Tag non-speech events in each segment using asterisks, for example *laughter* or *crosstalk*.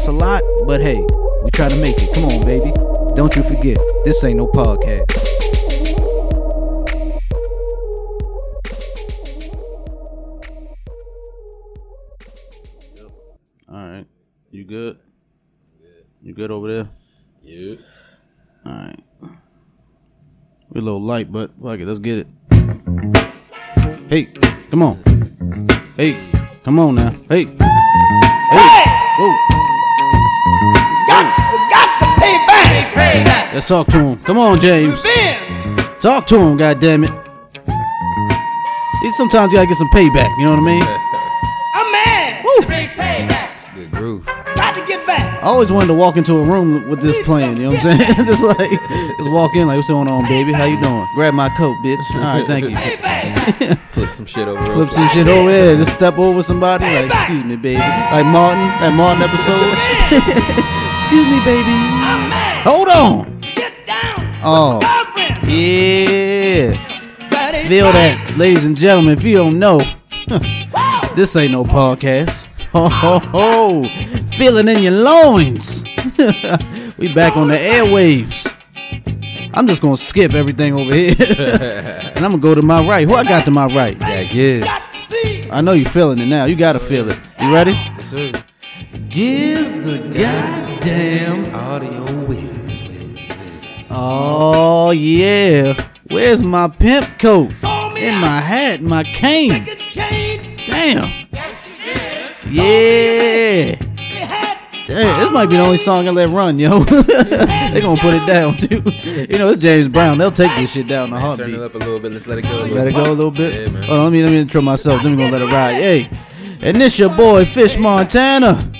I know it's a lot, but hey, we try to make it. Come on, baby. Don't you forget, this ain't no podcast. All right, you good? You good over there? Yeah. All right. We're a little light, but fuck it, let's get it. Hey, come on. Hey, come on now. Hey. Hey. Whoa. Pay back. Let's talk to him. Come on, James. Ben, Talk to him, goddammit. Sometimes you gotta get some payback, you know what I mean? *laughs* I'm mad. It's a good groove. Got to get back. I always wanted to walk into a room with this playing, you know what I'm saying? *laughs* just like, just walk in like, what's going on, baby? How you doing? Grab my coat, bitch. *laughs* All right, thank you. Flip some shit over. Flip some shit over there. Just step over somebody. Like, excuse me, baby. Like Martin, that Martin episode. excuse me, baby. Hold on. Oh, yeah. Feel that, ladies and gentlemen. If you don't know, *laughs* this ain't no podcast. *laughs* Ho ho ho! Feeling in your loins. *laughs* we back on the airwaves. I'm just gonna skip everything over here, and I'm gonna go to my right. Who I got to my right? That. Got. I know you're feeling it now. You gotta feel it. You ready? Yes, sir. Gives the goddamn. Audio whiz, whiz, whiz. Oh yeah. Where's my pimp coat? Told In my hat, my cane. could change. Damn. Yeah. Damn, this might be the only song I let run, yo. *laughs* they gonna put it down too. You know, it's James Brown. They'll take this shit down in a Turn heartbeat. it up a little bit. Let's let it go. A little Let it go a little bit. Yeah, man. Hold on, let me let me intro myself. Then we gonna let it ride. Hey, and this your boy Fish Montana,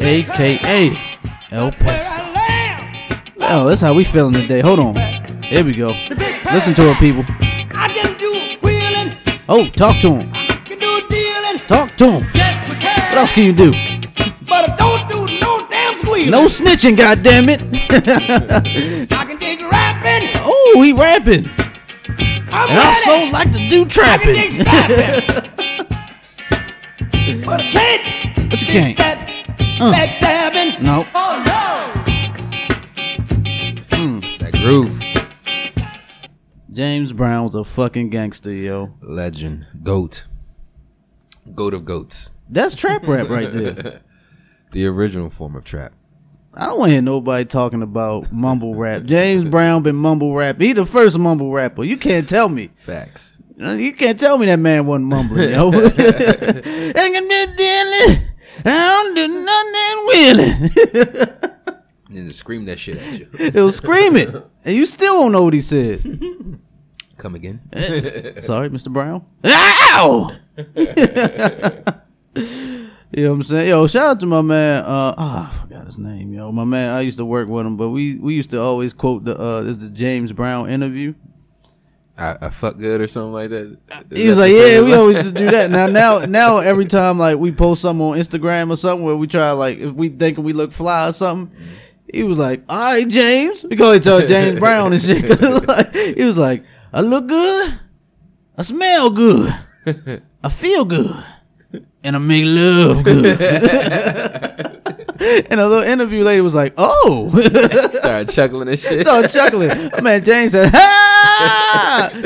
aka El lamb. Oh, that's how we feeling today. Hold on. Here we go. Listen to it, people. I can do wheeling. Oh, talk to him. Can do dealing. Talk to him. What else can you do? But don't do no damn squealing. No snitching, goddammit. *laughs* I can dig rapping. oh, he rapping. I'm And I so like to do I can trapping. dig *laughs* but I can't. But you can't. That Uh. backstabbing. No. It's that groove. James Brown was a fucking gangster, yo. Legend. Goat. Goat of goats. That's trap rap right there. *laughs* The original form of trap. I don't want to hear nobody talking about mumble rap. James Brown been mumble rap. He the first mumble rapper. You can't tell me. Facts. You can't tell me that man wasn't mumbling, yo. *laughs* *laughs* Ain't gonna be dealing. I don't do nothing willing. *laughs* And then they scream that shit at you. *laughs* He'll scream it, and you still don't know what he said. *laughs* Come again. Sorry, Mr. Brown. Ow! you know what I'm saying? Yo, shout out to my man. Uh, ah, I forgot his name. Yo, my man. I used to work with him, but we we used to always quote the uh, this is the James Brown interview. I, I fuck good or something like that. Is He was that like, "Yeah, we always to do that." Now, now, *laughs* now, every time like we post something on Instagram or something where we try like if we thinking we look fly or something, mm-hmm. he was like, "All right, James," we call each other James Brown and shit. *laughs* like, he was like, "I look good, I smell good, I feel good, and I make love good." *laughs* and a little interview lady was like, "Oh." *laughs* Started chuckling and shit. Started chuckling. My man James said, "Ha!" *laughs*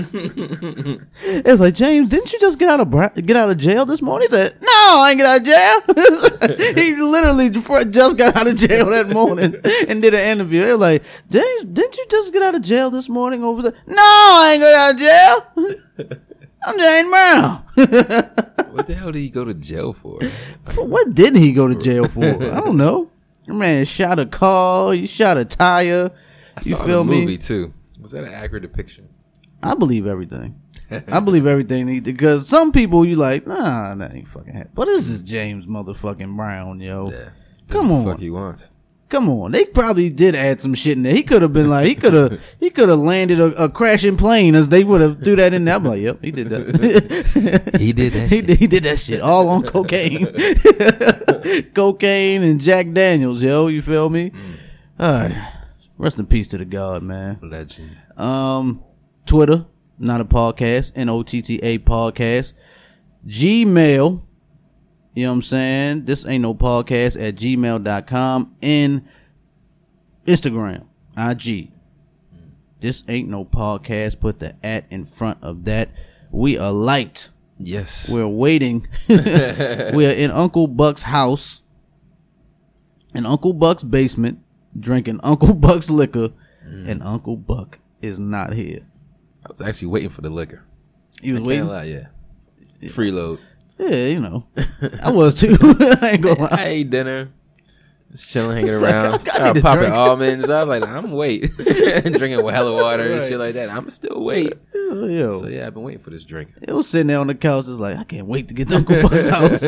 it was like James, didn't you just get out of bra- get out of jail this morning? He said, "No, I ain't get out of jail." *laughs* he literally just got out of jail that morning and did an interview. They were like, "James, didn't you just get out of jail this morning?" Over there, "No, I ain't got out of jail." I'm James *laughs* Brown. What the hell did he go to jail for? For what didn't he go to jail for? I don't know. Your Man shot a car. You shot a tire. I You saw feel the movie too. Was that an accurate depiction? I believe everything. *laughs* I believe everything because some people you like, nah, that ain't fucking happen. But this is James motherfucking Brown, yo. Yeah. Come on. fuck he wants. Come on, they probably did add some shit in there. He could have been like, he could have, he could have landed a, a crashing plane as they would have threw that in there. I'm like, yep, he did that. He did that. *laughs* he did, he did that shit all on cocaine, *laughs* cocaine and Jack Daniels, yo. You feel me? All right, rest in peace to the God, man. Legend. Um, Twitter, not a podcast, N O T T A podcast. Gmail, you know what I'm saying? This ain't no podcast at gmail.com. And Instagram, IG. This ain't no podcast. Put the at in front of that. We are light. Yes. We're waiting. *laughs* we are in Uncle Buck's house, in Uncle Buck's basement, drinking Uncle *laughs* Buck's liquor, mm. and Uncle Buck is not here. I was actually waiting for the liquor. He was waiting. lie, yeah. Freeload. Yeah, you know, *laughs* I was too. *laughs* I ain't gonna I ate dinner. Just chilling, hanging *laughs* It's like, I- I around. Started popping drink. almonds. I was like, I'm wait. Drinking hella water and shit like that. I'm still wait. Yo, So yeah, I've been waiting for this drink. it was sitting there on the couch, just like I can't wait to get to Uncle Buck's house.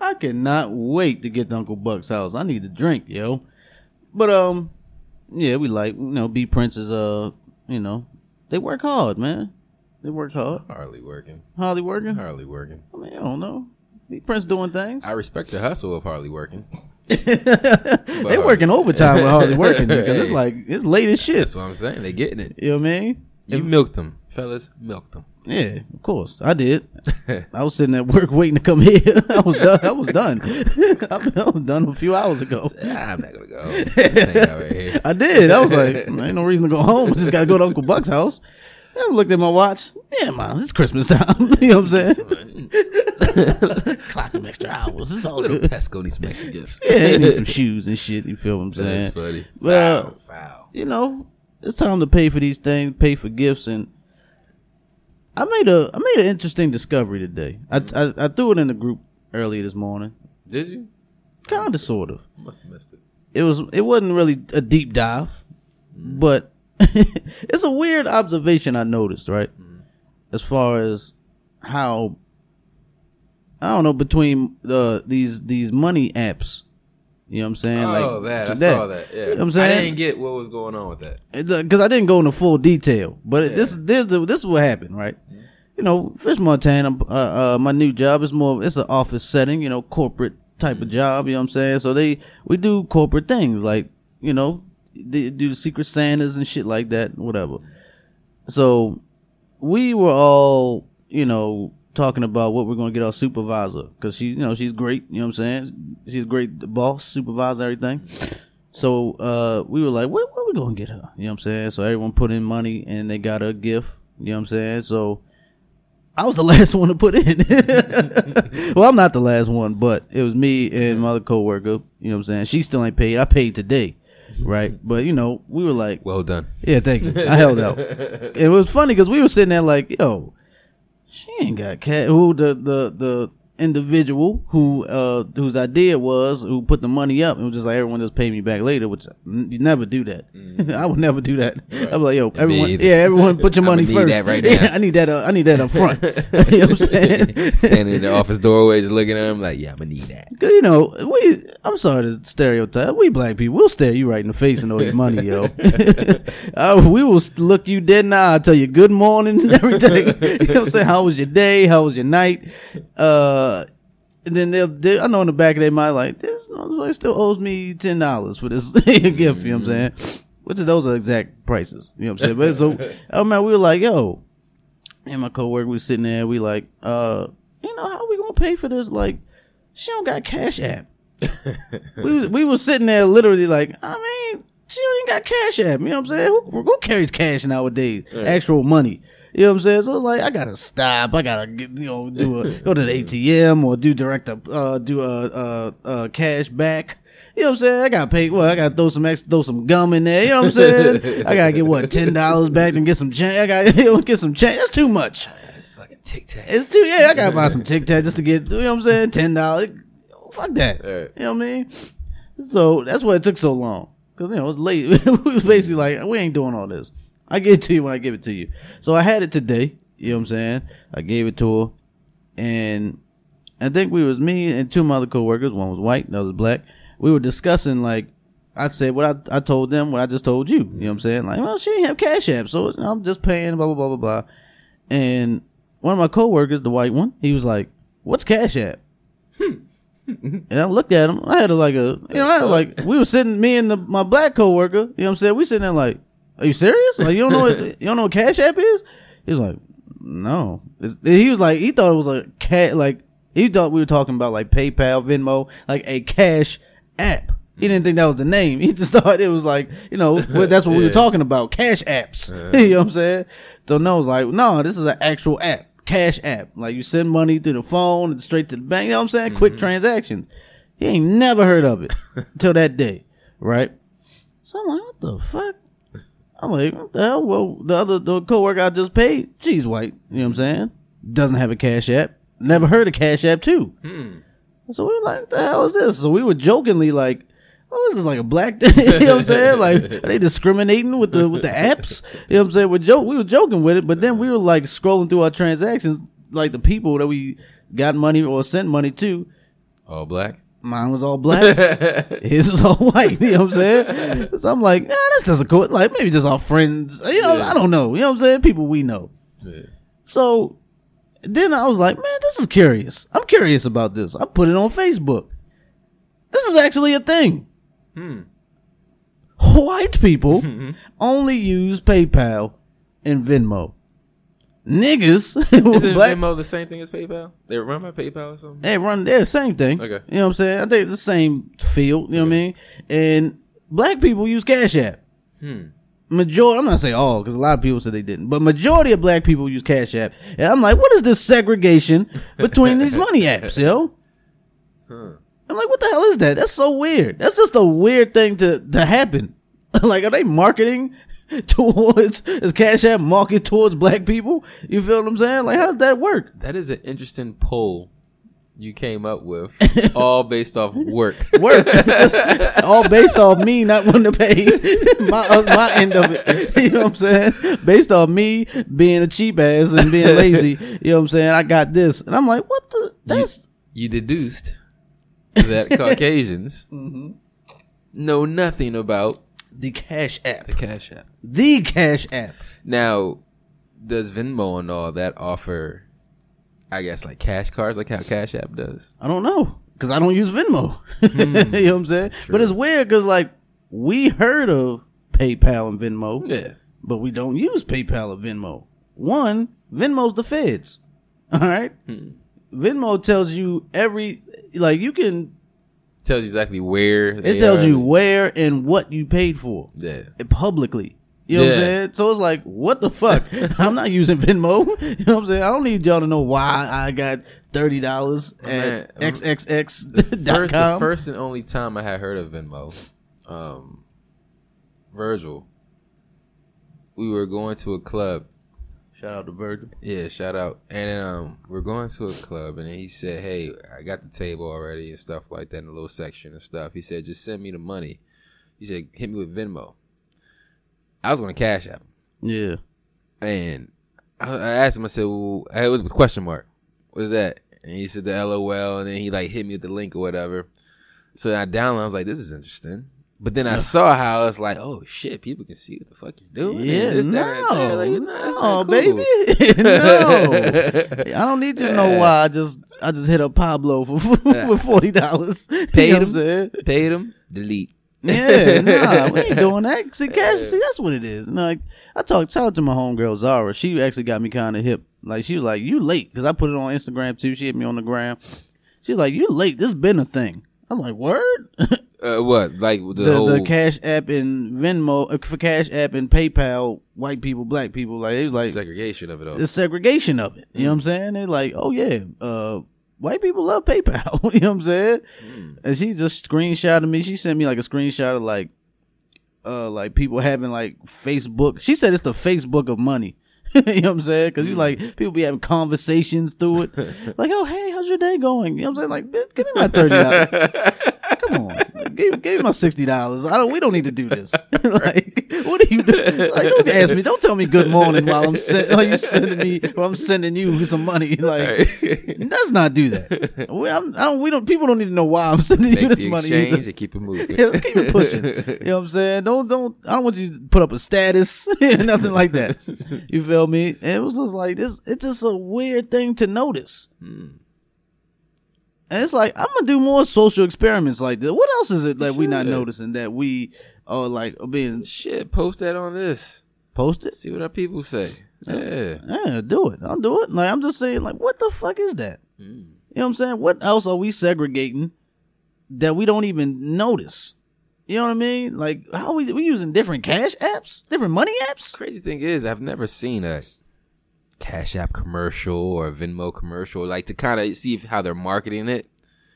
I cannot wait to get to Uncle Buck's house. I need a drink, yo. But um, yeah, we like you know, B Prince's uh, you know, they work hard, man. They work hard. Hardly working. Hardly working. Hardly working. I mean, I don't know. Prince doing things. I respect the hustle of hardly working. *laughs* they working overtime with hardly *laughs* working because it's like it's late as shit. That's what I'm saying. They getting it. You know what I mean? You milked them, fellas. Milked them. Yeah, of course. I did. *laughs* I was sitting at work waiting to come here. I was done. I was done. I was done a few hours ago. Ah, I'm not gonna go. Right. I did. I was like, ain't no reason to go home. I just got to go to Uncle Buck's house. I looked at my watch. Yeah, man, it's Christmas time. *laughs* you know what I'm saying? *laughs* Clock them extra hours. It's all *laughs* good. Pesco needs some extra gifts. Yeah, they need some shoes and shit. You feel what I'm saying? That's funny. Well, foul, foul. you know, it's time to pay for these things, pay for gifts, and I made a I made an interesting discovery today. I mm. I, I threw it in the group earlier this morning, Did you? kind of, sort of. Must have missed it. It was it wasn't really a deep dive, mm. but *laughs* it's a weird observation I noticed. Right, as far as how I don't know between the these these money apps. You know what I'm saying? oh, that I saw that. Yeah, You know I'm saying I didn't get what was going on with that. because I didn't go into full detail. But Yeah. this this this is what happened, right? You know, Fish Montana, uh, uh, my new job is more. It's an office setting, you know, corporate type of job. You know what I'm saying? So they we do corporate things like you know they do Secret Santas and shit like that, whatever. So we were all you know talking about what we're going to get our supervisor because she you know she's great. You know what I'm saying? She's a great boss, supervisor, everything. So uh, we were like, what, what are we gonna get her? You know what I'm saying? So everyone put in money and they got a gift. You know what I'm saying? So I was the *laughs* last one to put in. *laughs* well, I'm not the last one, but it was me and my other coworker. You know what I'm saying? She still ain't paid. I paid today, *laughs* right? But you know, we were like, Well done. yeah, thank you. I held out. *laughs* It was funny because we were sitting there like, yo, she ain't got cat. Who the the the individual who uh whose idea was who put the money up and was just like everyone just pay me back later, which you never do that. *laughs* I would never do that. I was like, yo, everyone, yeah, everyone, put your money need first. that right Yeah, now. *laughs* I need that. Uh, I need that up front. *laughs* you know what I'm saying? Standing in the office doorway, just looking at him like, yeah, I'm gonna need that. 'Cause, you know, we. I'm sorry to stereotype. We black people, we'll stare you right in the face and owe you money, yo. uh, we will look you dead in the eye, tell you good morning and everything. you know what I'm saying? How was your day? How was your night? Uh, and then they'll, they I know in the back of their mind, like, this motherfucker still owes me ten dollars for this *laughs* gift. You know what I'm saying? Which is those are exact prices. You know what I'm saying? But so, *laughs* oh man, we were like, yo, me and my coworker we sitting there, we like, uh, you know, how we gonna pay for this? Like, she don't got cash app. *laughs* we was we was sitting there literally like, I mean, she ain't got cash app. You know what I'm saying? Who, who carries cash nowadays? Actual money. You know what I'm saying? So it's like I gotta stop. I gotta get, you know do a go to the *laughs* ATM or do direct a uh, do a, a, a cash back. You know what I'm saying? I gotta pay. Well, I gotta throw some extra, throw some gum in there. You know what I'm saying? I gotta get what ten dollars back and get some change. I gotta *laughs* you know, get some change. That's too much. It's fucking tic tac. It's too yeah. I gotta *laughs* buy some Tic Tac just to get you know what I'm saying. Ten dollars. Fuck that. Right. You know what I mean? So that's why it took so long because you know it was late. we was basically like we ain't doing all this. I give it to you when I give it to you. So I had it today. You know what I'm saying? I gave it to her, and I think we was me and two of my other coworkers. One was white, the other was black. We were discussing like I said what I I told them what I just told you. You know what I'm saying? Like, well, she ain't have Cash App, so I'm just paying. Blah blah blah blah blah. And one of my coworkers, the white one, he was like, "What's Cash App?" *laughs* and I looked at him. I had a, like a, you know, I had like we were sitting, me and the, my black coworker. You know what I'm saying? We sitting there like, "Are you serious? Like you don't know what *laughs* you don't know what Cash App is?" He was like, "No." It's- he was like, he thought it was a cat, like he thought we were talking about like PayPal, Venmo, like a cash app. He didn't think that was the name. *laughs* He just thought it was like, you know, *laughs* what- that's what we were talking about, cash apps. you know what I'm saying? So no, it's like, no, this is an actual app, cash app. Like you send money through the phone and straight to the bank. You know what I'm saying? Quick mm-hmm. transactions. He ain't never heard of it until that day, right? So I'm like, what the fuck? I'm like, what the hell? Well, the other the coworker I just paid, she's white. You know what I'm saying? Doesn't have a cash app. Never heard of cash app too. Hmm. So we were like, what the hell is this? So we were jokingly like, oh, this is like a black thing. *laughs* you know what I'm saying? Like, are they discriminating with the with the apps? You know what I'm saying? We're joke we were joking with it, but then we were like scrolling through our transactions, like the people that we got money or sent money to. All black. Mine was all black. *laughs* His is all white. You know what I'm saying? So I'm like, yeah, that's just a cool. Like maybe just our friends. You know, Yeah. I don't know. You know what I'm saying? People we know. Yeah. So then I was like, man, this is curious. I'm curious about this. I put it on Facebook. This is actually a thing. Hmm. White people *laughs* only use PayPal and Venmo. Niggas, *laughs* Isn't black, Venmo the same thing as PayPal? They run by PayPal or something? they run they're the same thing. Okay. You know what I'm saying? I think it's the same field, you know what I mean? And black people use Cash App. Hmm. Majority, I'm not saying all, because a lot of people said they didn't, but majority of black people use Cash App. And I'm like, what is this segregation between these money *laughs* apps, yo? Huh. I'm like, what the hell is that? That's so weird. That's just a weird thing to, to happen. *laughs* like, are they marketing *laughs* towards, is Cash App market towards black people? You feel what I'm saying? Like, how does that work? That is an interesting poll you came up with, *laughs* all based off work. Work. just all based off me not wanting to pay my, uh, my end of it. You know what I'm saying? Based off me being a cheap ass and being lazy. You know what I'm saying? I got this. And I'm like, what the? That's. you deduced that Caucasians Mm-hmm. know nothing about the Cash App. the Cash App. The Cash App. Now, does Venmo and all that offer, I guess, like cash cards, like how Cash App does? I don't know because I don't use Venmo. *laughs* Hmm. you know what I'm saying? But it's weird because like we heard of PayPal and Venmo, Yeah. but we don't use PayPal or Venmo. One, Venmo's the feds. *laughs* All right, hmm. Venmo tells you every like you can. Tells you exactly where. It tells are. you where and what you paid for Yeah. publicly. You know what I'm saying? So it's like, what the fuck? *laughs* I'm not using Venmo. *laughs* You know what I'm saying? I don't need y'all to know why I got thirty dollars at Man, xxx dot First, the first and only time I had heard of Venmo, um, Virgil, we were going to a club. Shout out to Virgil. Yeah, shout out. And then, um, we're going to a club, and he said, "Hey, I got the table already and stuff like that in a little section and stuff." He said, "Just send me the money." He said, "Hit me with Venmo." I was going to cash app, him. Yeah. and I, I asked him. I said, "Well, I was with question mark. What's that?" And he said the LOL, and then he like hit me with the link or whatever. So I downloaded. I was like, "This is interesting." But then I saw how it's like, "Oh shit, people can see what the fuck you're doing." Yeah, this, no, that. Like, no, cool. baby, *laughs* no. I don't need you to know why. I just, I just hit up Pablo for *laughs* for forty dollars. *laughs* Paid him. what I'm saying? Paid him. Delete. Yeah, nah, we ain't doing that. See, cash, see, that's what it is. And like, I talked, talked to my homegirl Zara. She actually got me kind of hip. Like, she was like, "You late?" Because I put it on Instagram too. She hit me on the gram. She was like, "You late? This been a thing." I'm like, "Word." Uh, what? Like the, the, whole. the Cash App and Venmo uh, for Cash App and PayPal, white people, black people, like it was like segregation of it all. the segregation of it. You know what I'm saying? They're like, oh yeah, uh, white people love PayPal. *laughs* you know what I'm saying? And she just screenshotted me. She sent me like a screenshot of like, uh, like people having like Facebook. She said it's the Facebook of money. *laughs* you know what I'm saying? Because you mm. like people be having conversations through it. *laughs* like, oh hey, how's your day going? You know what I'm saying? Like, give me my thirty. *laughs* Come on, give give, give me my sixty dollars. I don't. We don't need to do this. *laughs* *laughs* like, what are you doing? Like, don't ask me. Don't tell me good morning while I'm send, you sending me or I'm sending you some money. *laughs* Like, let's not do that. We, I'm, I don't. We don't. People don't need to know why I'm sending you this money. Either. and keep it moving. Yeah, let's keep it pushing. You know what I'm saying? Don't don't. I don't want you to put up a status, nothing like that. You feel me? And it was just like this. It's just a weird thing to notice. Hmm. And it's like I'm gonna do more social experiments like this. What else is it that we not noticing that we are like being Shit, post that on this. Post it. See what our people say. Yeah. Yeah, do it. I'll do it. Like I'm just saying, like, what the fuck is that? Hmm. You know what I'm saying? What else are we segregating that we don't even notice? You know what I mean? Like, how we we using different cash apps, different money apps? Crazy thing is, I've never seen a Cash App commercial or a Venmo commercial, like to kind of see if, how they're marketing it.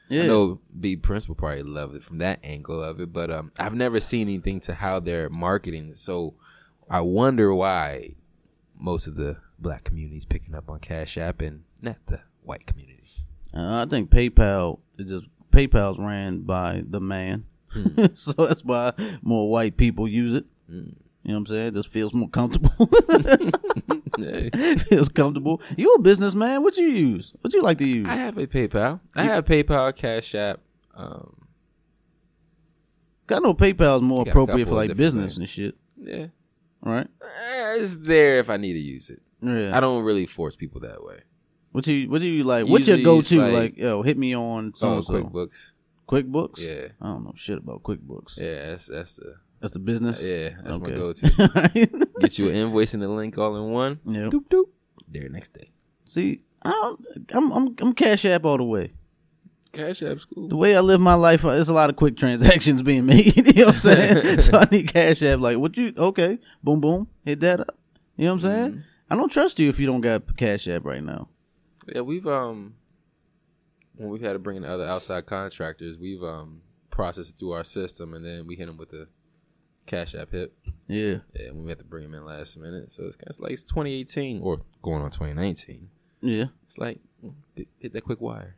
Yeah, I know B Prince will probably love it from that angle of it, but um, I've never seen anything to how they're marketing. So I wonder why most of the black community is picking up on Cash App and not the white community. Uh, I think PayPal is just PayPal's ran by the man, *laughs* so that's why more white people use it. You know what I'm saying? It just feels more comfortable. *laughs* Hey, feels comfortable. You a businessman? What you use? What you like to use? I have a PayPal. I have PayPal, Cash App. Um, I know PayPal is more appropriate for like business things. and shit, yeah, right? Eh, it's there if I need to use it. Yeah. I don't really force people that way. What you what do you like? What's your go to? like- Like, yo, hit me on so Oh. QuickBooks. QuickBooks. Yeah, I don't know shit about QuickBooks. yeah, that's that's the That's the business. yeah that's my go-to. *laughs* Get you an invoice and the link all in one. yeah. Doop doop. There next day. See, I don't, I'm I'm I'm Cash App all the way. Cash App's cool. The way I live my life, uh, there's a lot of quick transactions being made. *laughs* you know what I'm *laughs* saying? so I need Cash App. Like, what you? Okay, boom, boom, hit that up. You know what I'm saying? I don't trust you if you don't got Cash App right now. Yeah, we've um when we've had to bring in other outside contractors, we've um processed through our system, and then we hit them with the Cash App hit. Yeah, Yeah, and we had to bring him in last minute. So it's kind of like it's 2018 or going on 2019. yeah, It's like mm, hit, that quick wire.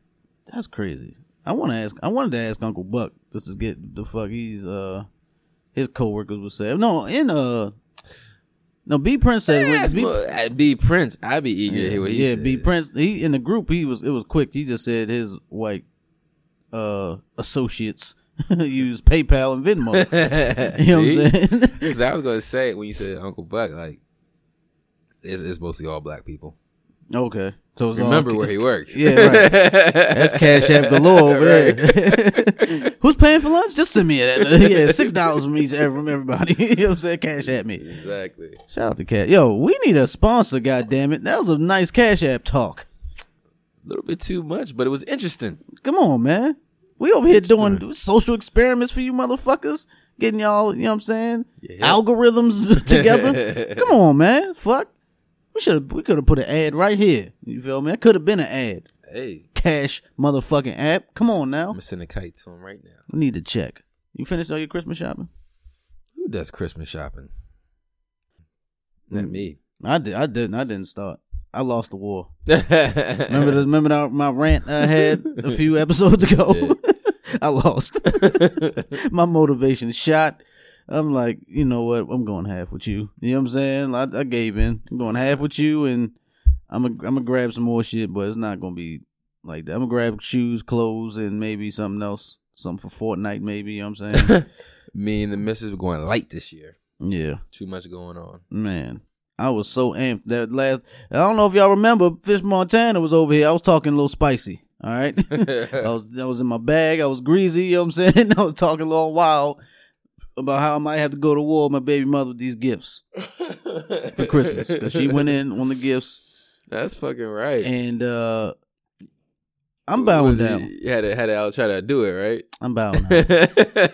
that's crazy. I want to ask. I wanted to ask Uncle Buck just to get the fuck he's uh his coworkers would say. No, in uh. No, B Prince said Yes, B- I'd be Prince. I'd be eager to hear what he said. yeah. B Prince. He in the group. He was. It was quick. He just said his white uh associates *laughs* use PayPal and Venmo. *laughs* you know what I'm saying? *laughs* Because I was gonna say when you said Uncle Buck, like it's, it's mostly all black people. okay, so it's all- Remember where he works. Yeah, right. That's Cash App galore over there. Who's paying for lunch? Just send me that. Yeah, six dollars from each from everybody. you know what I'm saying? Cash at me. exactly. Shout out to Cash. Yo, we need a sponsor. God damn it, that was a nice Cash App talk. A little bit too much, but it was interesting. Come on, man. We over here doing social experiments for you motherfuckers. Getting y'all, you know what I'm saying? Yeah. Algorithms *laughs* together. Come on, man. Fuck. We should we could have put an ad right here. You feel me? That could have been an ad. Hey, Cash motherfucking app. Come on now. I'm gonna a kite to him right now. We need to check. You finished all your Christmas shopping? Who does Christmas shopping? Not Mm. me. I did. I didn't. I didn't start. I lost the war. remember *laughs* Remember the, remember that, my rant I had a few *laughs* episodes ago. *laughs* I lost. *laughs* my motivation shot. I'm like, you know what? I'm going half with you. You know what I'm saying? I, I gave in. I'm going half with you, and I'm gonna I'm gonna grab some more shit, but it's not gonna be like that. I'm gonna grab shoes, clothes, and maybe something else, something for Fortnite, maybe. You know what I'm saying? *laughs* Me and the missus were going light this year. yeah. Too much going on. Man, I was so amped that last. I don't know if y'all remember, Fish Montana was over here. I was talking a little spicy. All right, *laughs* *laughs* I was I was in my bag. I was greasy. You know what I'm saying? *laughs* I was talking a little wild about how I might have to go to war with my baby mother with these gifts for Christmas because she went in on the gifts That's fucking right. and uh I'm bowing down. You had to had to try to do it, right? I'm bowing out.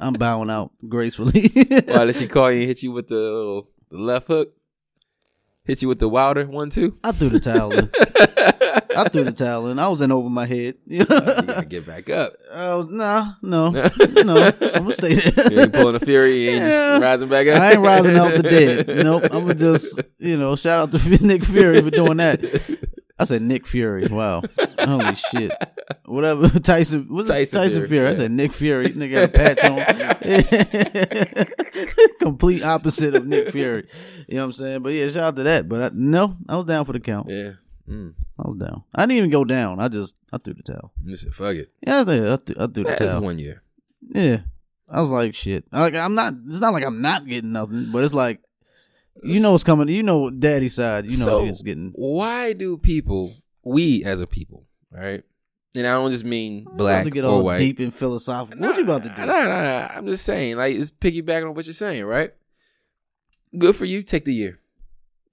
I'm bowing out gracefully. Why did she call you and hit you with the little the left hook? Hit you with the wilder one too? I threw the towel in. *laughs* I threw the towel in. I was in over my head. *laughs* you gotta get back up. I was nah, no, *laughs* no. I'm gonna stay there. You ain't pulling a fury, you ain't Yeah. just rising back up. I ain't rising out the dead. Nope. I'm gonna just, you know, shout out to Nick Fury for doing that. I said Nick Fury. Wow. Holy shit. Whatever *laughs* Tyson what's Tyson Tyson, Fury, Fury. I said Nick Fury. Nigga got a patch on. *laughs* Complete opposite of Nick Fury. You know what I'm saying? But yeah, shout out to that. But I, no, I was down for the count. yeah. Mm. I was down. I didn't even go down. I just I threw the towel. You said, fuck it. Yeah, I threw, I threw, I threw the That's towel. one year. Yeah, I was like, shit. Like I'm not. It's not like I'm not getting nothing, but it's like, you know what's coming. You know, daddy's side. You know, So- it's getting. Why do people, we as a people, right? And I don't just mean black to get or all white. deep and philosophical. what you about to do? No, no, no. I'm just saying, like, it's piggybacking on what you're saying, right? Good for you. Take the year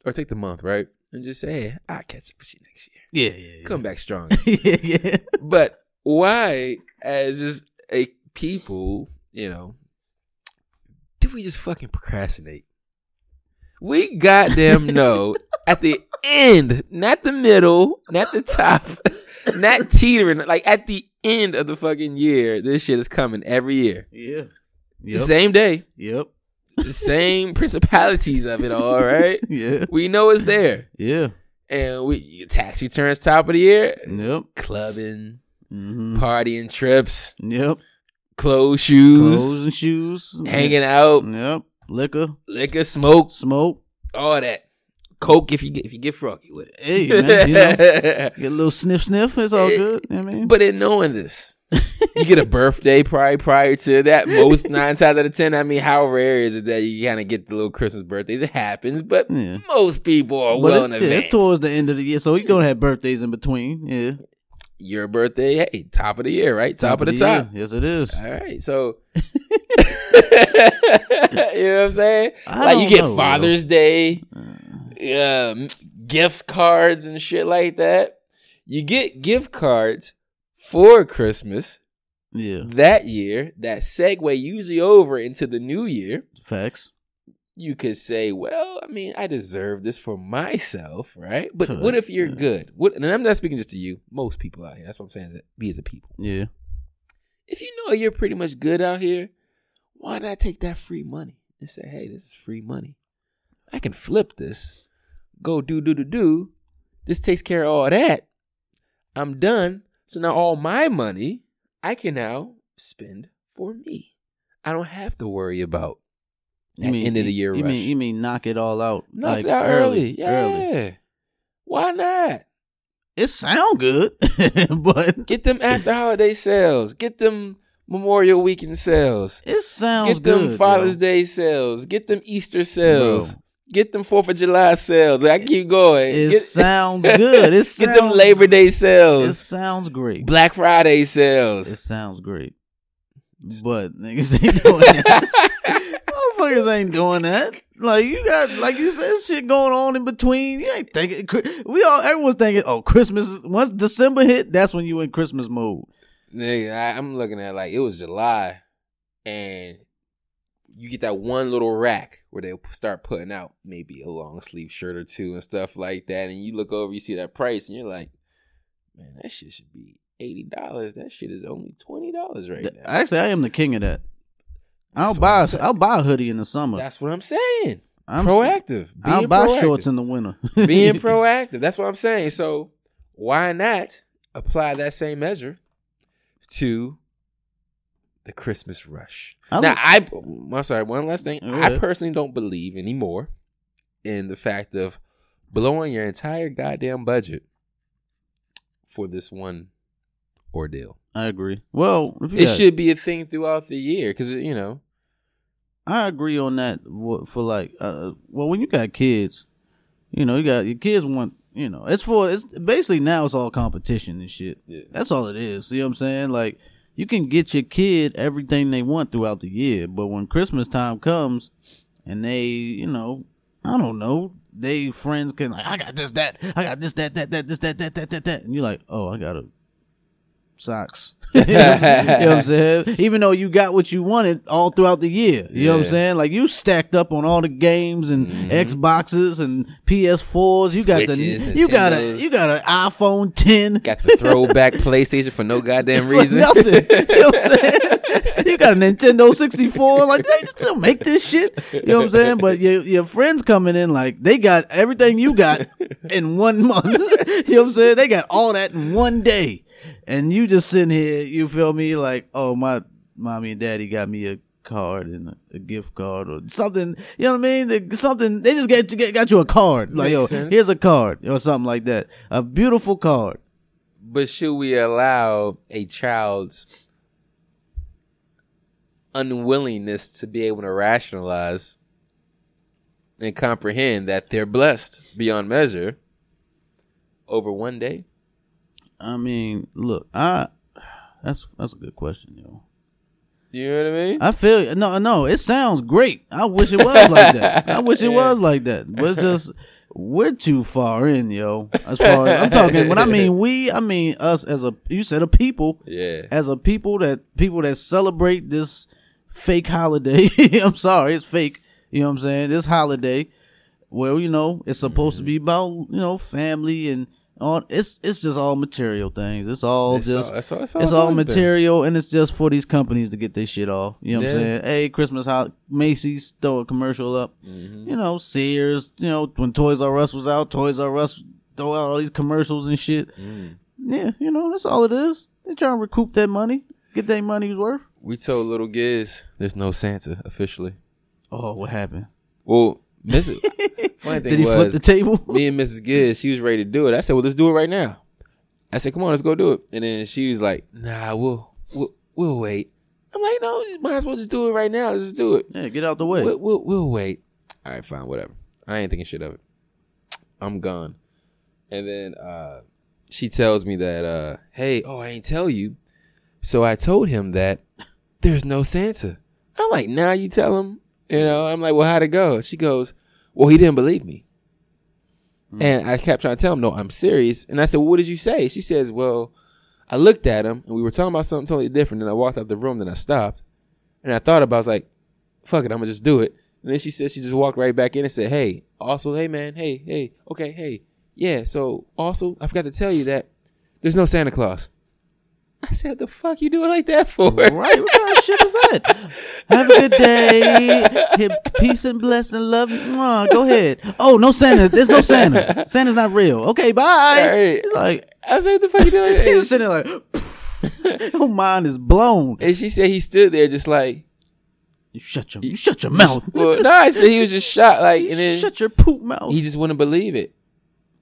or take the month, right? And just say, hey, I'll catch up with you next year. Yeah, yeah, yeah. Come back strong. yeah, *laughs* yeah. but why, as just a people, you know, do we just fucking procrastinate? We goddamn know *laughs* at the end, not the middle, not the top, not teetering, like at the end of the fucking year, this shit is coming every year. Yeah. The Yep. Same day, Yep. the same *laughs* principalities of it all, right? *laughs* Yeah. We know it's there. Yeah. And we tax returns top of the year, Yep. clubbing, hmm partying trips, Yep. clothes, shoes, Clothes and shoes. hanging out, Yep. Liquor, liquor, smoke, smoke. all that. Coke if you get if you get froggy with it. Hey, man. You know, *laughs* get a little sniff, sniff. It's all Eh, good. You know I mean, but in knowing this, you get a birthday prior prior to that. Most *laughs* nine times out of ten, I mean, how rare is it that you kind of get the little Christmas birthdays? It happens, but Yeah. most people are but well in yeah, advance. it's towards the end of the year, so you're gonna have birthdays in between. Yeah. Your birthday, hey, top of the year, right? Top, of the, year. top. Yes, it is. All right, so *laughs* you know what I'm saying? I like you get know. Father's Day, um, gift cards and shit like that. You get gift cards for Christmas Yeah. that year. That segue usually over into the new year. Facts. You could say, well, I mean, I deserve this for myself, right? But Correct, what if you're yeah. good? What? And I'm not speaking just to you. Most people out here. That's what I'm saying. That we as a people Yeah. if you know you're pretty much good out here, why not take that free money and say, hey, this is free money. I can flip this, go do, do, do, do. This takes care of all that. I'm done. So now all my money I can now spend for me. I don't have to worry about that end of the year You rush. mean you mean knock it all out? Knock like it out early. Yeah. Early. Why not? It sound good, *laughs* but Get them after holiday sales. Get them Memorial Weekend sales. it sounds good. Get them good. Father's yo. Day sales. Get them Easter sales. Bro. Get them Fourth of July sales. I keep going. It get, sounds good. *laughs* It sounds, get them Labor Day sales. It sounds great. Black Friday sales. It sounds great. But niggas ain't doing that. *laughs* Motherfuckers ain't doing that. Like you got, like you said, shit going on in between. You ain't thinking. We all, everyone's thinking, oh, Christmas. Once December hit, that's when you in Christmas mode. Nigga, I, I'm looking at like it was July, and you get that one little rack where they start putting out maybe a long sleeve shirt or two and stuff like that, and you look over, you see that price, and you're like, man, that shit should be eighty dollars. That shit is only twenty dollars right now. Actually, I am the king of that. I'll That's buy. I'm a- saying. I'll buy a hoodie in the summer. That's what I'm saying. I'm proactive. I'll buy proactive. shorts in the winter. being *laughs* proactive. That's what I'm saying. So why not apply that same measure to the Christmas rush? I now, I I'm sorry. One last thing. I personally don't believe anymore in the fact of blowing your entire goddamn budget for this one ordeal. I agree. Well, if you It got- should be a thing throughout the year because you know. I agree on that for like, uh, well, when you got kids, you know, you got your kids want, you know, it's for, it's basically now it's all competition and shit. Yeah. That's all it is. See what I'm saying? Like, you can get your kid everything they want throughout the year, but when Christmas time comes and they, you know, I don't know, they friends can like, I got this, that, I got this, that, that, that, this, that, that, that, that, that, and you're like, oh, I got socks. *laughs* you know what I'm saying? Even though you got what you wanted all throughout the year. You know what I'm saying? Like you stacked up on all the games and Xboxes and PS4s. You got Mm-hmm. Switches, the you got a you got an iPhone 10. Got the throwback PlayStation for no goddamn *laughs* reason. nothing. You know what I'm saying? *laughs* You got a Nintendo 64. Like they just still make this shit. You know what I'm saying? But your your friends coming in like they got everything you got in one month. you know what I'm saying? They got all that in one day. And you just sitting here, you feel me? Like, oh my, mommy and daddy got me a card and a, gift card or something. You know what I mean? Something they just get, get got you a card. Like, Makes yo, sense. here's a card or something like that. A beautiful card. But should we allow a child's unwillingness to be able to rationalize and comprehend that they're blessed beyond measure over one day? I mean, look, I that's that's a good question, yo. You know what I mean? I feel no, no. It sounds great. I wish it was like that. I wish it *laughs* was like that. But it's just we're too far in, yo. As far as I'm talking, when I mean we, I mean us as a you said a people, yeah. as a people that people that celebrate this fake holiday. *laughs* I'm sorry, it's fake. You know what I'm saying? This holiday, well, you know it's supposed to mm-hmm. be about you know family and all. It's it's just all material things. It's all It's just all- it's all- it's it's all all always been. material, and it's just for these companies to get their shit off. You know what I'm saying? Hey, Christmas how Macy's throw a commercial up. Mm-hmm. You know, Sears. You know when Toys R Us was out, Toys R Us throw out all these commercials and shit. Mm. Yeah, you know that's all it is. They're trying to recoup that money, get their money's worth. We told little Giz there's no Santa officially. Oh, what happened? Well, Mrs. *laughs* funny thing Did he was, flip the table? me and Mrs. Giz, she was ready to do it. I said, "Well, let's do it right now." I said, "Come on, let's go do it." And then she was like, "Nah, we'll we'll, we'll wait." I'm like, "No, you might as well just do it right now. Let's just do it. Yeah, get out the way. We'll, we'll we'll wait." All right, fine, whatever. I ain't thinking shit of it. I'm gone. And then uh, she tells me that, uh, "Hey, oh, I ain't tell you." So I told him that there's no Santa. I'm like, now you tell him. You know, I'm like, well, how'd it go? She goes, well, he didn't believe me. Hmm. And I kept trying to tell him, no, I'm serious. And I said, well, what did you say? She says, well, I looked at him and we were talking about something totally different. And I walked out the room, then I stopped. And I thought about it, I was like, fuck it, I'm gonna just do it. And then she said she just walked right back in and said, Hey, also, hey man, hey, hey, okay, hey. Yeah, so also I forgot to tell you that there's no Santa Claus. I said, what the fuck you doing like that for? Right? What kind of shit is that? Have a good day. Peace and blessing, love. Mwah, go ahead. Oh, no Santa. There's no Santa. Santa's not real. Okay, bye. Right. It's like I said, the fuck you doing? *laughs* he's just sitting there like, *laughs* your mind is blown. And she said he stood there just like, You shut your you shut your mouth. *laughs* well, no, I said he was just shot. like, and then shut your poop mouth. he just wouldn't believe it.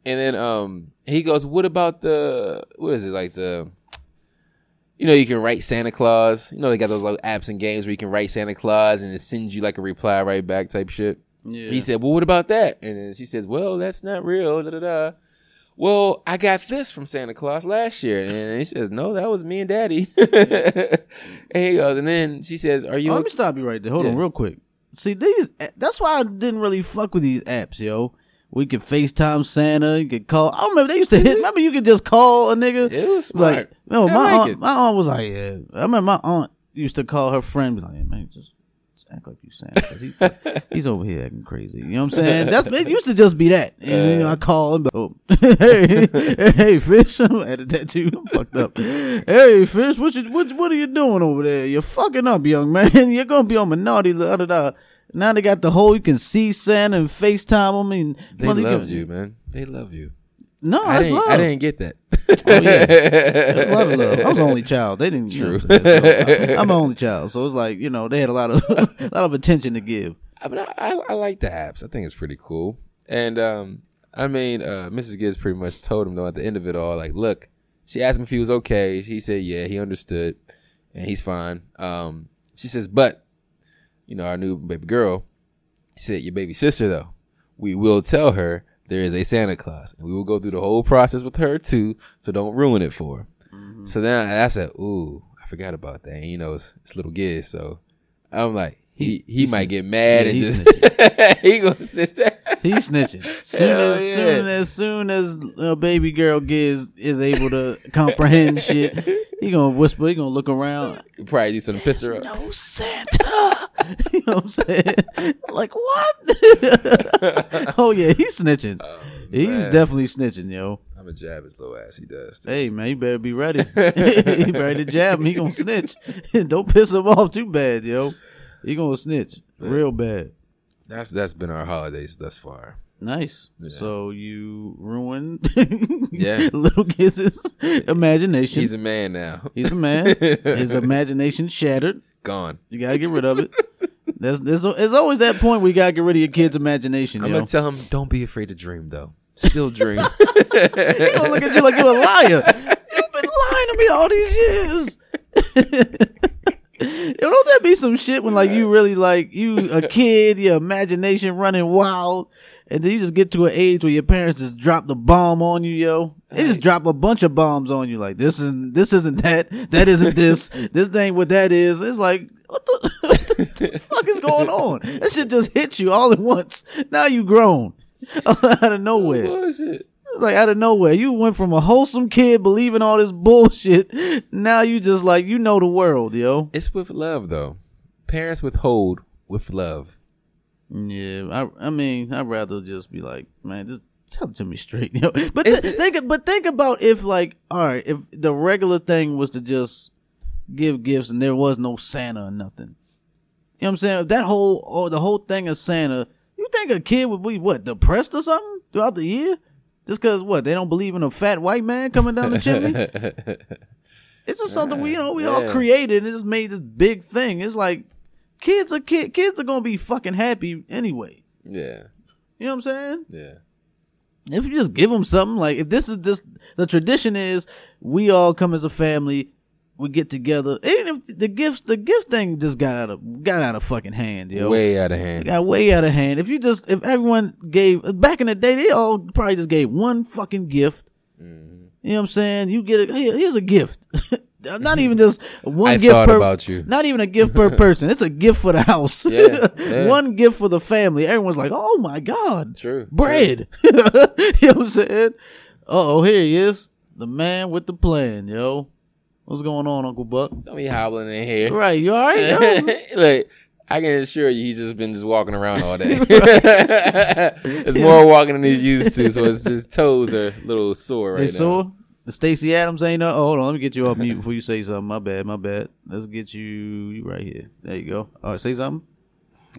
And then um he goes, "What about the what is it like the you know you can write Santa Claus. You know they got those like apps and games where you can write Santa Claus and it sends you like a reply right back type shit." yeah. He said, "Well, what about that?" And then she says, "Well, that's not real." Da da da. Well, I got this from Santa Claus last year, and he says, "No, that was me and Daddy." and he goes, and then she says, "Are you?" Oh, let me stop you right there. Hold on, real quick. See these. That's why I didn't really fuck with these apps, yo. We could FaceTime Santa. You could call. I don't remember they used to hit. Remember you could just call a nigga. It was smart. Like, no, I my like aunt. it. My aunt was like, yeah. I remember my aunt used to call her friend, be like, hey, man, just, just act like you Santa. He, *laughs* he's over here acting crazy. You know what I'm saying? That's it. *laughs* Used to just be that. And you know, I uh. call him. Oh, *laughs* hey, hey, fish. I'm added that too. I'm fucked up. Hey, fish. What you what what are you doing over there? You're fucking up, young man. You're gonna be on my naughty. Da, da, da. Now they got the whole. You can see Santa and FaceTime him. And They mother- loved you, man. They love you. No, I that's didn't, love. I didn't get that. Oh, yeah. *laughs* A love. I was the only child. They didn't. You know True. I, am the only child, so it's like you know they had a lot of *laughs* a lot of attention to give. I mean, I, I, I like the apps. I think it's pretty cool. And um, I mean, uh, Mrs. Giz pretty much told him though at the end of it all, like, look, she asked him if he was okay. He said, yeah, he understood, and he's fine. Um, she says, but you know, our new baby girl, he said, your baby sister though, we will tell her there is a Santa Claus, and we will go through the whole process with her too. So don't ruin it for her. So then I, I said, ooh, I forgot about that. And, you know, it's, it's little Giz, so I'm like. He, he, he might get mad Yeah, and just *laughs* he gonna snitch that. He's snitching. *laughs* Soon Hell as yeah. soon as soon as uh, baby girl gives is able to comprehend shit, he gonna whisper. He gonna look around. Probably do some piss her up. No Santa. *laughs* you know what I'm saying? Like what? *laughs* oh yeah, he's snitching. Oh, he's definitely snitching, yo. I'm a jab his little ass. He does. too. Hey man, you better be ready. *laughs* you better to jab him. He gonna snitch. Don't piss him off too bad, yo. He gonna snitch real bad. That's that's been our holidays thus far. Nice. Yeah. So you ruined Yeah. little Giz's imagination. He's a man now. He's a man. His imagination shattered. Gone. You gotta get rid of it. There's, there's, there's always that point where you gotta get rid of your kid's imagination. I'm yo. gonna tell him, don't be afraid to dream though. Still dream. *laughs* He gonna look at you like you're a liar. You've been lying to me all these years. *laughs* Yo, don't that be some shit when like you really like you a kid, your imagination running wild, and then you just get to an age where your parents just drop the bomb on you, yo. They just drop a bunch of bombs on you, like this isn't this isn't that, that isn't this, *laughs* this ain't what that is. It's like what the, *laughs* what the fuck is going on? That shit just hit you all at once. Now you grown *laughs* out of nowhere. Bullshit. Like out of nowhere. You went from a wholesome kid believing all this bullshit. Now you just like you know the world, yo. It's with love though. Parents withhold with love. Yeah, I I mean, I'd rather just be like, man, just tell it to me straight, *laughs* yo. But th- think but think about if like, all right, if the regular thing was to just give gifts and there was no Santa or nothing. You know what I'm saying? If that whole or the whole thing of Santa, you think a kid would be what depressed or something throughout the year? Just because what they don't believe in a fat white man coming down the chimney? *laughs* It's just something we you know we all created and just made this big thing. It's like kids are kid kids are gonna be fucking happy anyway. yeah. You know what I'm saying? Yeah. If you just give them something, like if this is this, the tradition is we all come as a family, we get together. Even if the gifts, the gift thing just got out of got out of fucking hand, yo. Way out of It hand. got way out of hand. If you just, if everyone gave back in the day, they all probably just gave one fucking gift. Mm-hmm. You know what I'm saying? You get it. Here, here's a gift. *laughs* Not even just one I gift thought per. about you. Not even a gift per *laughs* person. It's a gift for the house. Yeah, *laughs* yeah. one gift for the family. Everyone's like, "Oh my god, True. bread." *laughs* you know what I'm saying? Oh, here he is, the man with the plan, yo. What's going on, Uncle Buck? Don't be hobbling in here. Right, you all right? Yo? like I can assure you, he's just been just walking around all day. it's more walking than he's used to, so his, his toes are a little sore right They now. saw the Stacy Adams ain't no. Oh, hold on, let me get you off mute before you say something. My bad, my bad. Let's get you you right here. There you go. All right, say something.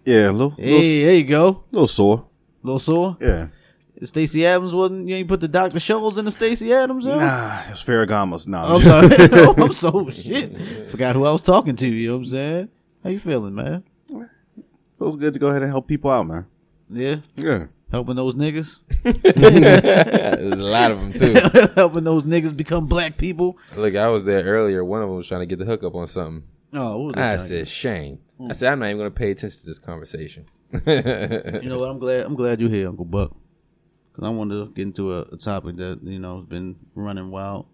Yeah, a little, Hey, little, there you go. little sore. little sore. Yeah. Stacy Adams wasn't. You ain't put the Doctor Scholl's in the Stacy Adams. Yo? Nah, it was Ferragamos. Nah, I'm sorry. *laughs* *laughs* Oh, I'm so shit. Forgot who I was talking to. You know what I'm saying? How you feeling, man? feels good to go ahead and help people out, man. Yeah, Yeah. Helping those niggas, *laughs* There's a lot of them too. *laughs* helping those niggas become black people. Look, I was there earlier. One of them was trying to get the hookup on something. Oh, what was I that said, shame. I mm. said, I'm not even going to pay attention to this conversation. You know what? I'm glad. I'm glad you're here, Uncle Buck. Cause I wanted to get into a, a topic that you know has been running wild.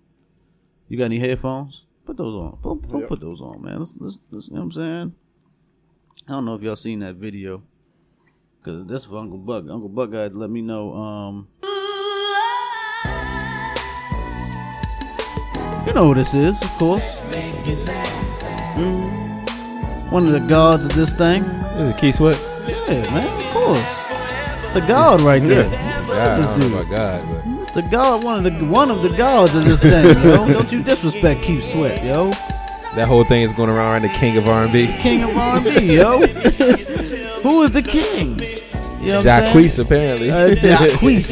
You got any headphones? Put those on. Put, put, put those on, man. Let's, let's, let's, you know what I'm saying? I don't know if y'all seen that video. Cause that's for Uncle Buck. Uncle Buck to let me know. Um, you know who this is, of course. Mm. One of the gods of this thing. Is Keith Sweat. Yeah, man, of course. It's the god right there. God, This dude. about God, but It's the god, one of the one of the gods of this thing, yo. Don't you disrespect Keith Sweat, yo. That whole thing is going around right the king of R&B. King of R&B, yo. *laughs* Who is the king? You know what I'm saying? Jacquees, apparently. Uh, Jacquees.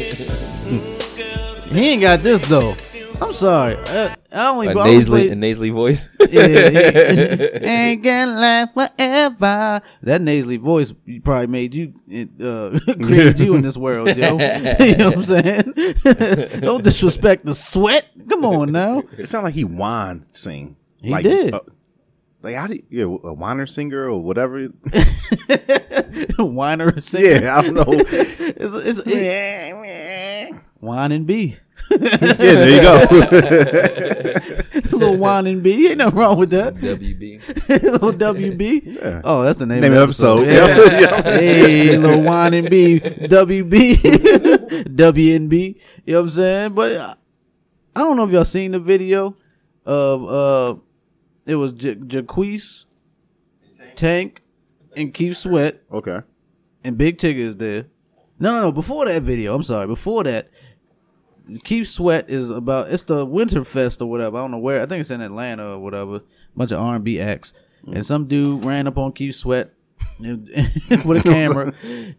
*laughs* he ain't got this though. I'm sorry. Uh, I only a I only nasally, play- a nasally voice. yeah, yeah. *laughs* ain't gonna last forever. That nasally voice probably made you, uh, created you in this world, yo. you know what I'm saying? Don't disrespect the sweat. Come on now. It sounds like he whined sing. He like, did. uh, like how do you, yeah, a whiner singer or whatever? *laughs* Whiner *laughs* singer. yeah, I don't know. *laughs* It's, it's, it, wine and B. yeah, there you go. a little wine and B. Ain't nothing wrong with that. WB. little WB. Yeah. Oh, that's the name, Name of of the the episode. episode. Yeah. hey, little wine and B, WB, W and B. You know what I'm saying? But uh, I don't know if y'all seen the video of uh, it was J- Jacquees, Tank, and Keith Sweat, okay. and Big Tigger is there. No, no, no. Before that video, I'm sorry. Before that, Keith Sweat is about. It's the Winterfest or whatever. I don't know where. I think it's in Atlanta or whatever. Bunch of R&B acts, and some dude ran up on Keith Sweat with a *laughs* camera,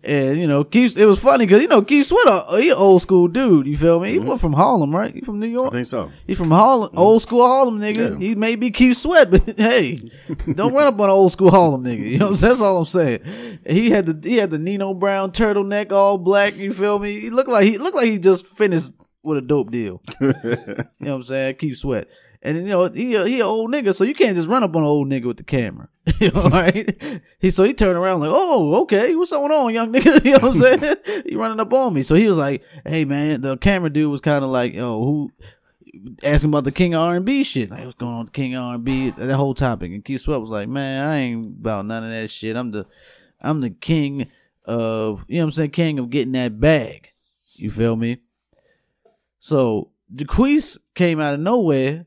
and you know, Keith. It was funny because you know Keith Sweat, uh, he an old school dude. You feel me? He was from Harlem, right? He from New York. I think so. He from Harlem, old school Harlem nigga. Yeah. He may be Keith Sweat, but *laughs* hey, don't run up on an old school Harlem nigga. You know what I'm saying? That's all I'm saying. He had the he had the Nino Brown turtleneck, all black. You feel me? He looked like he looked like he just finished with a dope deal. *laughs* you know what I'm saying? Keith Sweat. And you know he a, he an old nigga, so you can't just run up on an old nigga with the camera. *laughs* you know, right? He so he turned around like, oh, okay, what's going on, young nigga? *laughs* You know what I'm *laughs* saying? he running up on me. So he was like, hey man, the camera dude was kind of like, yo, who asking about the king of R and B shit. Like, what's going on with the king of R and B? That whole topic. And Keith Sweat was like, man, I ain't about none of that shit. I'm the, I'm the king of, you know what I'm saying, king of getting that bag. You feel me? So Jacquees came out of nowhere.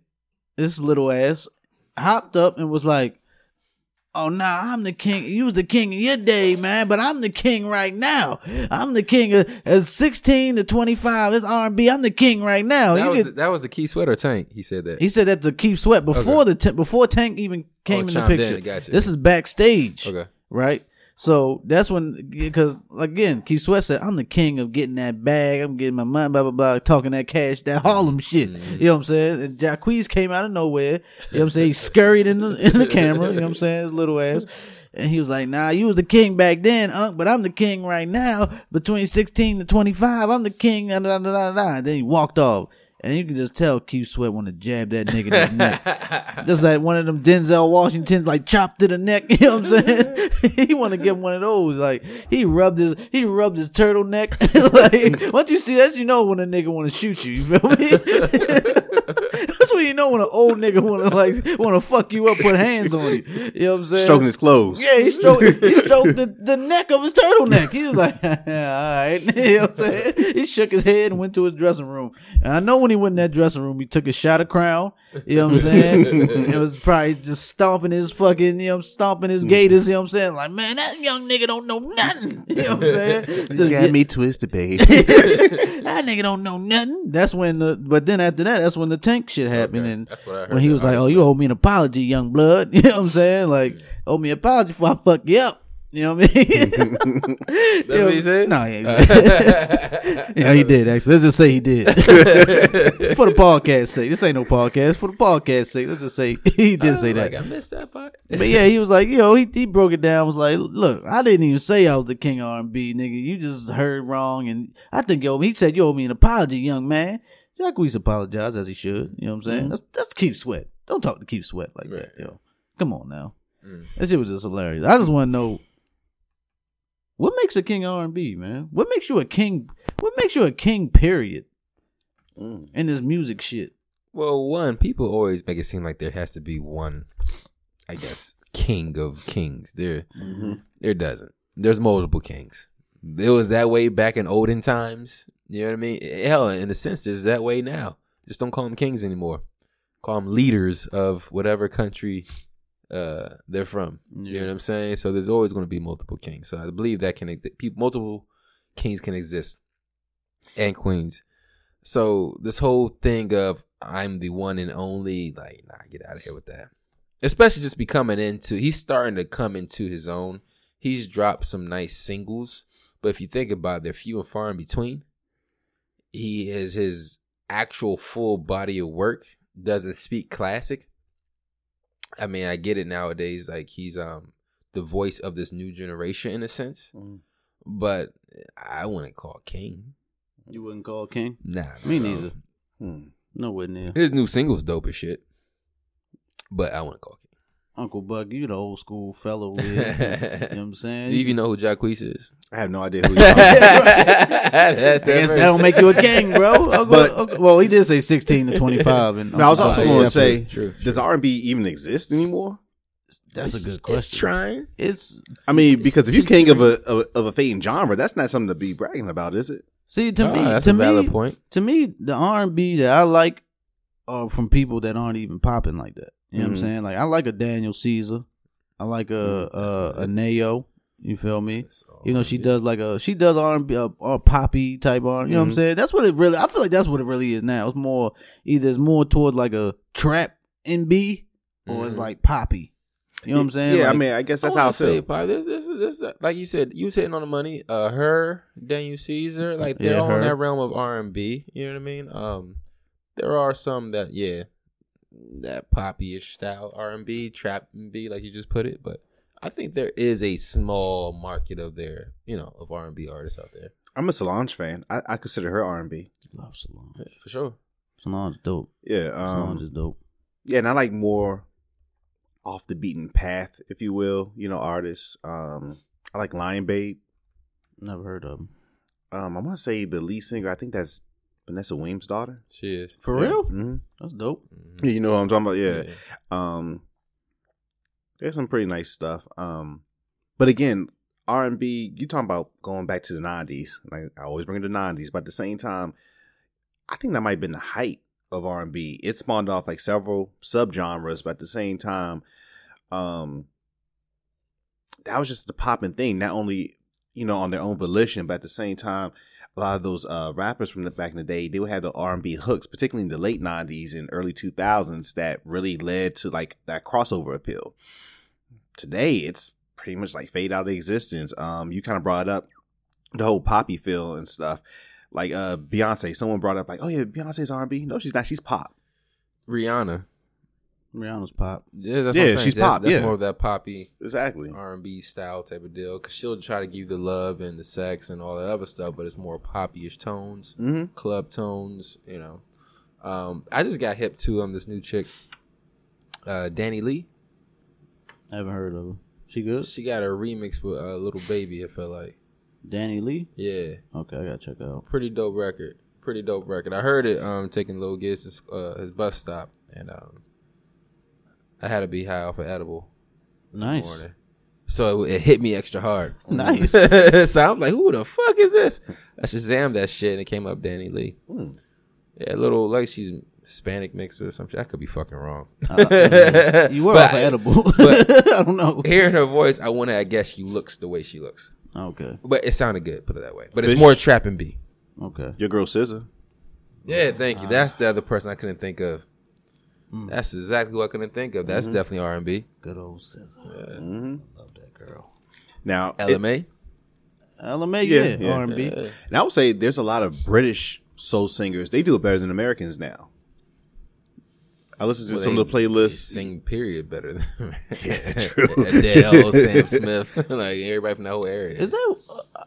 This little ass hopped up and was like, Oh nah, I'm the king. You was the king of your day, man, but I'm the king right now. I'm the king of, of 16 to 25. It's R&B. I'm the king right now. That You was get- that was the key sweater tank. He said that. he said that the Keith Sweat before the t- before Tank even oh, came Oh, in the chimed in, picture. Gotcha. This is backstage, Okay. right? So that's when because again, Keith Sweat said, "I'm the king of getting that bag. I'm getting my money, blah blah blah, talking that cash, that Harlem shit." Mm-hmm. You know what I'm saying? And Jacquees came out of nowhere. You know what I'm saying? He scurried in the in the camera. You know what I'm saying? His little ass. And he was like, nah, you was the king back then, Unc, but I'm the king right now. Between 16 to 25, I'm the king. Da, da, da, da, da. And then he walked off. And you can just tell Keith Sweat want to jab that nigga in the neck. *laughs* Just like one of them Denzel Washington, like chopped to the neck. *laughs* You know what I'm saying? *laughs* he want to get one of those. Like he rubbed his he rubbed his turtleneck. like once you see that, you know when a nigga want to shoot you. You feel me? When you know when an old nigga want to like want to fuck you up, put hands on you. You know what I'm saying? Stroking his clothes. Yeah, he stroked he stroked the, the neck of his turtleneck. He was like, *laughs* all right. *laughs* You know what I'm saying? He shook his head and went to his dressing room. And I know when he went in that dressing room, he took a shot of crown. You know what I'm saying? it was *laughs* probably just stomping his fucking, you know, stomping his mm. gators, you know what I'm saying? Like, man, that young nigga don't know nothing. *laughs* You know what I'm saying? Just get- me twisted, babe. *laughs* that nigga don't know nothing. That's when the but then after that, that's when the tank shit happened. Okay, And that's what I heard when he was like, "Oh, you owe me an apology, young blood." You know what I'm saying? Like, owe me an apology for I fuck you up. You know what I mean? *laughs* That's what he said? No, he ain't yeah, he did actually. Let's just say he did *laughs* for the podcast sake. This ain't no podcast for the podcast sake. Let's just say *laughs* he did say that. Like, I missed that part. But yeah, he was like, you know, he, he broke it down. Was like, look, I didn't even say I was the king of R&B, nigga. You just heard wrong, and I think yo, he said you owe me an apology, young man. Jacquees apologized as he should. You know what I'm saying? That's that's Keith Sweat. Don't talk to Keith Sweat like Right. that, yo. Come on now, Mm. that shit was just hilarious. I just want to know what makes a king R&B, man. What makes you a king? What makes you a king? Period. Mm. In this music shit. Well, one, people always make it seem like there has to be one, I guess, king of kings. There, mm-hmm. there doesn't. There's multiple kings. It was that way back in olden times. You know what I mean? Eh, hell, in a sense, it's that way now. Just don't call them kings anymore. Call them leaders of whatever country uh, they're from. You know what I'm saying? So there's always going to be multiple kings. So I believe that can people, multiple kings can exist and queens. So this whole thing of I'm the one and only, like, nah, get out of here with that. Especially just becoming into, he's starting to come into his own. He's dropped some nice singles, but if you think about it, they're few and far in between. He has his actual full body of work doesn't speak classic. I mean, I get it nowadays. Like he's um the voice of this new generation in a sense, but I wouldn't call King. You wouldn't call king? Nah, Me bro. neither. Hmm. Nowhere near. His new single's dope as shit, but I wouldn't call King. Uncle Buck, you the old school fellow. *laughs* With, you know what I'm saying? Do you even know who Jacquees is? I have no idea who you are. *laughs* That's I guess that don't make you a gang, bro. *laughs* Uncle, But- Uncle- well, he did say 16 to 25. And No, I was also Buck, going yeah, to say, true, does R&B even exist anymore? that's a good question. It's trying. It's I mean, because if you're teaching king of a of, of a fading genre, that's not something to be bragging about, is it? see to Ah, me, that's to a valid me, point. to me, the R&B that I like are from people that aren't even popping like that. You know what I'm Mhm. saying? Like I like a Daniel Caesar. I like a a, a Neo. You feel me? You know, she does like a she does R and B or, or poppy type R. You know what I'm saying? That's what it really. I feel like that's what it really is now. It's more either it's more toward like a trap NB or it's Mhm. like poppy. You know what I'm saying? Yeah, I mean, I guess that's I how I wanna say, feel. probably this, this, this, like you said, you was hitting on the money. Uh, her, Daniel Caesar, like they're Yeah, all her. in that realm of R and B. You know what I mean? Um, there are some that, yeah, that poppy-ish style R and B, trap and B, like you just put it. But I think there is a small market of their, you know, of R and B artists out there I'm a Solange fan. I, I consider her R and B. love Solange. for sure. Solange is dope. Yeah, Solange um, is dope. yeah, and I like more off the beaten path, if you will. You know, artists. Um, I like Lion Babe. Never heard of him. Um, I want to say the lead singer. I think that's Vanessa Williams' daughter. She is For real? hmm That's dope. Mhm. You know what I'm talking about? Yeah. Yeah. Um, there's some pretty nice stuff. Um, but again, R and B. You talking about going back to the '90s? Like I always bring the '90s, but at the same time, I think that might have been the height of R and B. It spawned off like several subgenres, but at the same time, um, that was just the popping thing. Not only you know on their own volition, but at the same time, a lot of those uh, rappers from the back in the day, they would have the R and B hooks, particularly in the late '90s and early 2000s, that really led to like that crossover appeal. Today, it's pretty much like fade out of existence. Um, you kind of brought up the whole poppy feel and stuff. Like uh, Beyonce, someone brought up like, "Oh yeah, Beyonce's R and B." No, she's not. She's pop. Rihanna. Rihanna's pop. Yeah, that's Yeah, what I'm she's that's, pop, That's yeah. more of that poppy Exactly. R and B style type of deal. Cause she'll try to give you the love and the sex and all that other stuff, but it's more poppyish tones, hmm club tones. You know, um, I just got hip to um this new chick, uh, DaniLeigh. I haven't heard of her. She good? She got a remix with a uh, Lil Baby. I feel like, DaniLeigh? yeah, Okay, I gotta check out. pretty dope record. Pretty dope record. I heard it um taking Lil Giz his, uh, his bus stop, and um, I had to be high off an edible. Nice. morning. So it, it hit me extra hard. *laughs* Nice. *laughs* so I was like, who the fuck is this? I Shazam that shit and it came up DaniLeigh. Hmm. Yeah, a little like she's Hispanic mix or something. I could be fucking wrong. *laughs* Uh, you were But off of edible. but- I don't know. Hearing her voice, I want to I guess she looks the way she looks. Okay. But it sounded good, put it that way. But it's Fish. more trap and B. Okay. Your girl SZA. Yeah, thank you. That's the other person I couldn't think of. Mm. That's exactly what I couldn't think of. That's definitely R and B. Good old SZA. hmm Love that girl. Now, it- Ella Mai. LMA, Yeah, yeah, yeah. R&B. Yeah. and I would say there's a lot of British soul singers. They do it better than Americans now. I listen to Well, some they- of the playlists. they sing period better than Yeah, *laughs* true. Adele, Sam Smith, *laughs* like everybody from that whole area. Is that uh,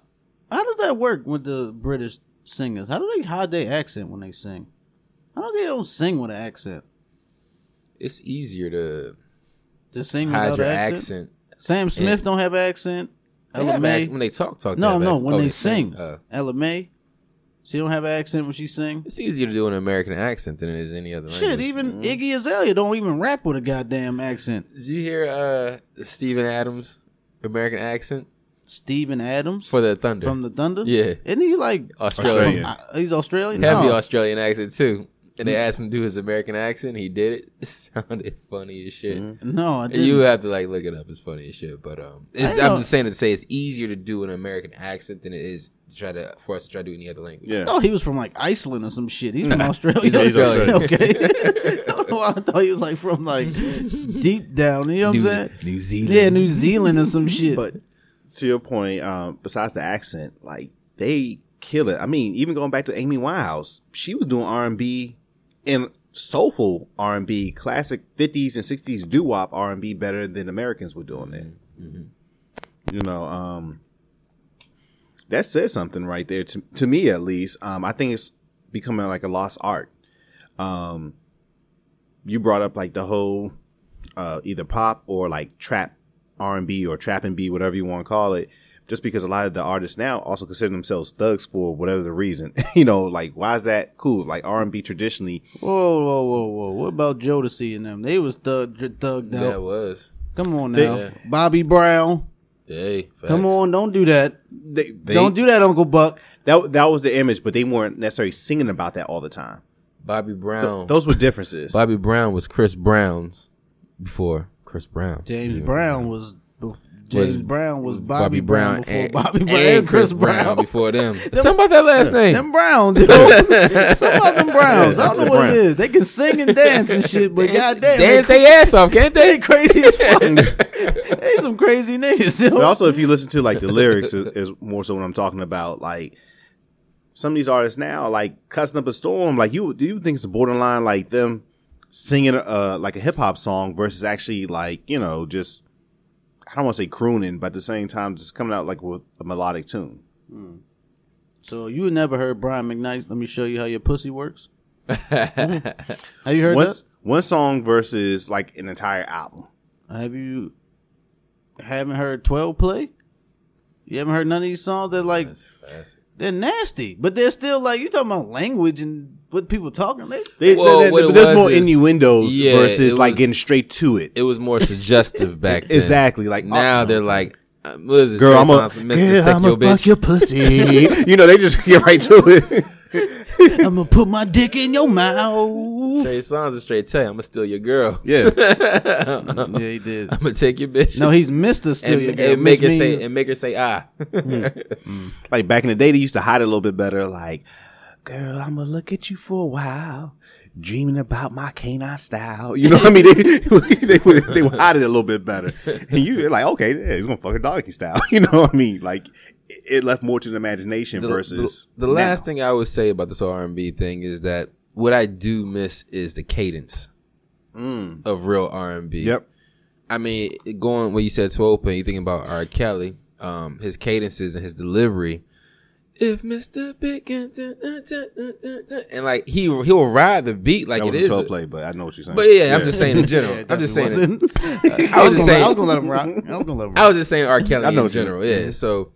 how does that work with the British singers? How do they hide their accent when they sing? How do they don't sing with an accent? It's easier to To sing hide without your accent? accent. Sam Smith don't have accent. They have Ella Mai, accent when they talk, talk. no, no, accent. when Oh, they sing. Uh, Ella Mai, she don't have an accent when she sing. it's easier to do an American accent than it is any other. Shit, language. even Iggy Azalea don't even rap with a goddamn accent. Did you hear uh Steven Adams American accent Steven Adams for the Thunder? from the Thunder. yeah, isn't he like Australian. Australian. uh, he's Australian? Heavy No. Australian accent too. And they asked him to do his American accent. He did it. *laughs* It sounded funny as shit. No, I And didn't. You have to like look it up. It's funny as shit. But um, it's, I I'm know- just saying to say it's easier to do an American accent than it is to try to for us to try to do any other language. Yeah. I thought he was from like Iceland or some shit. He's from *laughs* Australia. He's Australian. *laughs* okay. I don't know why I thought he was like from like deep down. You know what I'm New, saying? New Zealand. Yeah, New Zealand or some shit. But to your point, um, besides the accent, like they kill it. I mean, even going back to Amy Winehouse, she was doing R and B and soulful R and B, classic fifties and sixties doo wop R and B better than Americans were doing then. You know, um, that says something right there to to me at least. Um, I think it's becoming like a lost art. Um, you brought up like the whole uh, either pop or like trap R and B or trap and B, whatever you want to call it. Just because a lot of the artists now also consider themselves thugs for whatever the reason, *laughs* you know, like why is that cool? Like R and B traditionally, whoa, whoa, whoa, whoa! What about Jodeci and them? They was thug, thugged out. that out. was. Come on They- now, Yeah. Bobby Brown. Hey, Come on, don't do that. they, they don't do that, Uncle Buck. that. That was the image, but they weren't necessarily singing about that all the time. Bobby Brown. Th- those were differences. Bobby Brown was Chris Brown's before Chris Brown. James Brown was James Was Brown was Bobby, Bobby Brown, Brown before and, Bobby Brown and and Chris Brown. before them. *laughs* Something about that last name. Them Browns, yo. *laughs* Some about them Browns. I don't know what Browns. it is. They can sing and dance and shit, but goddamn, dance they, their ass off, can't they *laughs* they? crazy as fuck. they some crazy niggas, yo. But also, if you listen to like the lyrics, is, is more so what I'm talking about. Like some of these artists now, like cussing up a storm. Like you, do you think it's borderline like them singing uh like a hip hop song versus actually like you know just I don't want to say crooning, but at the same time just coming out like with a melodic tune. Hmm. So you never heard Brian McKnight? Let me show you how your pussy works. *laughs* Have you heard One, that? one song versus like an entire album. Have you haven't heard Twelve Play? You haven't heard none of these songs that like they're nasty, but they're still like you talking about language and what people talking. They, They, Well, they- they- what but there's more is- innuendos Yeah, versus it like getting straight to it. It was more suggestive *laughs* back then. Exactly. Like Now oh, they're like, uh, what is it? girl, Trey I'm a Songz, Mr. Sick Your pussy. *laughs* you know, they just get right to it. *laughs* I'm gonna put my dick in your mouth. Trey Songz is straight tell you, I'm gonna steal your girl. Yeah. yeah, he did. I'm gonna take your bitch. No, he's Mister Still and, Your and Girl. make her Miss say and make her say ah. like back in the day, they used to hide it a little bit better. Like, girl, I'm gonna look at you for a while, dreaming about my canine style. You know what I mean? They *laughs* they would they would hide it a little bit better, and you they're like, okay, yeah, he's gonna fuck a doggy style. *laughs* You know what I mean? Like, it, left more to the imagination the, versus the, the last now. thing I would say about this R&B thing is that what I do miss is the cadence of real R&B. Mm. Yep. I mean, going when you said 12 and you thinking about R. Kelly, um, his cadences and his delivery. If Mr. Big and, and like he he'll ride the beat like That it is. a play, but I know what you're saying. But yeah, I'm just saying in general. *laughs* Yeah, I'm just saying. It. *laughs* I was just gonna, saying- I was gonna let him rock. I was gonna let him I was just saying R. Kelly I know in general. Yeah. Mm-hmm. So,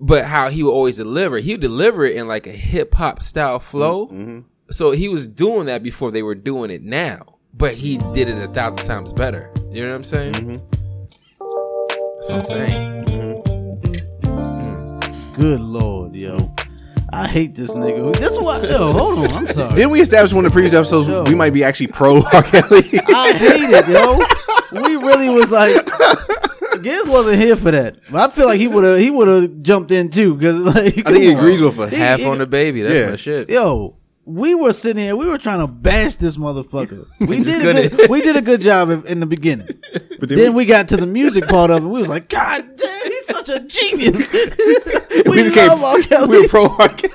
but how he would always deliver, he would deliver it in like a hip hop style flow. Mm-hmm. mm-hmm. So he was doing that before they were doing it now, but he did it a thousand times better. You know what I'm saying? Mm-hmm. That's what I'm saying. Mm-hmm. Good lord, yo. I hate this nigga. This is what. Yo, hold on. I'm sorry. Didn't we establish one of the previous episodes Yo. we might be actually pro R. Kelly? I hate it, yo. We really was like, Giz wasn't here for that. But I feel like he would have he would have jumped in too because like I think he agrees with us. Half he- on the baby. That's Yeah. my shit. Yo, we were sitting here. We were trying to bash this motherfucker. *laughs* We did a good. We did a good job in, in the beginning. *laughs* But Then we got to the music part of it. We was like, God damn, he's such a genius. *laughs* we, became- love R. Kelly. we were pro R. Kelly.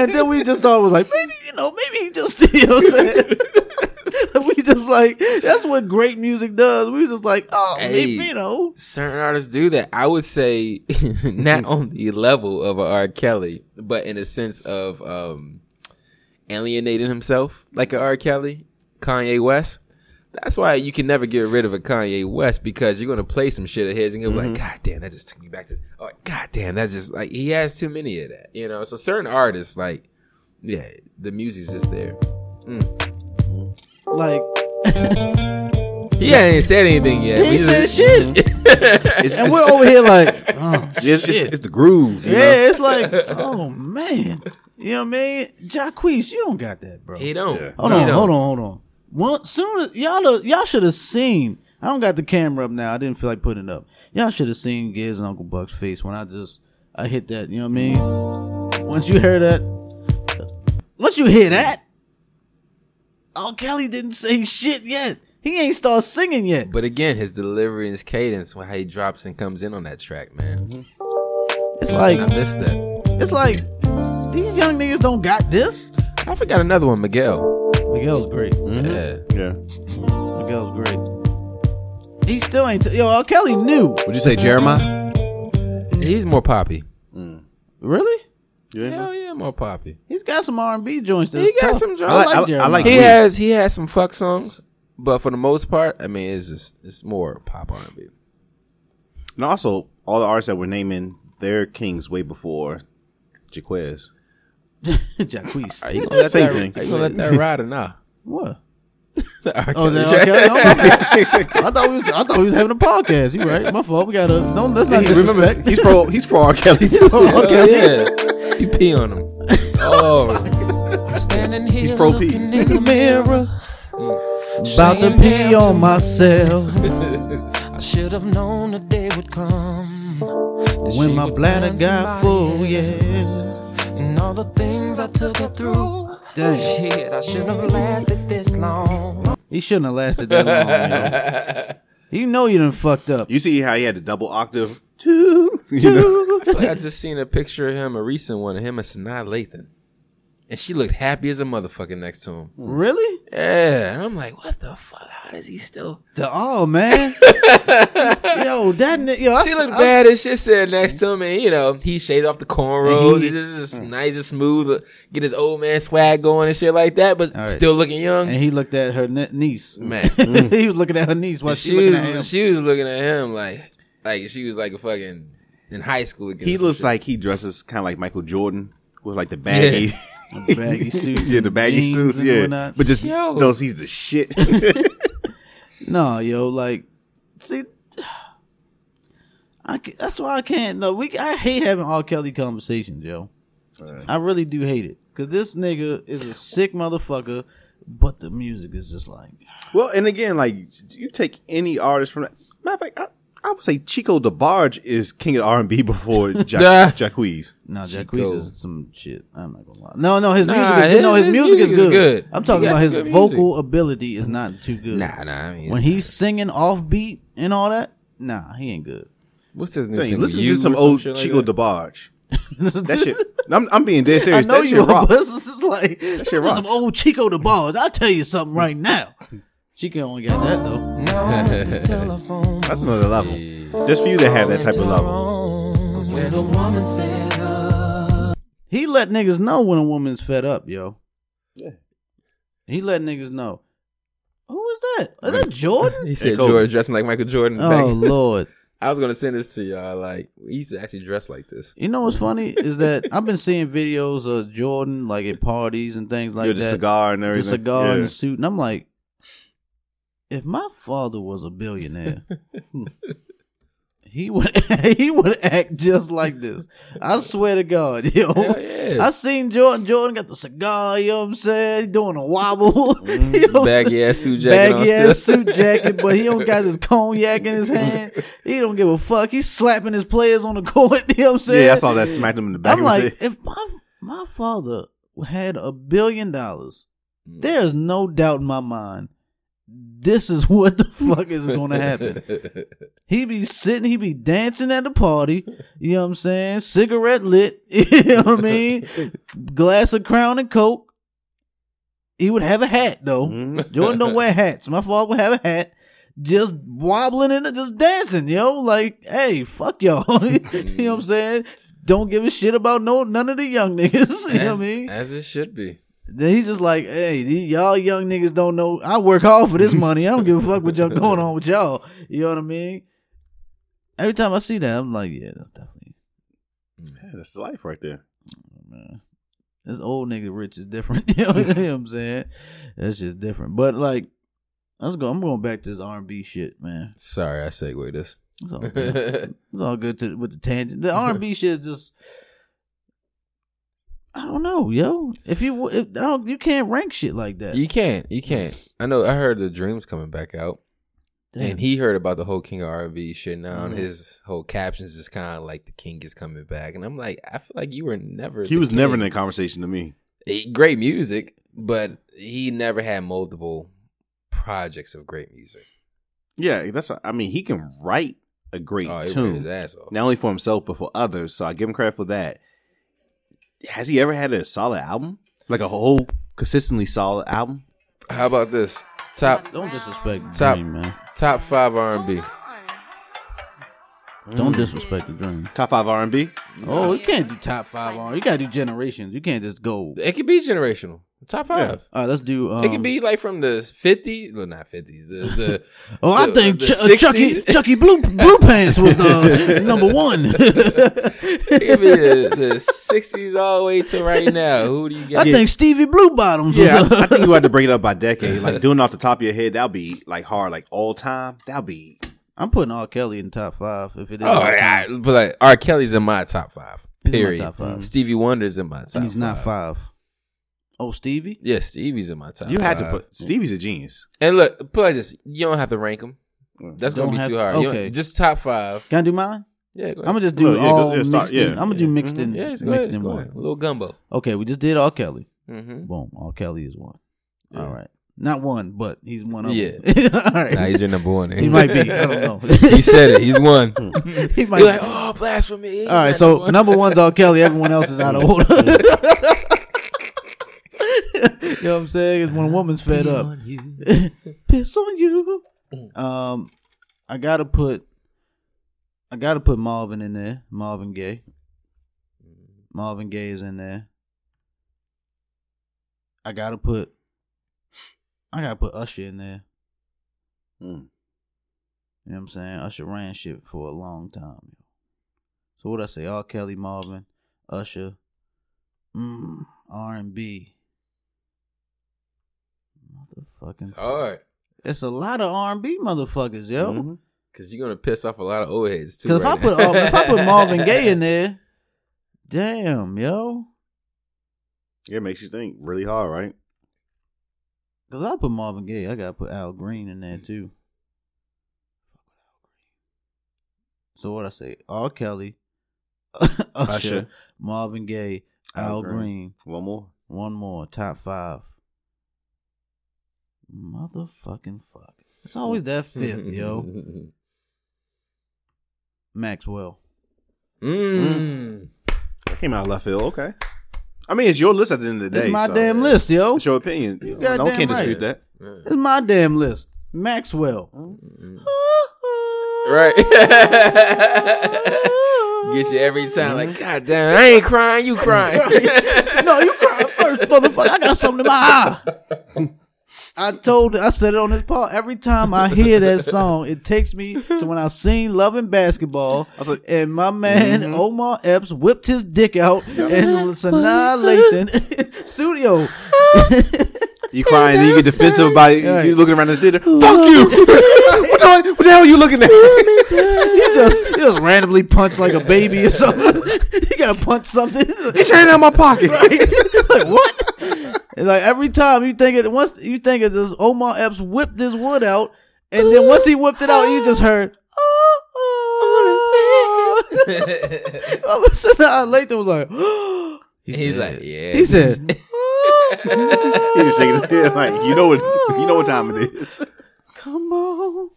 and then we just thought it was like, maybe you know, maybe he just you know what I'm saying. we just like that's what great music does. We was just like, oh, maybe you know, Certain artists do that. I would say not on the level of R. Kelly, but in a sense of um, alienating himself like a R. Kelly, Kanye West. That's why you can never get rid of a Kanye West because you're gonna play some shit of his and you'll be like, mm-hmm. God damn, that just took me back to. Oh, God damn, that's just like he has too many of that, you know. So certain artists, like, yeah, the music's just there. Mm. like *laughs* He ain't said anything yet. he We said just- shit, *laughs* It's, and it's, we're over here like, *laughs* oh it's, it's, shit. it's the groove. you know? yeah, it's like, oh man, you know what I mean? Jacquees, you don't got that, bro. He don't. Yeah. Hold He on, don't. hold on, hold on. Well, soon as y'all y'all should have seen. I don't got the camera up now. I didn't feel like putting it up. Y'all should have seen Giz and Uncle Buck's face when I just I hit that. You know what I mean? Once you hear that, once you hear that, oh Kelly didn't say shit yet. He ain't start singing yet. But again, his delivery and his cadence, how he drops and comes in on that track, man. Mm-hmm. It's like I missed that. it's like these young niggas don't got this. I forgot another one, Miguel. Miguel's great. Mm-hmm. Yeah. Yeah. Miguel's great. He still ain't. T- Yo, R. Kelly knew. Would you say Jeremiah? He's more poppy. Mm. Really? Yeah. Hell yeah, more poppy. He's got some R and B joints. That's He got tough. some joints. I I like, like- I- I Jeremiah. like He Weird. has he has some fuck songs, but for the most part, I mean, it's just it's more pop R and B. And also, all the artists that we're naming, they're kings way before Jacquees. *laughs* Jacquees. Are you gonna *laughs* let Same that? thing. Are you gonna let that ride or not? What? *laughs* Oh, then, okay. I thought we was. I thought we was having a podcast. You right? My fault. We gotta. Don't. Let's not He- remember, disrespect. he's pro. He's pro R. Kelly too. Hell Okay. yeah, you pee on him. Oh, I'm standing here He's pro P. looking in the mirror. Mm. About to pee on myself. I should have known the day would come. When my bladder got full, else. yeah. And all the things I took her through. Dang. Shit, I should have lasted this long. He shouldn't have lasted that long, yo. *laughs* You know you done fucked up. You see how he had the double octave? Two. *laughs* You know? I like I just seen a picture of him, a recent one of him and Sanaa Lathan. And she looked happy as a motherfucker next to him. Really? Yeah. And I'm like, what the fuck? How does he still? The oh man, *laughs* yo, that ni- yo, I, She s- looked I- bad as shit sitting next to him, and you know he shaved off the cornrows. He- He's just, just nice and smooth, uh, get his old man swag going and shit like that, but All right. still looking young. And he looked at her niece. Man, *laughs* he was looking at her niece while she, she looking was at him. she was looking at him like like she was like a fucking in high school. again He looks like he dresses kind of like Michael Jordan with like the baggy, baggy *laughs* suits yeah, the baggy jeans suits, and yeah. whatnot. But just Yo. knows he's the shit. *laughs* *laughs* No, yo, like, see, I ca- that's why I can't. No, we. I hate having all Kelly conversations, yo. I really do hate it because this nigga is a sick motherfucker, but the music is just like, well, and again, like you take any artist from that. Matter of fact, I, I would say Chico DeBarge is king of R and B before *laughs* Yeah. Jack, Jacquees. no, Chico. Jacquees is some shit. I'm not gonna lie. No, no, his Nah, music is good. his- No, his, his music, music is is good. good. I'm talking He got about his some good vocal ability is not too good. nah, nah. I mean, when he's singing offbeat and all that, nah, he ain't good. what's his name? Tell you, Single listen You to some or old shit like Chico that? DeBarge. *laughs* That shit. I'm, I'm being dead *laughs* I serious. know that you shit are, rock. but this is like this shit is some old Chico the Balls. I'll tell you something right now. Chico only got that though. Now I'm at this *laughs* telephone. That's another level. Just for you to have that type of level. Cause when a woman's fed up, He let niggas know when a woman's fed up, yo. Yeah. He let niggas know. Who is that? Is that Jordan? *laughs* He said Kobe. Jordan dressing like Michael Jordan. oh back- Lord. *laughs* I was gonna send this to y'all. Like we used to actually dress like this. You know what's funny is that I've been seeing videos of Jordan like at parties and things like Yo, the that. cigar and everything. the cigar yeah. and the suit, and I'm like, if my father was a billionaire, *laughs* he would *laughs* he would act just like this. I swear to God, yo. Yeah. I seen Jordan. Jordan got the cigar. You know what I'm saying? Doing a wobble. *laughs* you know Baggy ass suit jacket Baggy ass suit jacket, but he don't got his cognac in his hand. He don't give a fuck. He's slapping his players on the court. You know what I'm saying? Yeah, I saw that smacked him in the back I'm like, if my my father had a billion dollars, Mm. there's no doubt in my mind. This is what the fuck is going *laughs* to happen. He be sitting, he be dancing at the party. You know what I'm saying? Cigarette lit. *laughs* You know what I mean? Glass of Crown and Coke. He would have a hat though. Mhm. Jordan don't wear *laughs* hats. My father would have a hat, just wobbling in it, just dancing, yo. Like, hey, fuck y'all. you know what I'm saying? Don't give a shit about no none of the young niggas. You know what I mean? As it should be. Then he's just like, hey, these, y'all young niggas don't know. I work hard for this *laughs* money. I don't give a fuck what y'all going on with y'all. You know what I mean? Every time I see that, I'm like, yeah, that's definitely mm. Yeah, that's the life right there. Oh, man. This old nigga rich is different. *laughs* you know what I'm *laughs* saying? That's just different. But like, let's go. I'm going back to this R&B shit, man. Sorry, I segue this. It's all good. it's all good to, with the tangent. The R&B shit is just. I don't know, yo. If you if, I don't, you can't rank shit like that. You can't. You can't. I know. I heard the Dreams coming back out, Damn. and he heard about the whole King of R&B shit now, and Mhm. his whole captions is kind of like the King is coming back, and I'm like, I feel like you were never. He the was never in king. that conversation to me. Eh, Great music, but he never had multiple projects of great music. Yeah, that's. I mean, he can write a great Oh, tune, his ass off. not only for himself but for others. So I give him credit for that. Has he ever had a solid album, like a whole consistently solid album? How about this? Top Don't disrespect the Top- dream, man. top five R&B. Don't disrespect the dream. Top five R and B. Oh, you can't do top five on. You gotta do generations. You can't just go. It could be generational. Top five. All right, let's do. Um, it could be like from the 50s, well, not 50s. The, the *laughs* Oh, I the- think the Ch- uh, Chucky Chucky Blue Blue *laughs* Pants was the *laughs* number one. it could be the, the 60s all the way to right now. Who do you got? I think Stevie Blue Bottoms Yeah, was. I, I think you had to bring it up by decade. Like doing it off the top of your head, that'll be like hard, like all time. That'll be I'm putting R. Kelly in top five. If it is, Oh, all yeah, time. but like R. Kelly's in my top five. He's in my Period. top five. Stevie Wonder's in my top. and he's not five. five. Oh, Stevie. Yeah, Stevie's in my top. you had to five. put. Stevie's a genius. And look, put it like this: you don't have to rank them. That's gonna be have- too hard. You okay. know, just top five. Can I do mine? Yeah, go I'm gonna just do Well, yeah, all go- yeah, start- mixed in. yeah. I'm gonna do mixed in, yeah, just go mixed ahead. in Go one. ahead. A little gumbo. Okay, we just did R. Kelly. Mm-hmm. Boom, R. Kelly is one. Yeah. All right, not one, but he's one of Yeah. them. *laughs* all right, Nah, he's your number one. he might be. I don't know. *laughs* he said it. He's one. *laughs* he might. You're be. like, oh, blasphemy. All right, so number one's R. Kelly. Everyone else is out of order. You know what I'm saying? It's when a woman's fed up. On you. *laughs* Piss on you. Um, I gotta put. I gotta put Marvin in there. Marvin Gaye. Marvin Gaye is in there. I gotta put. I gotta put Usher in there. Mm. You know what I'm saying? Usher ran shit for a long time. So what I say? R. Kelly, Marvin, Usher, mm, R and B. Motherfucking. It's hard. It's a lot of R and B motherfuckers, yo. Mhm. Cause you're gonna piss off a lot of old heads too. Because right if I put now. um, if I put Marvin Gaye in there, damn, yo. Yeah, it makes you think really hard, right? Because I put Marvin Gaye, I gotta put Al Green in there too. So what I say? R. Kelly, *laughs* Usher, Usher. Marvin Gaye, Al, Al Green. Green. One more. One more, top five. Motherfucking fuck. It's always that *laughs* fifth, yo. Maxwell. Mm. That came out of left field. Okay. I mean, it's your list at the end of the day. It's my so damn list, yo. It's your opinion. You goddamn can't right. dispute that. It's my damn list. Maxwell. Right. *laughs* Get you every time. Like, God damn, I ain't crying. You crying. *laughs* no, you crying first, motherfucker. I got something in my eye. I told, I said it on this part. Every time I hear that *laughs* song, it takes me to when I seen Love and Basketball, was like- and my man Mm-hmm. Omar Epps whipped his dick out, and *laughs* Sanaa Lathan *laughs* studio. You crying, and you get defensive about it. Right. You looking around the theater. Fuck you! what, *laughs* the, what the hell are you looking at? *laughs* You just, you just randomly punch like a baby or something. *laughs* you gotta punch something. Get your hand out of my pocket. like what? And like every time you think it, once you think it, this Omar Epps whipped this wood out, and then once he whipped it out, you just heard. Oh, oh. so now Lathan was like, *gasps* he He's said- like, yeah. he said, He was shaking his head like, you know what? You know what time it is. "Come on,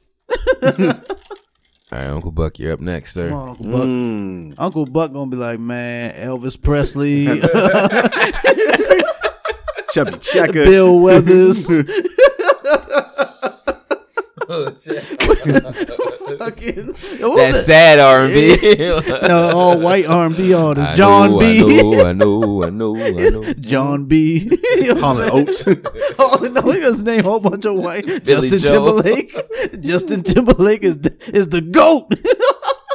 All right, Uncle Buck, you're up next, sir. come on, Uncle Buck." Mm. Uncle Buck gonna be like, "Man, Elvis Presley, *laughs* Chubby Checker. Bill Withers, *laughs* *laughs* Fucking That was sad R&B. *laughs* no, all white R&B I artists, John know, B, I know, I know, I know, I know. Jon B. *laughs* You know what Colin? Oates. Oh no, he just named a whole bunch of white. Billy Justin Joel. Timberlake. Justin Timberlake is the, is the goat.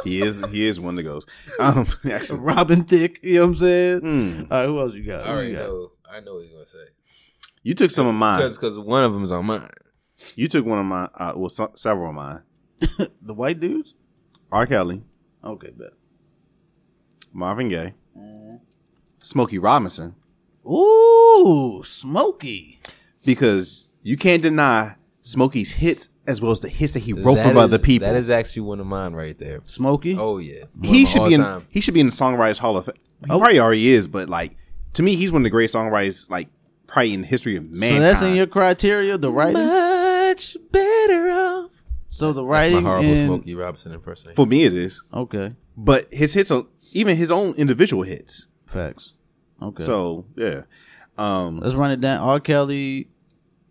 he is. He is one that goes. Um, actually, Robin Thicke. You know what I'm saying? mm. All right, who else you got? I Who already you got? know. I know what he's gonna say. you took some of mine. Because because one of them is on mine. You took one of my, Uh, well, so, several of mine. *laughs* The white dudes. R. Kelly, Okay, bet. Marvin Gaye, Smokey Robinson, Ooh, Smokey. because you can't deny Smokey's hits as well as the hits that he wrote That from is- other people. That is actually one of mine right there. Smokey. Oh yeah, One he of should my be in. all-time. He should be in the Songwriters Hall of Fame. He Oh. probably already is, but like to me, he's one of the greatest songwriters, like probably in the history of man. so mankind. that's in your criteria, the writing. Much better off. So the My writing horrible and Smokey Robinson impersonation. For me, it is. okay, But his hits are even his own individual hits. facts. Okay, So yeah, um, let's run it down. R. Kelly.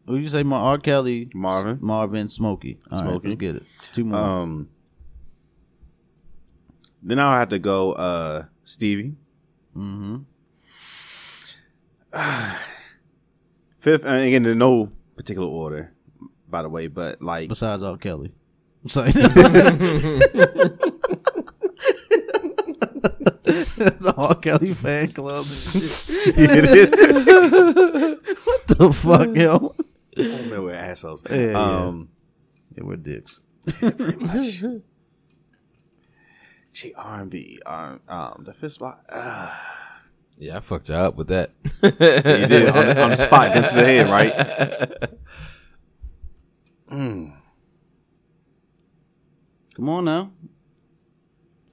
Who you say? Mar- R. Kelly, Marvin. Marvin, Smokey. All right, Smokey. let's get it. Two more. Um, then I'll have to go uh Stevie. mm-hmm. *sighs* Fifth, and again, in no particular order, by the way, but like Besides R. Kelly. I'm *laughs* sorry. *laughs* the R. Kelly fan club. and shit. *laughs* it is. what the fuck, yo? Oh, man, we're assholes. Yeah, yeah. um, Yeah, we're dicks. gee, R and B, um, the fist spot. Uh, *sighs* Yeah, I fucked you up with that. you did on the, on the spot, gun to the head, right? Mm. Come on now.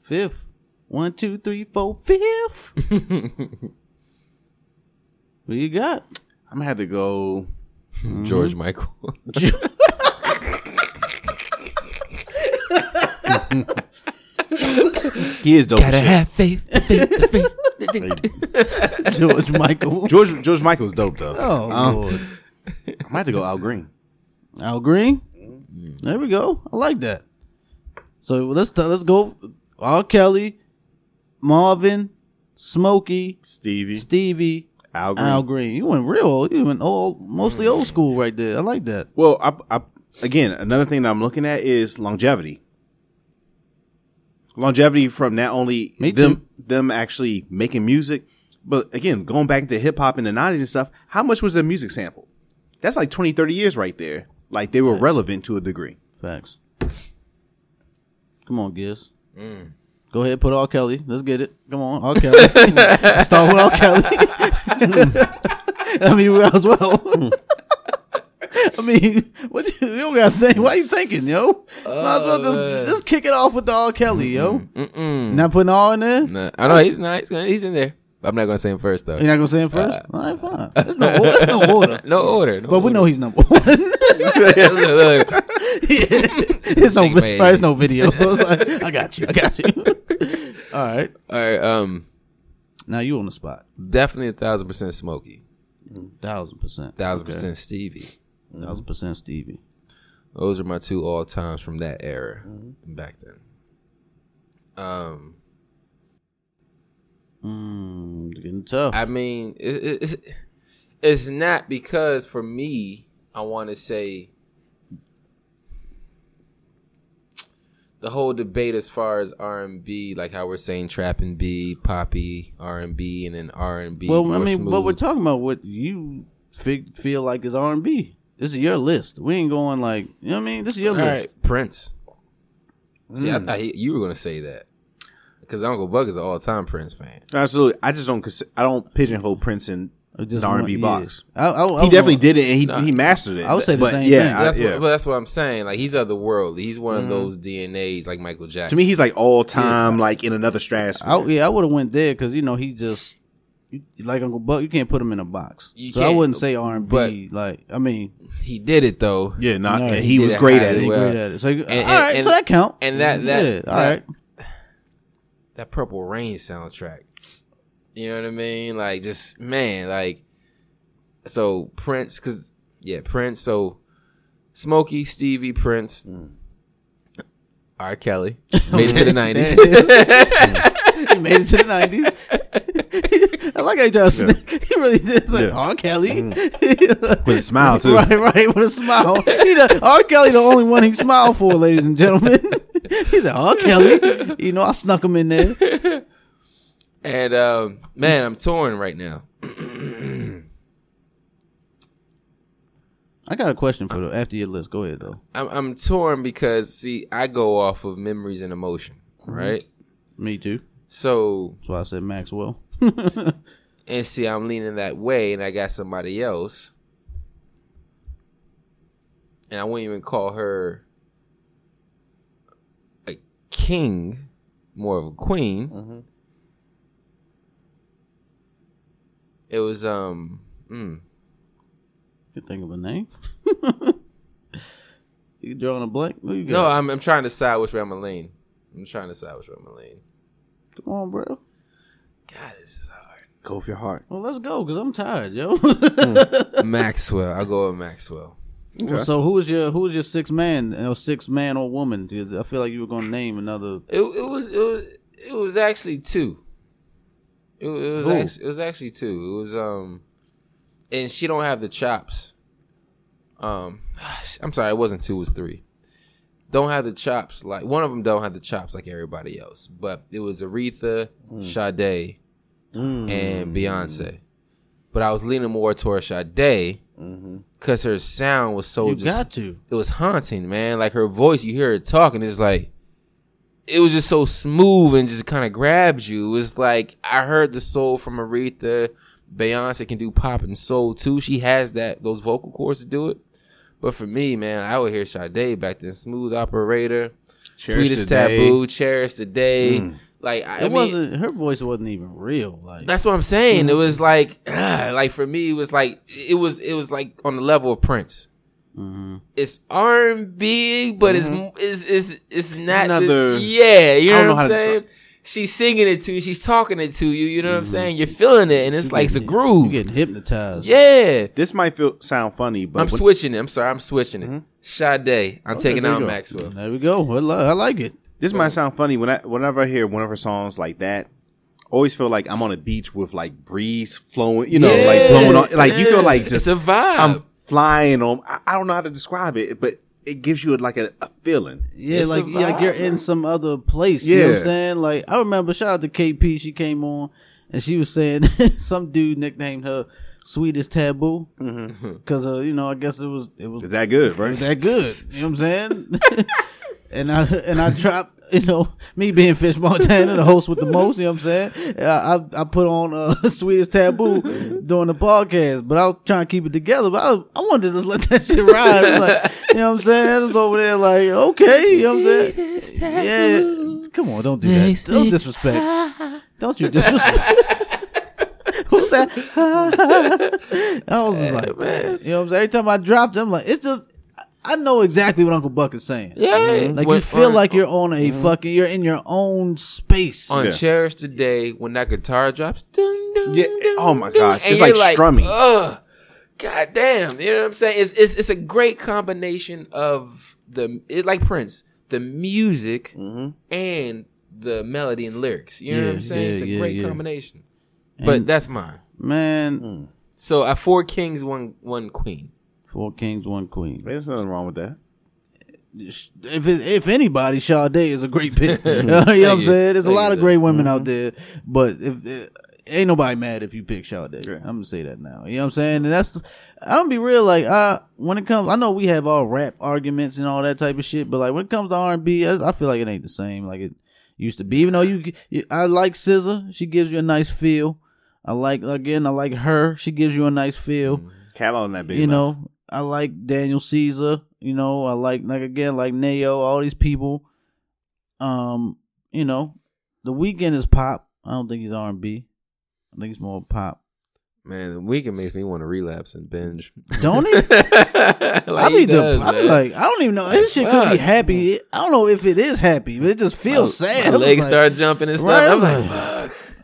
Fifth. One, two, three, four, fifth. *laughs* what you got? I'm gonna have to go. *laughs* George Michael. *laughs* He is dope. as shit. have faith. faith, faith. George Michael. George George Michael's dope though. Oh, Um, Lord. I might have to go Al Green. Al Green. Mm-hmm. There we go. I like that. So let's let's go. R. Kelly, Marvin, Smokey, Stevie, Stevie, Al Green. Al Green. You went real. old. You went old, mostly old mm. school right there. I like that. Well, I, I, again, another thing that I'm looking at is longevity. Longevity from not only Me them too. them actually making music, but again, going back to hip hop in the 90s and stuff, how much was the music sample? That's like 20, 30 years right there. Like they were relevant to a degree. Facts. Come on, Giz. Mm. Go ahead, put R. Kelly. Let's get it. Come on, R. Kelly. *laughs* Start with R. Kelly. *laughs* I mean, as well. *laughs* I mean, what you, you don't got to think. Why you thinking, yo? Might as well just, just kick it off with the R. Kelly, yo. Mm-mm. Not putting all in there. Nah, I know he's nice. He's in there. I'm not gonna say him first though. You're not gonna say him first. Uh, All right, fine. There's no, there's no *laughs* order. No order. No But we know he's number one. *laughs* There's no, vi- right, there's no video, so it's like, I got you, I got you. *laughs* All right, All right. Um. now you on the spot. Definitely a thousand percent Smokey. Thousand percent. Thousand Okay. percent Stevie. Thousand percent Stevie. Those are my two all times from that era Mm-hmm. back then. Um. Mm, it's getting tough. I mean, it, it, it's it's not because for me, I want to say the whole debate as far as R and B, like how we're saying trap and B, poppy R and B, and then R and B. well, I mean, but we're talking about what you fig- feel like is R and B. This is your list. We ain't going like you know what I mean. This is your All list. right, Prince. See, Mm. I thought he, you were gonna say that because Uncle Buck is an all time Prince fan. Absolutely. I just don't consi- I don't pigeonhole Prince in the R&B box. yeah. I, I, I He was definitely gonna- did it and he, Nah. he mastered it. I would say the but same yeah, thing. I- That's yeah. what, but that's what I'm saying. Like he's otherworldly. He's one of mm-hmm. those DNAs like Michael Jackson. to me, he's like all time, like in another stratosphere. I, yeah, I would have went there because you know he just you, like Uncle Buck. You can't put him in a box. You so I can't, wouldn't say R and B. Like I mean, he did it though. yeah, not, No, and he he did was it great highly at it. he well. great at it. So you- And- all right, and- so that count. And that that yeah, all that, right. That Purple Rain soundtrack. You know what I mean? Like just man, like so Prince, cause yeah, Prince. So Smokey, Stevie, Prince, mm. R. Kelly *laughs* made it to the nineties. *laughs* he made it to the nineties. *laughs* I like how he just *laughs* he really did. It's like Yeah. R. Kelly *laughs* With a smile, too. Right, right, with a smile. He the, R. Kelly, the only one he smiled for, ladies and gentlemen. *laughs* He's like R. Kelly. You know, I snuck him in there. and um, man, I'm torn right now. *clears throat* I got a question for the after your list. Go ahead though. I'm, I'm torn because see, I go off of memories and emotion, right? Me too. So That's why I said Maxwell. *laughs* and see, I'm leaning that way, and I got somebody else, and I wouldn't even call her a king, more of a queen. It was um, mm, You think of a name? *laughs* you drawing a blank? No. I'm I'm trying to decide which way I'm gonna lean. I'm trying to decide which way I'm gonna lean. Come on, bro. God, this is hard. Go with your heart. Well, let's go because I'm tired, yo. *laughs* Maxwell, I'll go with Maxwell. Well, so who was your who was your six man or six man or woman? I feel like you were gonna name another. It, it was it was it was actually two. It, it was actually, it was actually two. It was um, and she don't have the chops. Um, I'm sorry, it wasn't two. It was three. Don't have the chops like one of them. Don't have the chops like everybody else. But it was Aretha, Sade, and Beyonce. But I was leaning more towards Sade because her sound was so You just got to. it was haunting, man. Like her voice, you hear her talking, it's like it was just so smooth and just kind of grabs you. It was like I heard the soul from Aretha. Beyonce can do pop and soul too. She has that those vocal cords to do it. But for me, man, I would hear Sade back then, smooth operator. Cherish Sweetest the. Taboo, Cherish the Day. Mm. Like I It mean, wasn't her voice wasn't even real. Like That's what I'm saying. It was like, ah, *sighs* like for me, it was like it was it was like on the level of Prince. Mm-hmm. It's R and B, but it's mm-hmm. it's it's it's not. the- another- yeah, you know know what I'm saying. She's singing it to you. She's talking it to you. You know what I'm mm-hmm. saying. You're feeling it, and it's like it's a groove. you groove. getting hypnotized. Yeah, This might feel sound funny, but I'm when- switching it. I'm sorry, I'm switching it. Sade, I'm taking there out. Maxwell. There we go. I like it. This might sound funny when I whenever I hear one of her songs like that. I Always feel like I'm on a beach with like breeze flowing, you know, Yeah, like blowing on. Like you feel like It's a vibe. I'm flying on. I, I don't know how to describe it, but it gives you like a, a feeling. Yeah, It's a like yeah, like you're in some other place. You know what I'm saying? Like I remember shout out to KP, she came on and she was saying *laughs* some dude nicknamed her sweetest taboo. *laughs* Cause uh, you know, I guess it was it was Is that good, right? Is that good. You know what I'm saying? *laughs* and I *laughs* and I dropped, *laughs* you know, me being Fish Montana, the host with the most. You know what I'm saying? I I, I put on uh, *laughs* sweetest taboo during the podcast, but I was trying to keep it together. But I, was, I wanted to just let that shit ride. Like, you know what I'm saying? I was over there like, okay, you know what I'm saying? Yeah, come on, don't do that. Don't disrespect. Don't you disrespect. Who's that? I was just like, man. You know what I'm saying? Every time I dropped it, I'm like, it's just, I know exactly what Uncle Buck is saying. yeah, mm-hmm. Like When- you feel on- like you're on a mm-hmm. fucking, you're in your own space. on Yeah. Cherish the Day when that guitar drops. Dun, dun, Yeah, dun, oh my gosh, and it's you're like strumming. Ugh, God damn, you know what I'm saying? It's it's it's a great combination of the it, like Prince, the music Mm-hmm. and the melody and lyrics. You know what I'm saying? yeah, it's a yeah, great yeah. combination. But that's mine. Man, hmm. So I four kings, one one queen. Four kings, one queen. There's nothing wrong with that. If it, if anybody, Sade is a great pick. *laughs* *laughs* you know what I'm saying? There's a lot of great women out there, but if uh, ain't nobody mad if you pick Sade. Yeah. I'm gonna say that now. You know what I'm saying? And that's I'm gonna be real. Like, uh, when it comes, I know we have all rap arguments and all that type of shit, but like when it comes to R&B, I, I feel like it ain't the same like it used to be. Even though you, you I like SZA, she gives you a nice feel. I like again, I like her. She gives you a nice feel Cat on that big. you enough. know, I like Daniel Caesar. You know, I like like again like Neo. All these people. Um, you know, the Weeknd is pop. I don't think he's R and B. I think it's more pop. Man, the Weeknd makes me want to relapse and binge. Don't *laughs* he? like I be does, I be like, I don't even know. This shit could be happy. I don't know if it is happy, but it just feels sad. My legs like, start jumping and stuff. Right, I'm like.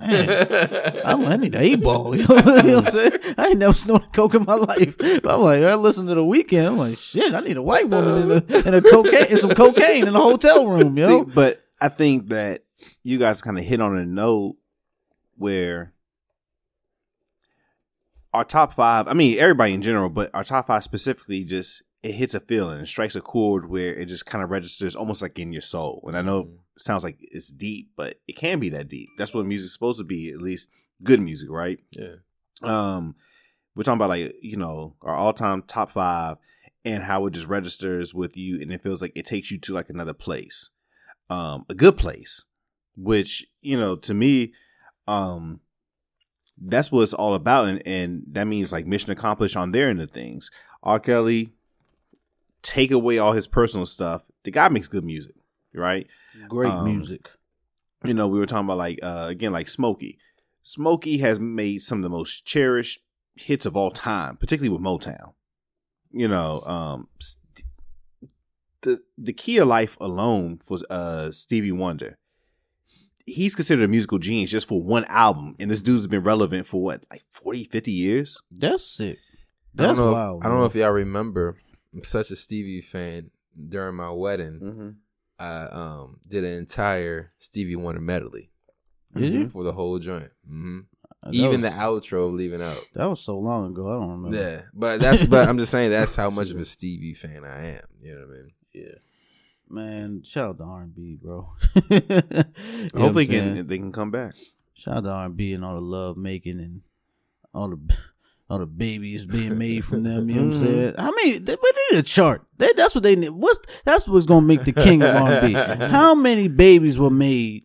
Man, I'm, I need an eight ball. You know, what I'm *laughs* saying? I ain't never snorted coke in my life. But I'm like, I listen to the Weeknd. I'm like, shit, I need a white woman in a in a cocaine and some cocaine in a hotel room, yo. See, but I think that you guys kind of hit on a note where our top five, I mean, everybody in general, but our top five specifically just, it hits a feeling, it strikes a chord where it just kind of registers almost like in your soul. And I know it sounds like it's deep, but it can be that deep. That's what music's supposed to be, at least good music, right? yeah. um we're talking about like you know our all-time top five and how it just registers with you and it feels like it takes you to like another place um a good place which you know to me um that's what it's all about and and that means like mission accomplished on their end of things r kelly take away all his personal stuff the guy makes good music right Great Um, music. you know, we were talking about like uh again like Smokey. Smokey has made some of the most cherished hits of all time, particularly with Motown. You know, um the the key of life alone for uh Stevie Wonder. He's considered a musical genius just for one album, and this dude's been relevant for what, like 40, 50 years? That's sick. I don't That's know. wild. If, I don't know if y'all remember. I'm such a Stevie fan. During my wedding, Mm-hmm. I um did an entire Stevie Wonder medley Did you? for the whole joint. hmm That Even was- the outro, leaving out. That was so long ago. I don't remember. Yeah, but that's but I'm just saying that's how much of a *laughs* Stevie fan I am. You know what I mean? Yeah. Man, shout out to R and B, bro. *laughs* You know Hopefully, can, they can come back. Shout out to R and B and all the love making and all the all the babies being *laughs* made from them. You know what I'm mm-hmm. saying? I mean, they, but they need a chart. They, that's what they need. What's that's what's gonna make the king of R and B? *laughs* How many babies were made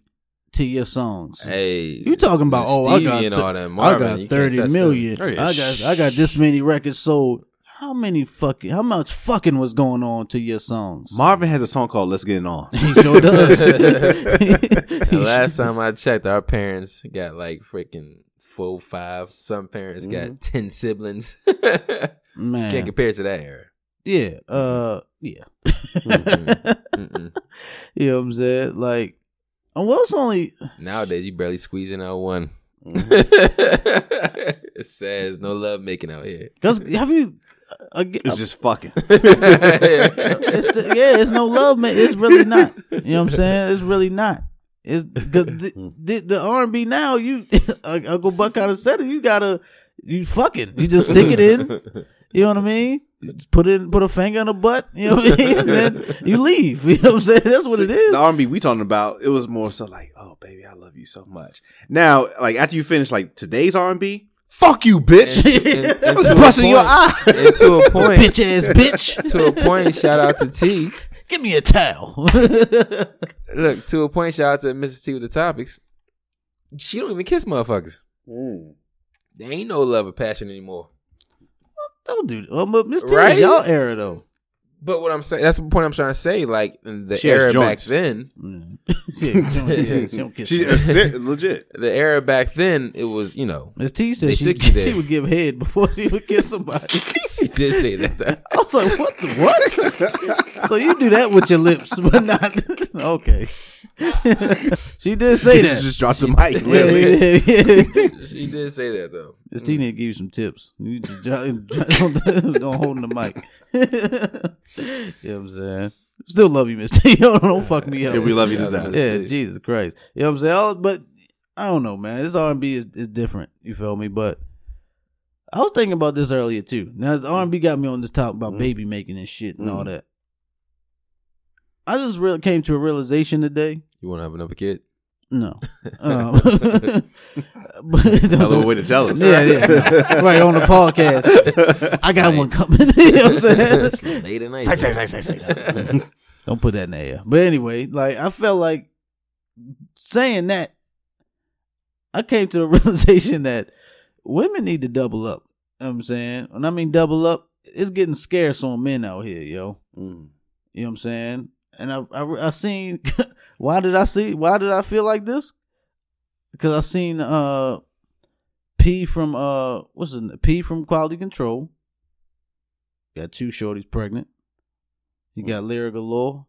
to your songs? Hey, You talking about? Oh, I Stevie got and th- all that. I got thirty million. can't thirty touch million. Yeah. I got I got this many records sold. how many fucking, how much fucking was going on to your songs? Marvin has a song called "Let's Get It On." *laughs* he sure does. The last time I checked, our parents got like freaking four, five. Some parents got ten siblings. *laughs* Man, Can't compare to that era. yeah, uh, yeah. Mm-mm. *laughs* You know what I'm saying? Like, and well, it's only Nowadays, you barely squeezing out one. *laughs* it says no love making out here. because have you? Uh, It's just fucking. it's the, yeah, it's no love, man. It's really not. You know what I'm saying? It's really not. It's cause the, the, *laughs* the R&B now. You *laughs* Uncle Buck kind of said it. You gotta you fucking you just stick it in. *laughs* You know what I mean? Just put it put a finger in the butt. You know what I mean? And then you leave. You know what I'm saying? That's what it is. The R&B we talking about, it was more so like, "Oh, baby, I love you so much." Now, like after you finish like today's R&B, fuck you, bitch. And- and- and I was to busting your point- eye. And to a point, Bitch ass bitch. to a point, shout out to T. Give me a towel. *laughs* Look, to a point, shout out to Mrs. T with the topics. She don't even kiss motherfuckers. Mm. There ain't no love or passion anymore. Don't do that. Well, but Miss T Right? y'all era though. But what I'm saying, that's the point I'm trying to say. Like in the She era back then, Mm. *laughs* she, don't, kiss She nobody. *laughs* ser- *laughs* legit. the era back then, it was you know Miss T said she, took you there. she would give head before she would kiss somebody. she did say that. though. I was like, what the what? so you do that with your lips, but not okay. she did say that. She just dropped the mic. yeah, yeah, yeah. She did say that though. Miss T need to give you some tips. You just *laughs* don't, don't hold in the mic. *laughs* you know what I'm saying? Still love you, Miss T. *laughs* don't, don't fuck me up. Yeah, we love you to death. Yeah, Please. Jesus Christ. You know what I'm saying? Oh, but I don't know, man. This R and B is, is different. You feel me? But I was thinking about this earlier too. Now the R and B got me on this talk about baby making and shit and all Mhm. that. I just really came to a realization today. You want to have another kid? No, *laughs* um, *laughs* but Hell of a way to tell us. Yeah, yeah. right on the podcast. *laughs* I got one coming. you know what I'm saying? It's late at night. Don't put that in the air. But anyway, like I felt like saying that, I came to the realization that women need to double up. You know what I'm saying? And I mean double up, it's getting scarce on men out here, yo. Mm. You know what I'm saying? And I I, I seen why did I see why did I feel like this? Because I seen uh P from uh what's it P from Quality Control. Got two shorties pregnant. You got Lira Galore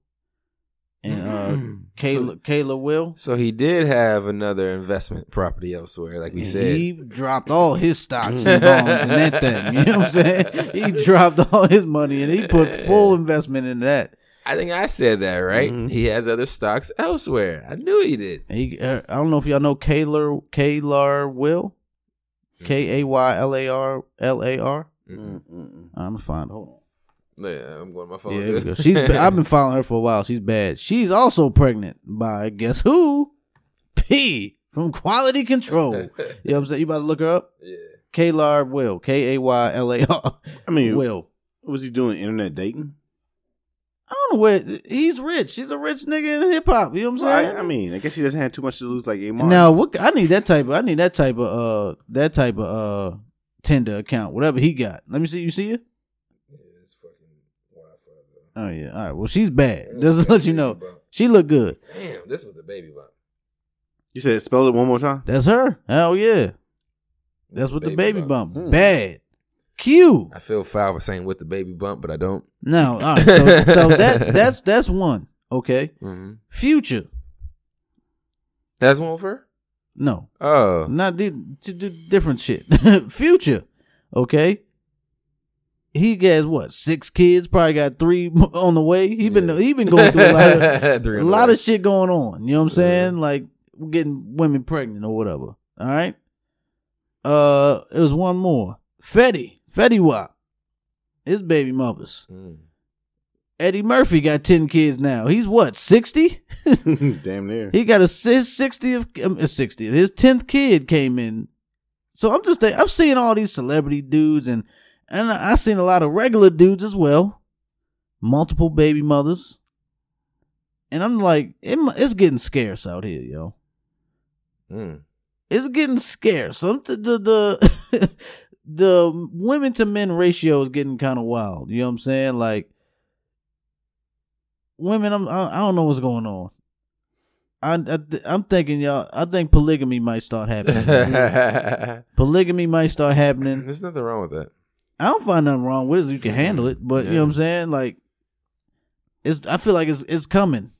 and uh Mm. Kayla Kayla Will. So he did have another investment property elsewhere, like we And said. He dropped all his stocks and *laughs* bonds and that thing. You know what I'm saying? He dropped all his money and he put full investment in that. I think I said that right. Mm-hmm. He has other stocks elsewhere. I knew he did. He, uh, I don't know if y'all know Kaylar Kaylar Will, K A Y L A R L A R. Mm, mm, I'm gonna find. Hold on. Yeah, I'm going to my phone. Yeah, here we go. *laughs* she's. Ba- I've been following her for a while. She's bad. She's also pregnant by guess who? P from Quality Control. *laughs* you know what I'm saying? You about to look her up? yeah. Kaylar Will. K A Y L A R. I mean, Will. was he doing internet dating? I don't know where he's rich. He's a rich nigga in hip hop. You know what I'm Right. saying? I mean, I guess he doesn't have too much to lose like Amar. Now what I need that type of I need that type of uh that type of uh Tinder account, whatever he got. Let me see. You see it? It's fucking Wi-Fi. Oh yeah. All right. Well, she's bad. Just to let you know, bump. she look good. Damn, this was the baby bump. you said spell it one more time. That's her. Hell yeah. That's what the baby Baby bump. Hmm. Bad. I feel foul for saying with the baby bump, but I don't. No. All right. So, *laughs* so that that's that's one. Okay. hmm Future. That's one for her? No. Oh. Not the to do different shit. *laughs* Future, okay. He has what six kids? Probably got three *laughs* on the way. He been Yeah. he been going through a lot of a lot of shit going on. You know what I'm saying? Like getting women pregnant or whatever. All right. Uh, it was one more. Fetty, Fetty Wap, his baby mothers. Mm. Eddie Murphy got ten kids now. He's what sixty? *laughs* Damn near. He got a his sixtieth, um, his sixtieth, his tenth kid came in. So I'm just I'm seeing all these celebrity dudes and and I I seen a lot of regular dudes as well, multiple baby mothers, and I'm like, it, it's getting scarce out here, yo. Mm. It's getting scarce. Some the the, *laughs* the women to men ratio is getting kind of wild. You know what I'm saying? Like women, I'm I, I don't know what's going on. I, I th- I'm thinking y'all. I think polygamy might start happening. *laughs* Polygamy might start happening. There's nothing wrong with that. I don't find nothing wrong with it. You can handle it, but you know what I'm saying? Like, it's. I feel like it's it's coming.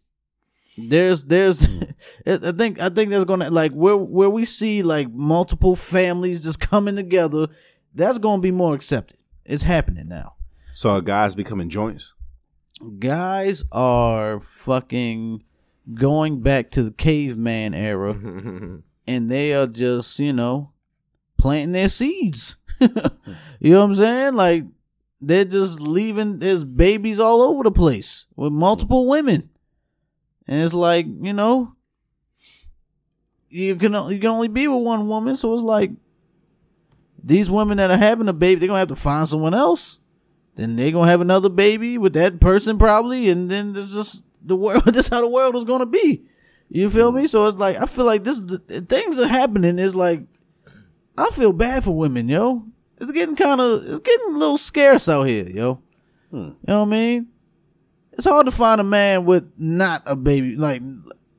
There's there's, hmm. *laughs* I think I think there's gonna like where where we see like multiple families just coming together. That's gonna be more accepted. It's happening now. So are guys becoming joints? Guys are fucking going back to the caveman era, *laughs* and they are just you know planting their seeds. *laughs* you know what I'm saying? Like they're just leaving. There's babies all over the place with multiple women, and it's like you know, you can you can only be with one woman, so it's like these women that are having a baby, they're gonna have to find someone else. Then they're gonna have another baby with that person probably, and then there's just the world. *laughs* This how the world is gonna be. You feel me? So it's like I feel like this the, things are happening. Is like I feel bad for women, yo. It's getting kind of it's getting a little scarce out here, yo. Hmm. You know what I mean? It's hard to find a man with not a baby. Like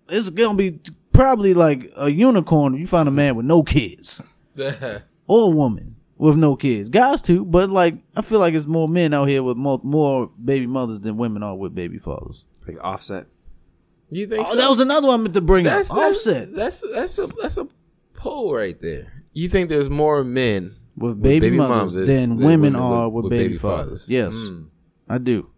it's gonna be probably like a unicorn if you find a man with no kids *laughs* or a woman with no kids. Guys too, but like I feel like it's more men out here with more, more baby mothers than women are with baby fathers. Like offset? you think? Oh, so? that was another one I meant to bring that's, up. that's- Offset That's that's a that's a poll right there. You think there's more men with baby, mothers mothers than women are with, baby, fathers. Yes, Mm. I do.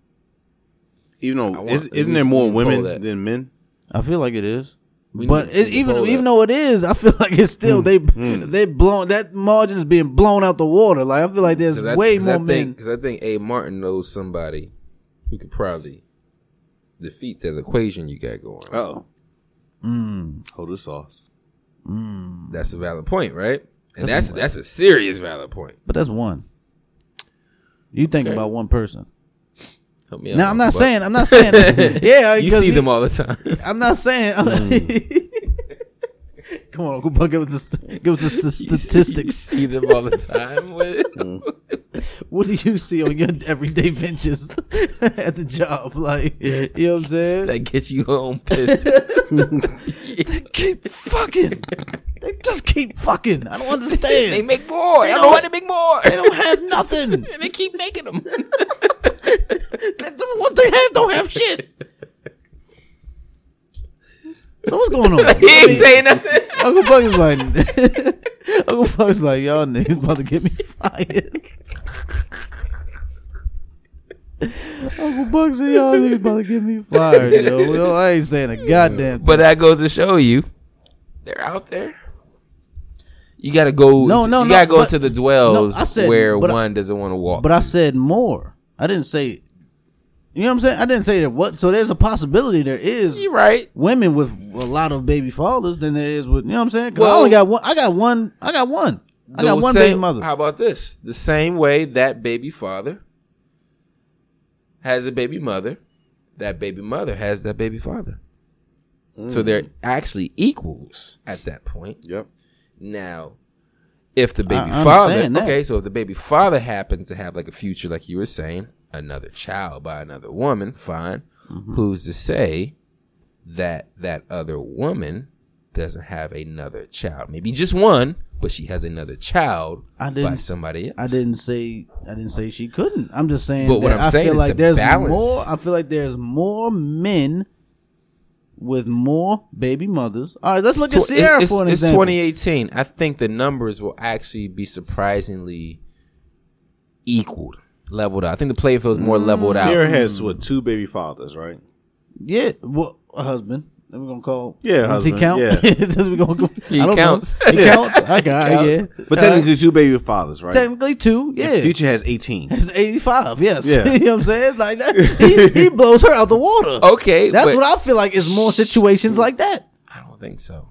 Even I though want- is, isn't there more we can poll women than men? I feel like it is. We but it, even even that. though it is, I feel *laughs* like it's still Hmm. they they blown that margin is being blown out the water. Like I feel like there's 'Cause I- way 'cause more I men. Because I think A. Martin knows somebody who could probably defeat that equation you got going. Oh, Mm, hold the sauce. mm. That's a valid point, right? And That's that's a- that's, a serious valid point. But that's one. You think Okay. about one person. Help me out. Now I'm not saying I'm not saying *laughs* yeah. Buck. you see he- them all the time. I'm not saying. Hmm. *laughs* Come on, Uncle Buck, give us the give us the st- You see- You statistics. see them all the time. *laughs* With, What do you see on your everyday ventures at the job? Like, you know what I'm saying? that gets you home pissed. They keep fucking. They just keep fucking. I don't understand. they make more. I They don't know don't- why they make more. They don't have nothing. and they keep making them. What they have don't have shit. So what's going on? *laughs* he ain't saying nothing. Uncle Buck is like, *laughs* Uncle Buck is like, y'all niggas about to get me fired. Uncle Buck said, y'all niggas about to get me fired, yo. yo I ain't saying a goddamn thing. But that goes to show you, they're out there. You gotta go. No, no, you no, gotta go but- to the dwells no, said- where but I- one doesn't want to walk. But I said more. I didn't say, you know what I'm saying? I didn't say that what. So there's a possibility there is you're right. women with a lot of baby fathers than there is with, you know what I'm saying? 'Cause I only got one. I got one. I got one. I got one same- baby mother. How about this? The same way that baby father has a baby mother, that baby mother has that baby father. So mm. they're actually equals at that point. Yep. Now, if the baby I father, okay, so if the baby father happens to have like a future, like you were saying, another child by another woman, fine. Mm-hmm. Who's to say that that other woman doesn't have another child? Maybe just one, but she has another child I by didn't- somebody else. I didn't say I didn't say she couldn't. I'm just saying But what that I'm I saying feel is like the there's balance. more I feel like there's more men with more baby mothers. All right, let's look at Ciara it's, for an it's example. 2018. I think the numbers will actually be surprisingly equaled, leveled out. I think the playing field is more leveled out. Ciara has what two baby fathers, right? Yeah, well, a husband. That we're gonna call. Yeah, does he count? yeah. *laughs* Does we gonna go, *laughs* He I don't counts. Know. He counts. I *laughs* got Counts. yeah. But All right. technically, two baby fathers, right? technically two. Yeah, Future has eighteen. It's 85. Yes. Yeah. you know what I'm saying? Like that. He, he blows her out the water. Okay, That's what I feel like is more situations like that. I don't think so.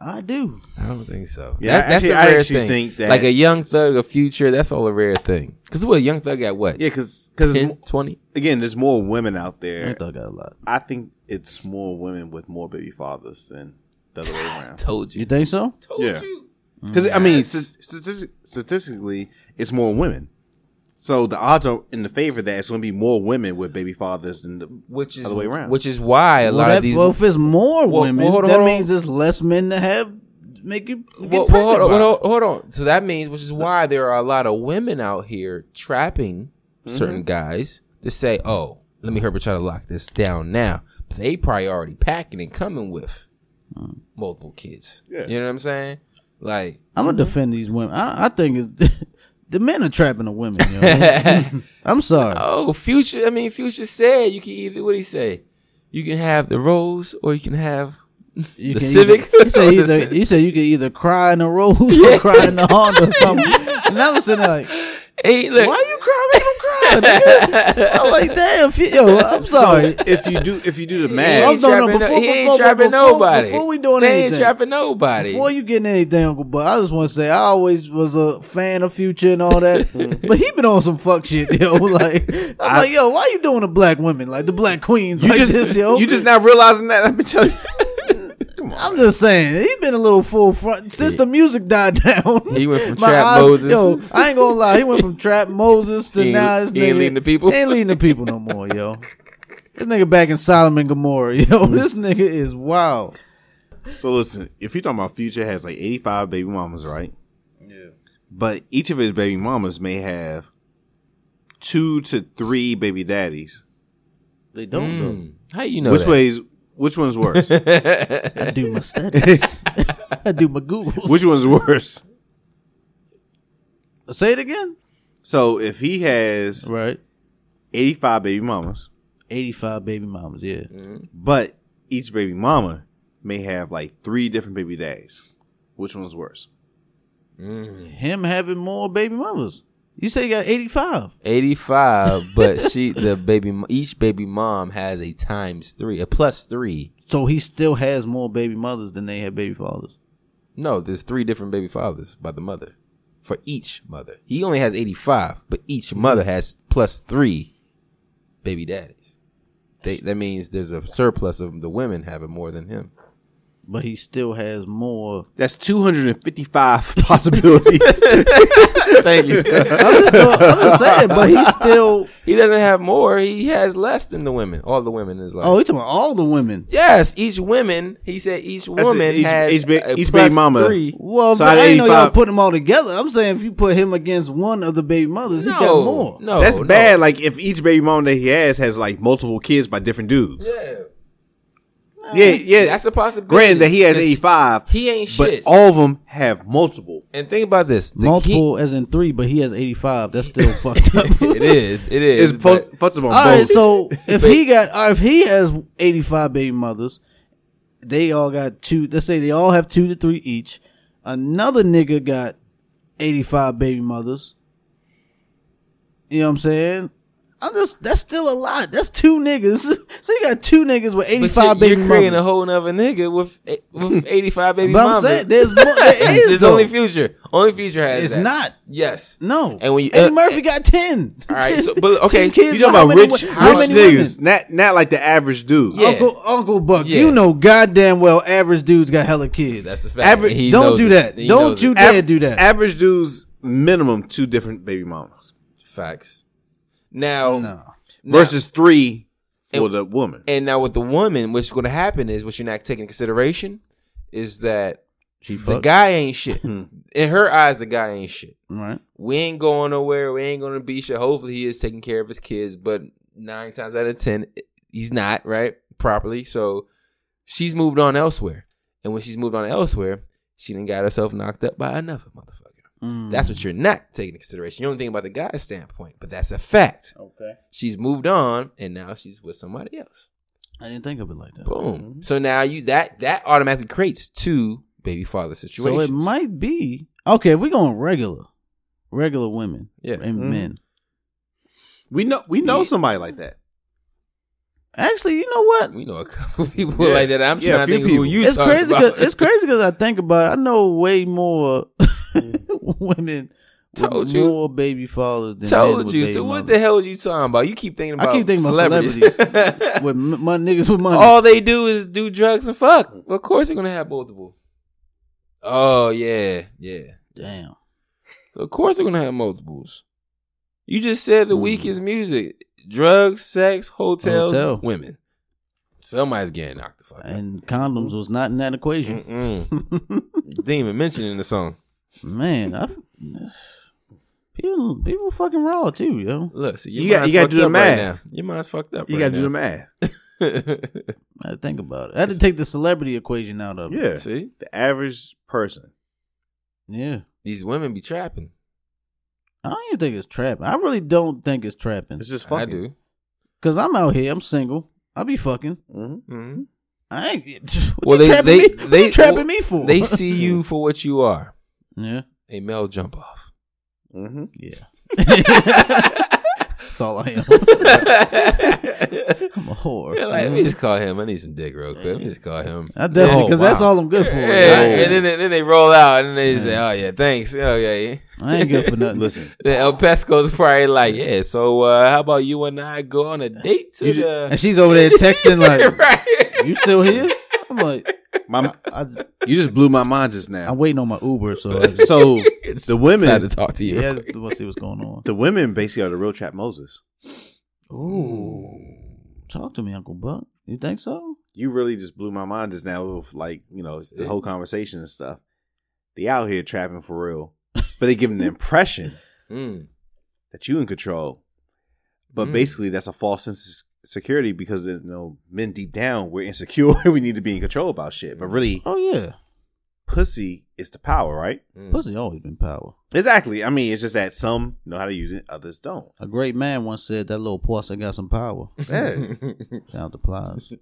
I do. I don't think so. Yeah, that's, that's actually- a I rare actually thing. think that- like a young thug, a future, that's all a rare thing. Because what a young thug got what? Yeah, because because 20? again, there's more women out there. thought I got a lot. I think it's more women with more baby fathers than the other way around. Told You you. think so? Told Yeah. you. Because I mean, st- statistic- statistically, it's more women. So the odds are in the favor that it's going to be more women with baby fathers than the which is other way around. which is why a Well, lot that, of these. well, if it's more Well, women, well, hold on, that hold on. means there's less men to have make you get well, well, pregnant. hold, on, by. hold, on, hold on. So that means, which is why there are a lot of women out here trapping mm-hmm. certain guys to say, "Oh, let me help her try to lock this down now." But they already packing and coming with mm. multiple kids. Yeah. You know what I'm saying? Like, I'm gonna mm-hmm. defend these women. I, I think it's *laughs* the men are trapping the women. You know? *laughs* I'm sorry. oh, future. I mean, future said you can either. What he say? You can have the rose, or you can have You the can Civic? Either, he said Or *laughs* the either, Civic? he said you can either cry in the rose or cry in the Honda or something. And I was sitting there like, *laughs* Hey, look. why are you crying? Make him cry. nigga. I'm like, damn, yo, I'm sorry. if you do if you do the math, no, no, trapping, before- he ain't before- trapping before- nobody. before we doing anything, they ain't trapping nobody. Before you get in anything, Uncle Buck, I just want to say I always was a fan of Future and all that, *laughs* but he been on some fuck shit, yo. *laughs* Like I'm like, yo, why you doing the black women, like the black queens, you like just this, yo? you just not realizing that. I've been telling you. I'm just saying, he's been a little full front since the music died down. He went from *laughs* My Trap eyes- Moses. Yo, I ain't gonna lie, he went from Trap *laughs* Moses to He now this he ain't leading the people? He ain't leading the people no more, yo. *laughs* This nigga back in Sodom and Gomorrah, yo. This nigga is wild. So listen, if you're talking about Future has like 85 baby mamas, right? Yeah. But each of his baby mamas may have two to three baby daddies. They don't know. Mm. How you know which that? ways? Which one's worse? *laughs* I do my studies. *laughs* I do my Googles. which one's worse? Say it again. So if he has Right. 85 baby mamas, 85 baby mamas, yeah. Mm-hmm. but each baby mama may have like three different baby daddies, which one's worse? Mm. Him having more baby mamas. You say you got 85. 85, *laughs* but she the baby each baby mom has a times 3, a plus 3. So he still has more baby mothers than they have baby fathers. No, there's three different baby fathers by the mother. For each mother. He only has 85, but each mother has plus 3 baby daddies. They, that means there's a surplus of the women having more than him. But he still has more. That's 255 *laughs* possibilities. *laughs* Thank you. I'm just, I'm just saying, but he still. he doesn't have more. He has less than the women. All the women is like. Oh, he talking about all the women. yes, each woman. He said each That's it. woman Each- has each ba- each plus baby mama. Three. Well, So but out I ain't know y'all put them all together. I'm saying if you put him against one of the baby mothers, he got more. no, That's no. bad. Like if each baby mama that he has has like multiple kids by different dudes. Yeah, Yeah, um, yeah. that's a possibility. Granted that he has 85, He ain't shit. but all of them have multiple. and think about this: the Multiple as in three, but he has 85. That's still *laughs* fucked up. *laughs* it is. It is. It's but- fu- fucked up on All right, both. so *laughs* if he got, or if he has 85 baby mothers, they all got two, let's say they all have two to three each. Another nigga got 85 baby mothers. You know what I'm saying? I'm just, that's still a lot. That's two niggas. *laughs* So you got two niggas with 85 you're, baby you're creating mothers. a whole nother nigga with with *laughs* 85 baby but I'm mamas. saying there's more, there *laughs* is There's though. only future. Only future has It's that. not. Yes. No. And when you- Eddie uh, Murphy got 10. All right, 10 so- but, okay, 10 kids You talking with how about many rich, wo- how rich niggas, women? not not like the average dude. Yeah. Uncle Uncle Buck, Yeah. you know goddamn well average dudes got hella kids. That's a fact. Average- he Don't do it. that. He Don't you it. dare do that. Average dudes minimum two different baby mamas Facts. Now, no. versus three for And- the woman. and now with the woman, what's going to happen is what you're not taking into consideration is that She the fucked. guy ain't shit. *laughs* In her eyes, the guy ain't shit. Right. We ain't going nowhere. We ain't going to be shit. Hopefully, he is taking care of his kids, but nine times out of ten, he's not right properly. So she's moved on elsewhere, and when she's moved on elsewhere, she done got herself knocked up by another motherfucker. Mm. That's what you're not taking into consideration. You don't think about the guy's standpoint, but that's a fact. Okay. She's moved on, and now she's with somebody else. I didn't think of it like that. Boom. So now you that that automatically creates two baby father situations. So it might be okay. If we going regular, regular women, Yeah. and Mhm. men. We know we know somebody like that. Actually, you know what? we know a couple *laughs* people Yeah. like that. I'm Yeah, a trying to few think who people. you It's crazy. about. Cause, it's crazy because I think about. It. I know way more *laughs* *laughs* women Told you. more baby fathers than men Told you. So what mothers. the hell are you talking about? You keep thinking I about keep thinking about celebrities. *laughs* with m- my niggas with money. All they do is do drugs and fuck. Of course they're gonna have multiple. Oh yeah, yeah. Damn. Of course they're gonna have multiples. You just said the weakest mm. music: drugs, sex, hotels, Hotel. women. Somebody's getting knocked the fuck out. And condoms was not in that equation. Didn't even mention in the song. Man, I, people people fucking raw too, yo. Look, see, You got you got to do the up right math. Your mind's fucked up. You right got to do the math. *laughs* I had to think about it. I had to take the celebrity equation out of it. Yeah. See, The average person. Yeah. these women be trapping. I don't even think it's trapping. I really don't think it's trapping. It's just fucking. I do. Cause I'm out here, I'm single. I be fucking. Mhm. hmm I ain't. *laughs* What Well, you they trapping they me? What they you trapping well, me for? They see *laughs* you for what you are, yeah, a male jump off. Mhm. yeah. *laughs* That's all I am. *laughs* I'm a whore. Yeah, like, let me just call him. I need some dick real quick. Let me just call him. I definitely, Oh, because that's all I'm good for. Yeah, I, and then they, then they roll out and then they say, "Oh yeah, thanks." Oh yeah. I ain't good for *laughs* nothing. Listen, Then El Pesco's probably like, "Yeah, so uh, how about you and I go on a date to You ju- the?" And she's over there texting like, right. "You still here?" I'm like, *laughs* my, I, you just blew my mind just now. I'm waiting on my Uber, so I, *laughs* So *laughs* the women, had to talk to you. yeah, let's see what's going on. the women basically are the real trap Moses. Ooh, talk to me, Uncle Buck. You think so? You really just blew my mind just now with like you know the whole conversation and stuff. They out here trapping for real, but they give them the impression Mm. that you in control. But Mm. basically, that's a false sense of security because you know men deep down we're insecure. *laughs* we need to be in control about shit. But really, Oh yeah, pussy is the power, right? Mm. pussy always been power. Exactly. I mean, it's just that some know how to use it, others don't. A great man once said that little pussy got some power. *laughs* Yeah. *laughs* Shout out to Plies.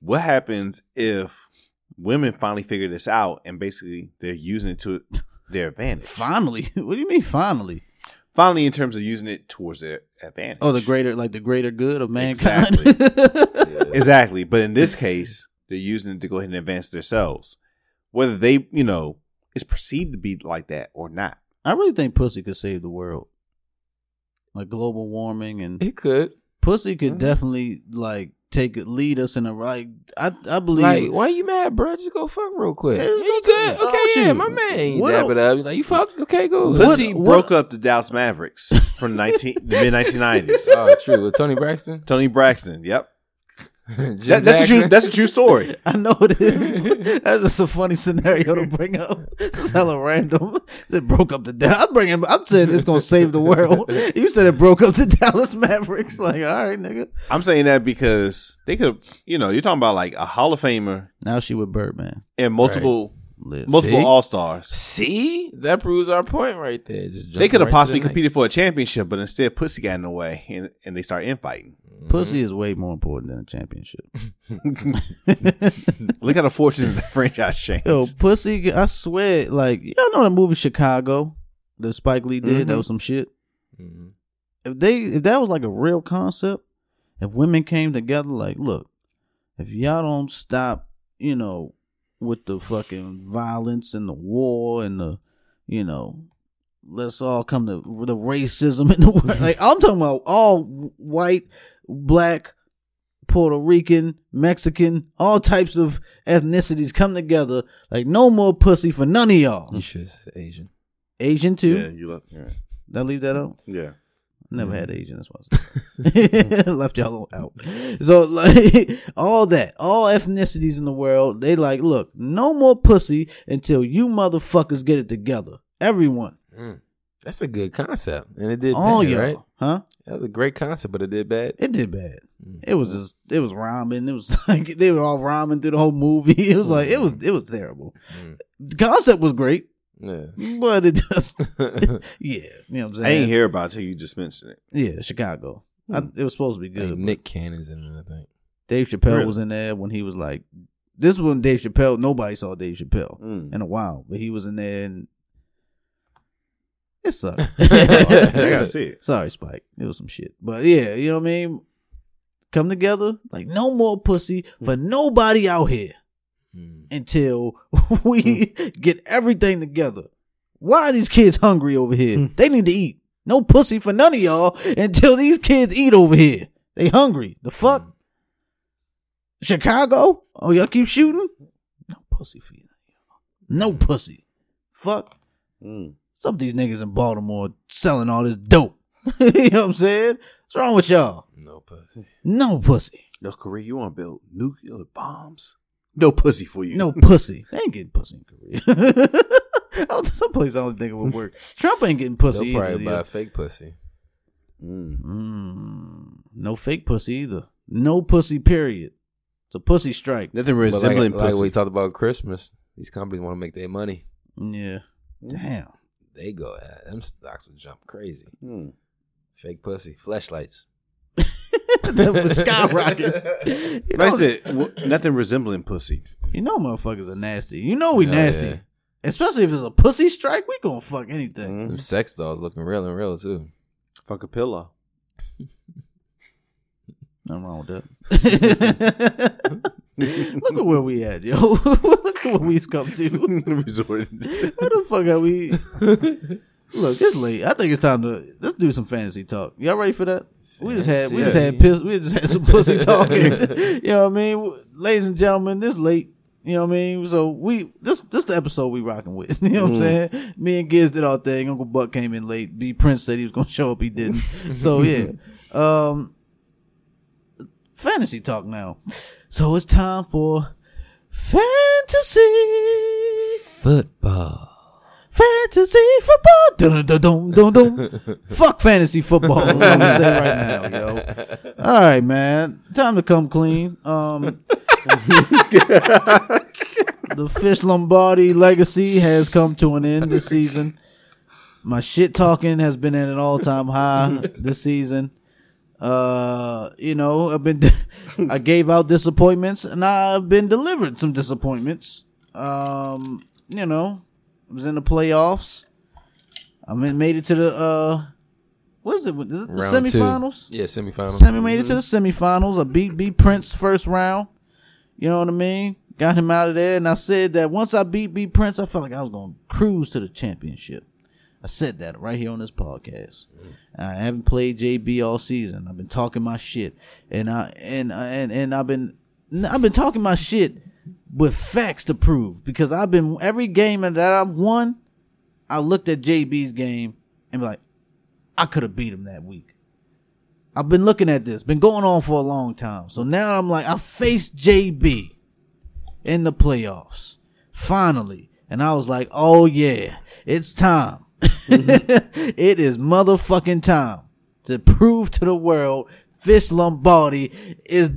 what happens if women finally figure this out and basically they're using it to their advantage? Finally, what do you mean finally? Finally, in terms of using it towards their advantage. Oh, the greater, like the greater good of mankind. *laughs* Exactly. But in this case, they're using it to go ahead and advance themselves. Whether they, you know, is perceived to be like that or not. I really think pussy could save the world, like global warming and It could. pussy could Mhm. definitely like take lead us in the right. I I believe. Like, why you mad, bro? Just go fuck real quick. Yeah, you go good? fuck Okay, yeah, you. my man. Uh, you What dap a- it up. You like, you fuck? Okay, good. What- Pussy what- broke up the Dallas Mavericks from 19, the mid 1990s. *laughs* oh, true. With Toni Braxton. Toni Braxton. Yep. *laughs* Jim That, that's a true. That's a true story. *laughs* I know it is. *laughs* That's just a funny scenario to bring up. It's hella random. It broke up the Dallas. I'm bringing. I'm saying it's gonna save the world. You said it broke up the Dallas Mavericks. Like, all right, nigga. I'm saying that because they could, you know, you're talking about like a Hall of Famer Now she with Birdman. and multiple Liz. multiple All Stars. See, that proves our point right there. Just They could have right possibly the competed next. for a championship, but instead pussy got in the way and, and they start infighting. Pussy is way more important than a championship. *laughs* *laughs* Look how the fortunes of the franchise changed. Yo, pussy. I swear, like y'all know the movie Chicago that Spike Lee did. That Mhm. was some shit. Mhm. if they if that was like a real concept, if women came together, like, look, if y'all don't stop, you know, with the fucking violence and the war and the, you know, let's all come to the racism in the world. Mm-hmm. Like I'm talking about all white, black, Puerto Rican, Mexican, all types of ethnicities come together. Like no more pussy for none of y'all. You should have said Asian. Asian too. Yeah, you left. Yeah. Did I leave that out? yeah. Never had Asian. That's why I *laughs* left y'all out. So like *laughs* all that, all ethnicities in the world, they like, look, no more pussy until you motherfuckers get it together. Everyone, Mm. That's a good concept, and it did all bad, y'all, right? huh? That was a great concept, but it did bad. It did bad. Mm. It was just, it was rhyming. It was *laughs* like they were all rhyming through the whole movie. *laughs* It was like it was, it was terrible. Mm. The concept was great, Yeah. but it just, *laughs* yeah, you know what I'm saying? I ain't hear about it till you just mentioned it. Yeah, Chicago. I, it was supposed to be good. Hey, Nick Cannon's in it, I think. Dave Chappelle Really? was in there when he was like, this was when Dave Chappelle, nobody saw Dave Chappelle Mm. in a while, but he was in there and it sucked. *laughs* I gotta see it. Sorry, Spike. It was some shit. But yeah, you know what I mean? Come together, like no more pussy for nobody out here Mm. until *laughs* we get everything together. Why are these kids hungry over here? They need to eat. No pussy for none of y'all until these kids eat over here. They hungry. The fuck? Chicago? Oh, y'all keep shooting? No pussy for you. No pussy. Fuck. Mm. Some of these niggas in Baltimore selling all this dope. *laughs* you know what I'm saying? What's wrong with y'all? No pussy. No pussy. North Korea, you want to build nuclear bombs? No pussy for you. No *laughs* pussy. They ain't getting pussy in Korea. *laughs* Some place I don't think it would work. Trump ain't getting pussy They'll either. probably buy yo. fake pussy. Mm. Mm, no fake pussy either. No pussy, period. It's a pussy strike. Nothing But like, resembling like pussy. we talked about Christmas, these companies want to make their money. Yeah. Damn. They go, at them stocks will jump crazy. Mm. Fake pussy, flashlights. *laughs* that was skyrocket. *laughs* You Like I know, said, w- nothing resembling pussy. you know motherfuckers are nasty. You know we Yeah, nasty. yeah. Especially if it's a pussy strike, we gonna fuck anything. Them sex dolls looking real and real too. Fuck a pillow. Nothing wrong with that. *laughs* *laughs* Look at where we at, yo. *laughs* Look at what we've come to. *laughs* Resort. Where the fuck are we? Look, it's late. I think it's time to let's do some fantasy talk. Y'all ready for that? We just had we just had piss, we just had some pussy talking. you know what I mean, ladies and gentlemen? This late. You know what I mean? So we this this the episode we rocking with. You know what I'm saying? Me and Giz did our thing. Uncle Buck came in late. B Prince said he was gonna show up. He didn't. So yeah. Um fantasy talk now. So it's time for fantasy. Football. Fantasy football. Dun, dun, dun, dun, dun. *laughs* Fuck fantasy football. I'm gonna say right now, yo. All right, man. Time to come clean. Um, *laughs* the Fish Lombardi legacy has come to an end this season. My shit talking has been at an all time high this season. Uh, you know, I've been, *laughs* I gave out disappointments and I've been delivered some disappointments. Um, you know, I was in the playoffs. I mean, made it to the uh, what is it? Is it the Round two. semifinals? Yeah, semifinals. Semi made it to the semifinals. I beat B Prince first round. You know what I mean? Got him out of there, and I said that once I beat B Prince, I felt like I was gonna cruise to the championship. I said that right here on this podcast. I haven't played JB all season. I've been talking my shit, and I and and and I've been I've been talking my shit with facts to prove because I've been every game that I've won. I looked at JB's game and be like, I could have beat him that week. I've been looking at this, been going on for a long time. So now I'm like, I faced JB in the playoffs. Finally. And I was like, oh yeah, it's time. *laughs* it is motherfucking time to prove to the world Fish Lombardi is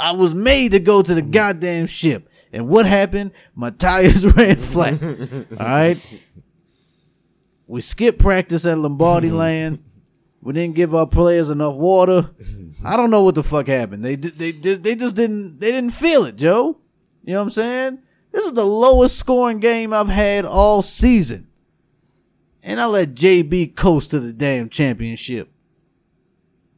I was made to go to the goddamn ship. And what happened? My tires *laughs* ran flat. *laughs* All right. We skipped practice at Lombardi Land. We didn't give our players enough water. I don't know what the fuck happened. They they they just didn't they didn't feel it, Joe. You know what I'm saying? This was the lowest scoring game I've had all season. And I let JB coast to the damn championship.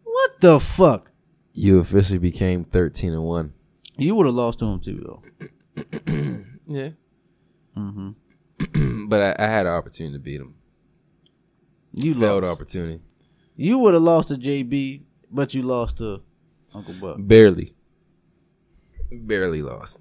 What the fuck? You officially became thirteen and one. You would have lost to him too, though. *clears throat* Yeah. Mm-hmm. *clears throat* but I, I had an opportunity to beat him. You Failed lost. opportunity. You would have lost to JB, but you lost to Uncle Buck. Barely. Barely lost.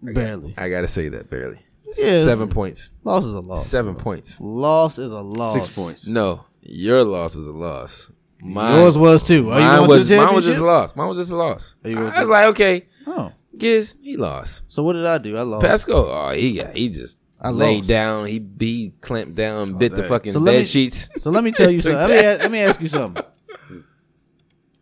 Barely. I gotta say that barely. Yeah. Seven points. Loss is a loss. Seven points. Loss is a loss. Six points. No, your loss was a loss. Mine, Yours was too. Are you mine going was to the mine was just a loss. Mine was just a loss. Are you I was like, okay, Oh, Giz, he lost. so what did I do? I lost. Pasco, oh, he got he just I laid lost. down. He he clamped down, bit the fucking So bed me- sheets. So let me tell you *laughs* something. Let me, ask, let me ask you something.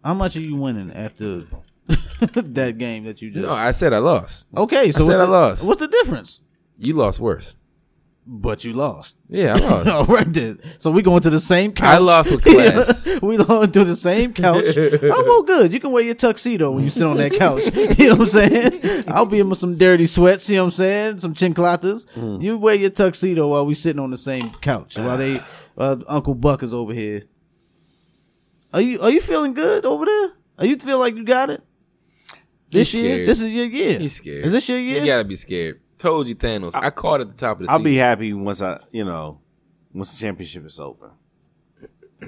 How much are you winning after *laughs* that game that you just? No, I said I lost. okay, so I said what's I lost. What's the difference? You lost worse. But you lost. Yeah, I lost. *laughs* All right then. So we going to the same couch. I lost with *laughs* class. we going to the same couch. *laughs* oh well, good. You can wear your tuxedo when you sit on that couch. you know what I'm saying? I'll be in with some dirty sweats. You know what I'm saying? Some chinclatas. Mm. You wear your tuxedo while we sitting on the same couch while they uh, Uncle Buck is over here. Are you Are you feeling good over there? Are you feel like you got it? This He's year, scared. this is your year. He's scared. Is this your year? You gotta be scared. Told you, Thanos. I, caught at the top of the I'll season. be happy once I, you know, once the championship is over. *clears throat*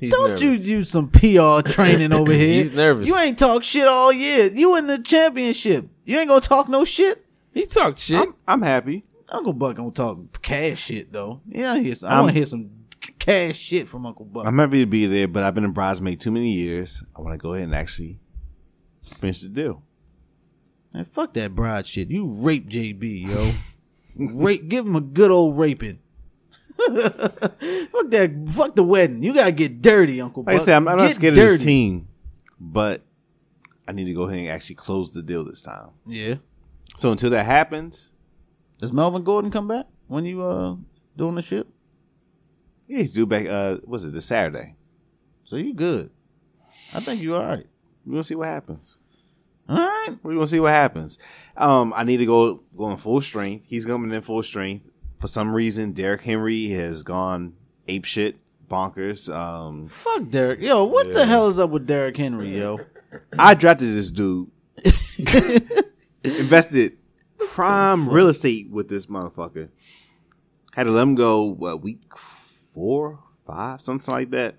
He's Don't nervous. you do some PR training *laughs* over here? He's nervous. You ain't talk shit all year. You in the championship. You ain't gonna talk no shit. He talked shit. I'm, I'm happy. Uncle Buck gonna talk cash shit though. Yeah, I, hear some, I want to hear some cash shit from Uncle Buck. I'm happy to be there, but I've been a bridesmaid too many years. I want to go ahead and actually finish the deal. Man, fuck that bride shit. You rape JB, yo. Rape, give him a good old raping. *laughs* fuck that. Fuck the wedding. You gotta get dirty, Uncle Like Buck. I said, I'm, I'm not Get scared of this dirty. team, but I need to go ahead and actually close the deal this time. Yeah. So until that happens, Does Melvin Gordon come back when you uh doing the shit? yeah, he's due back. Uh, was it this Saturday? So you good? I think you are all right. We'll see what happens. All right. We're gonna see what happens. Um, I need to go going full strength. He's coming in full strength. For some reason, Derrick Henry has gone ape shit, bonkers. Um, Fuck Derrick. Yo, what the hell is up with Derrick Henry, yo? I drafted this dude, *laughs* invested prime real estate with this motherfucker. Had to let him go. What week four, five, something like that.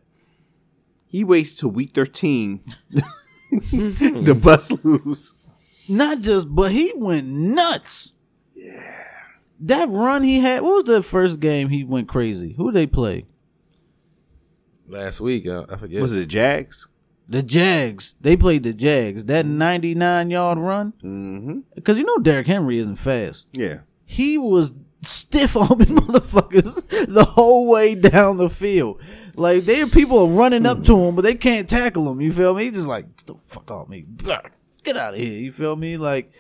He waits till week thirteen. *laughs* the bus loose. Not just, but he went nuts. Yeah. That run he had. What was the first game he went crazy? Who they play? Last week, uh, I forget. Was it the Jags? The Jags. They played the Jags. That 99 yard run. Mm-hmm. Because you know Derrick Henry isn't fast. Yeah. He was stiff *laughs* arming motherfuckers the whole way down the field. Like there are people running up to hmm. him, but they can't tackle him. You feel me? He just like "Get the fuck off me. Get out of here. You feel me? Like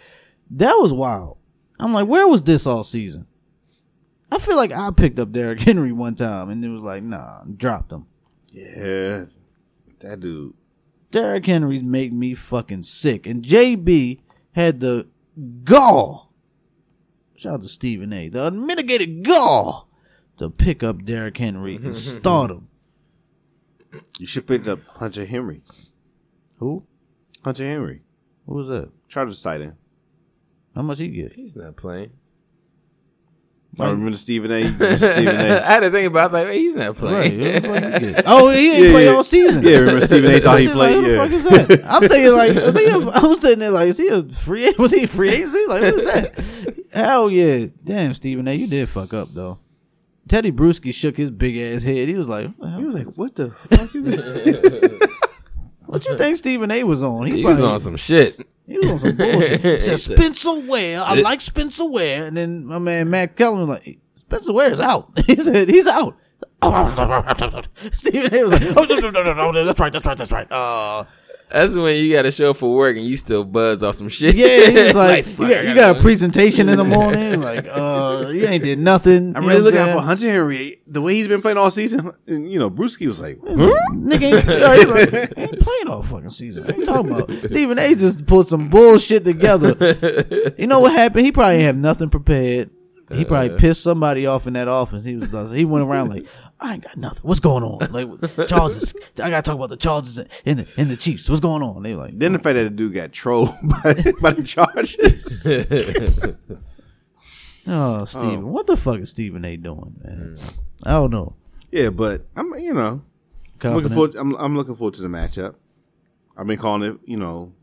that was wild. I'm like, where was this all season? I feel like I picked up Derrick Henry one time and it was like, nah, dropped him. Yeah. That dude. Derrick Henry's made me fucking sick. And JB had the gall. Shout out to Stephen A. The unmitigated gall to pick up Derrick Henry and *laughs* start him. You should pick up Hunter Henry. Who? Hunter Henry. Who was that? Chargers tight end. How much he get? He's not playing. I remember Stephen A. *laughs* Remember Stephen A. I had to think about. it. I was like, wait, he's not playing. who the fuck he get? *laughs* Oh, he didn't Yeah, play yeah. all season. Yeah, remember Stephen A. thought he played. Like, who the yeah. fuck is that? I'm thinking like, *laughs* I, think I was sitting there like, is he a free? Was he a free agency? Like, who's that? Hell yeah! Damn, Stephen A. You did fuck up though. Tedy Bruschi shook his big ass head. He was like, what the? He was like, "What the fuck is this?" What you think Stephen A. was on? He probably- was on some shit. He was on some bullshit. *laughs* He said Spencer Ware. I like Spencer Ware. And then my man Max Kellerman was like, Spencer Ware is out. *laughs* He said he's out. *laughs* Stephen A. was like, oh no no no no no, that's right that's right that's right. Uh, That's when you got to show up for work and you still buzz off some shit. yeah, he was *laughs* like, fuck, you, got, you gotta a presentation in the *laughs* morning. Like, uh, you ain't did nothing. I'm You really looking out for Hunter Henry. The way he's been playing all season, *laughs* and you know, Bruschi was like, saying? Nigga ain't, he like, ain't playing all fucking season. What you talking about? Stephen A. just put some bullshit together. You know what happened? He probably didn't have nothing prepared. He probably pissed somebody off in that office. He was he went around like, I ain't got nothing. What's going on? Like Chargers. I gotta talk about the Chargers and the and the Chiefs. What's going on? They like, Then the oh. fact that the dude got trolled *laughs* by, by the Chargers. *laughs* oh, Stephen, oh. what the fuck is Stephen A. doing, man? I don't know. yeah, but I'm you know I'm looking forward. I'm, I'm looking forward to the matchup. I've been calling it. You know,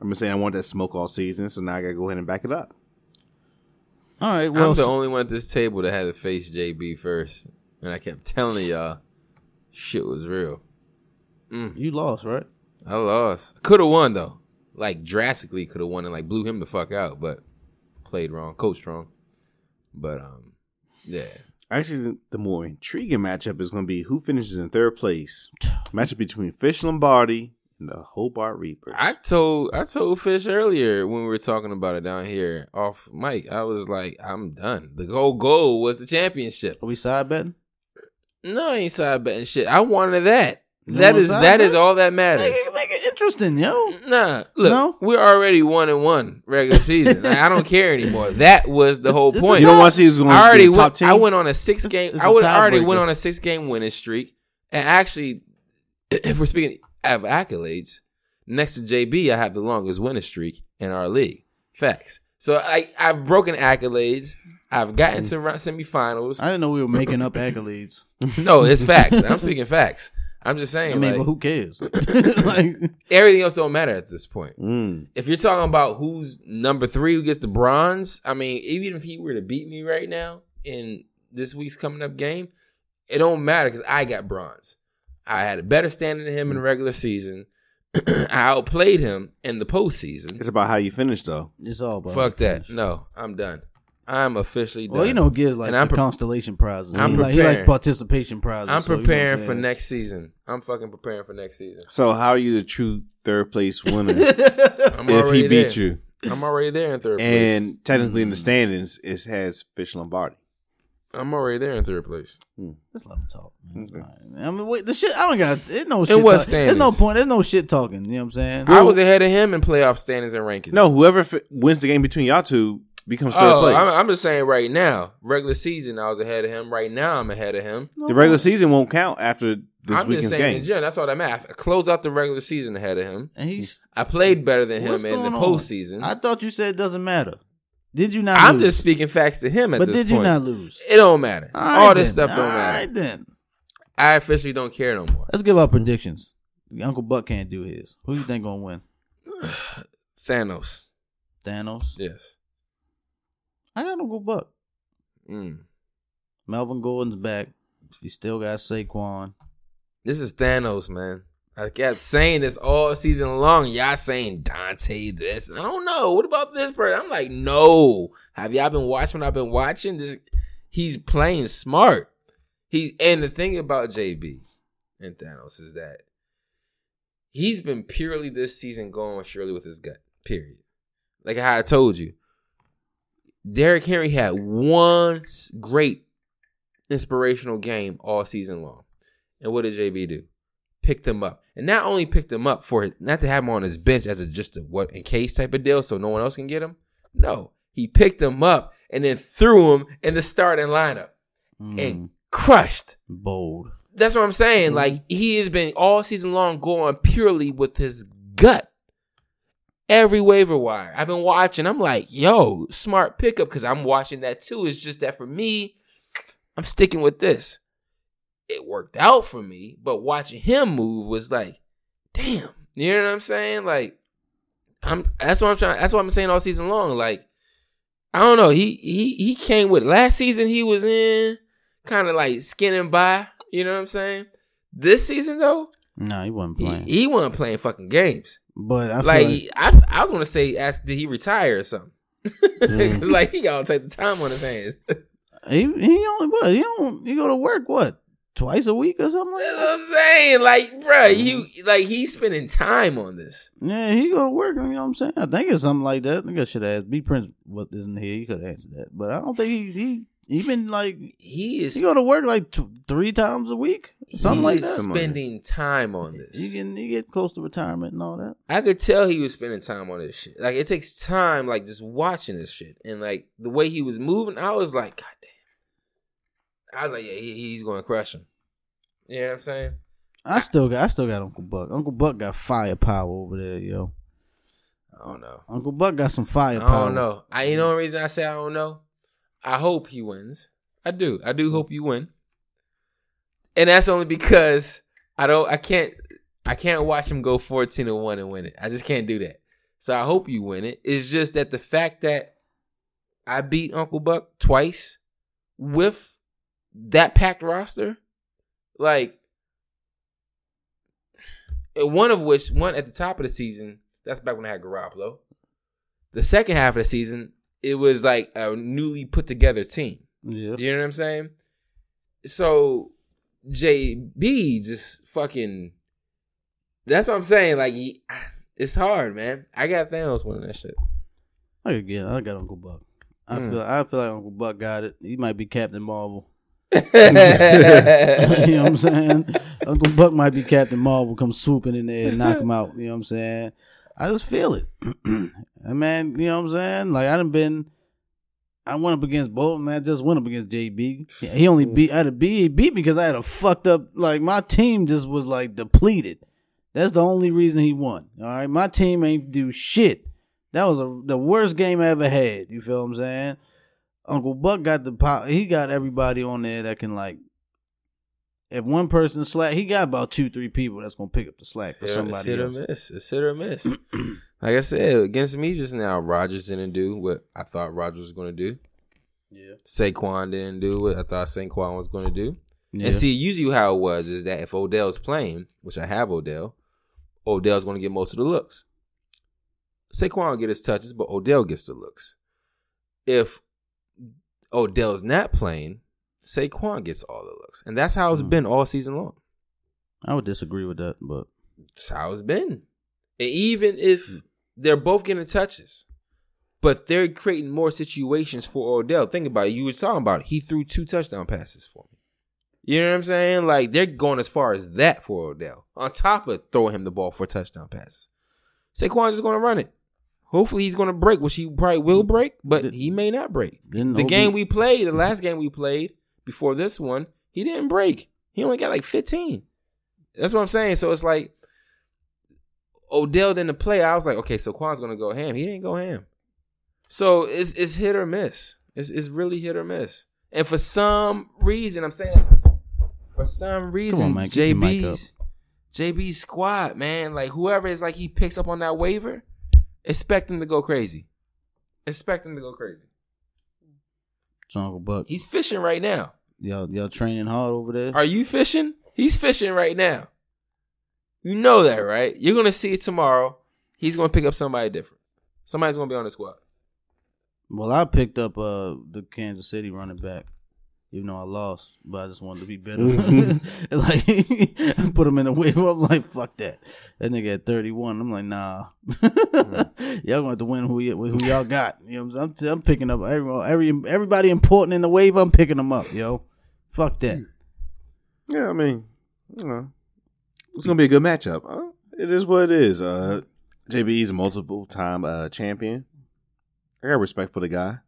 I've been saying I want that smoke all season, so now I gotta go ahead and back it up. All right, well, I'm the only one at this table that had to face JB first, and I kept telling y'all, shit was real. you lost, right? I lost. Could have won though, like drastically could have won and like blew him the fuck out, but played wrong, coached wrong. But um, yeah, Actually, the, the more intriguing matchup is going to be who finishes in third place. Matchup between Fish Lombardi and the Hobart Reapers. I told I told Fish earlier when we were talking about it down here off mic. I was like, I'm done. The whole goal was the championship. Are we side betting? No, I ain't side betting shit. I wanted that. You that is that is all that matters. Make it, make it interesting, yo. Nah, look, No? we're already one and one regular season. Like, I don't care anymore. That was the whole It's point. you don't want to see who's going I to already be the top went. team. I went on a six game. it's I a would already tiebreaker. went on a six game winning streak. And actually, *clears throat* if we're speaking of accolades, next to JB, I have the longest winning streak in our league. Facts. So I I've broken accolades. I've gotten to semifinals. I didn't know we were making up accolades. *laughs* No, it's facts. I'm speaking facts. I'm just saying, I mean, like, but who cares? *laughs* like, everything else don't matter at this point. Mm. If you're talking about who's number three who gets the bronze, I mean, even if he were to beat me right now in this week's coming up game, it don't matter because I got bronze. I had a better standing than him in the regular season. *clears throat* I outplayed him in the postseason. It's about how you finish, though. it's all about Fuck that. No, I'm done. I'm officially done. Well, you know, gives like And I'm the pre- constellation prizes. I'm he, like, he likes participation prizes. I'm so you know what preparing for next season. I'm fucking preparing for next season. So, how are you the true third place winner *laughs* if he beat there. you? I'm already there in third place. And technically, in the standings, it has Fish Lombardi. I'm already there in third place. Hmm. Let's let him talk. Man. Okay. All right. I mean, wait, the shit. I don't got. There's no shit. what talk- There's no standings? point. There's no shit talking. You know what I'm saying? I was ahead of him in playoff standings and rankings. No, whoever f- wins the game between y'all two becomes third Oh, place. I'm, I'm just saying right now, regular season, I was ahead of him. Right now, I'm ahead of him. the regular season won't count after this I'm just weekend's saying game. in general. That's all that matters. I closed out the regular season ahead of him. And he's. I played better than him What's in the going on? postseason. I thought you said it doesn't matter. Did you not? I'm lose? just speaking facts to him at But this point. But did you not lose? It don't matter. All, right this then. stuff don't All matter. right then. I officially don't care no more. Let's give our predictions. Uncle Buck can't do his. Who you think gonna win? *sighs* Thanos. Thanos. Yes. I got Uncle Buck. Mm. Melvin Gordon's back. He still got Saquon. This is Thanos, man. I kept saying this all season long. Y'all saying Dante this. I don't know. What about this person? I'm like, no. Have y'all been watching I've been watching? This he's playing smart. He's and the thing about JB and Thanos is that he's been purely this season going surely with his gut. Period. Like how I told you. Derrick Henry had one great inspirational game all season long. And what did JB do? Picked him up. And not only picked him up for not to have him on his bench as a just a what in case type of deal so no one else can get him. No. He picked him up and then threw him in the starting lineup Mm, and crushed. bold. That's what I'm saying. Mm-hmm. Like he has been all season long going purely with his gut. Every waiver wire. I've been watching. I'm like, yo, smart pickup because I'm watching that too. It's just that for me, I'm sticking with this. It worked out for me, but watching him move was like, damn. You know what I'm saying? Like, I'm. That's what I'm trying. That's what I'm saying all season long. Like, I don't know. He he he came with last season. He was in kind of like skinning by. You know what I'm saying? This season though, no, he wasn't playing. he wasn't playing fucking games. but I Like, like, I I was gonna say, ask did he retire or something? Mm. *laughs* Cause like he got all types of time on his hands. *laughs* He, he only what he don't he go to work what twice a week or something like what. I'm saying. Like, bruh, you Mm-hmm. like he's spending time on this. Yeah, he go to work. You know what I'm saying? I think it's something like that. I think I should ask B Prince what isn't here. He could answer that, but I don't think he he he been like He is he go to work like t- three times a week, something he like is that. Spending time on this. He get he get close to retirement and all that. I could tell he was spending time on this shit. Like it takes time, like just watching this shit, and like the way he was moving, I was like, God damn. I was like, yeah, he, he's going to crush him. You know what I'm saying? I still got I still got Uncle Buck. Uncle Buck got firepower over there, yo. I don't know. Uncle Buck got some firepower. I don't know. I you know the reason I say I don't know. I hope he wins. I do. I do hope you win. And that's only because I don't. I can't. I can't watch him go fourteen and one and win it. I just can't do that. So I hope you win it. It's just that the fact that I beat Uncle Buck twice with that packed roster, like one of which one at the top of the season. That's back when I had Garoppolo. The second half of the season, it was like a newly put together team. Yeah. You know what I'm saying? So JB just fucking. That's what I'm saying. Like he- it's hard, man. I got Thanos winning that shit. Get I got Uncle Buck. I Mm. feel I feel like Uncle Buck got it. He might be Captain Marvel. *laughs* you know what I'm saying? Uncle Buck might be Captain Marvel, come swooping in there and knock him out. You know what I'm saying? I just feel it. *clears throat* and man, you know what I'm saying? Like I done been I went up against Bolton, man. I just went up against JB. He only beat I had to beat he beat me because I had a fucked up like my team just was like depleted. That's the only reason he won. All right. My team ain't do shit. That was a, the worst game I ever had. You feel what I'm saying? Uncle Buck got the power. He got everybody on there that can like if one person slack, he got about two, three people that's gonna pick up the slack for somebody it's hit else. or miss. It's hit or miss. *clears throat* like I said, against me just now, Rodgers didn't do what I thought Rodgers was going to do. Yeah. Saquon didn't do what I thought Saquon was going to do. Yeah. And see, usually how it was is that if Odell's playing, which I have Odell, Odell's going to get most of the looks. Saquon will get his touches, but Odell gets the looks. If Odell's not playing, Saquon gets all the looks, and that's how it's Mm. been all season long. I would disagree with that, but That's how it's been. And even if they're both getting touches, but they're creating more situations for Odell. Think about it. You were talking about it. He threw two touchdown passes for me. You know what I'm saying? Like they're going as far as that for Odell. On top of throwing him the ball for touchdown passes. Saquon's just going to run it. Hopefully he's going to break, which he probably will break, but he may not break. Didn't The OB game we played, the last game we played before this one, he didn't break. He only got like 15. That's what I'm saying. So it's like Odell didn't play. I was like, okay, so Quan's gonna go ham. He didn't go ham. So it's it's hit or miss. It's it's really hit or miss. And for some reason, I'm saying for some reason, your mic up. JB's JB's squad, man, like whoever is like he picks up on that waiver, expect him to go crazy. Expect him to go crazy. it's Uncle Buck. He's fishing right now. Y'all y'all training hard over there. Are you fishing? He's fishing right now. You know that, right? You're gonna see it tomorrow. He's gonna pick up somebody different. Somebody's gonna be on the squad. Well, I picked up uh the Kansas City running back, even though I lost, but I just wanted to be better. *laughs* like *laughs* put him in the wave. I'm like, fuck that. That nigga at 31. I'm like, nah. *laughs* y'all going to have to win who, y- who y'all got. You know what I'm saying? I'm, I'm picking up every, every everybody important in the wave. I'm picking them up, yo. Fuck that. Yeah, I mean, you know, it's gonna be a good matchup. Uh, it is what it is. Uh, JB's a multiple time uh, champion. I got respect for the guy,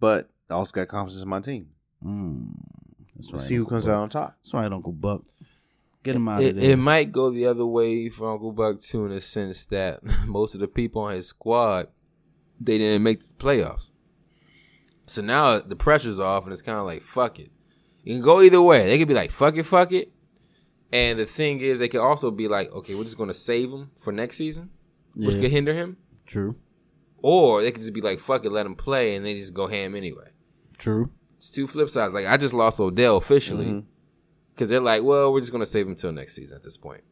but I also got confidence in my team. Mm, that's right. Let's see who Uncle comes Buck. out on top. That's right, Uncle Buck. Get him out It, of there. it might go the other way for Uncle Buck too, in the sense that *laughs* most of the people on his squad they didn't make the playoffs. So now the pressure's off, and it's kind of like fuck it. You can go either way. They could be like fuck it, fuck it, and the thing is, they could also be like, okay, we're just gonna save him for next season, which Yeah. could hinder him. True. Or they could just be like, fuck it, let him play, and they just go ham anyway. True. It's two flip sides. Like I just lost Odell officially mm-hmm. because they're like, well, we're just gonna save him till next season. At this point,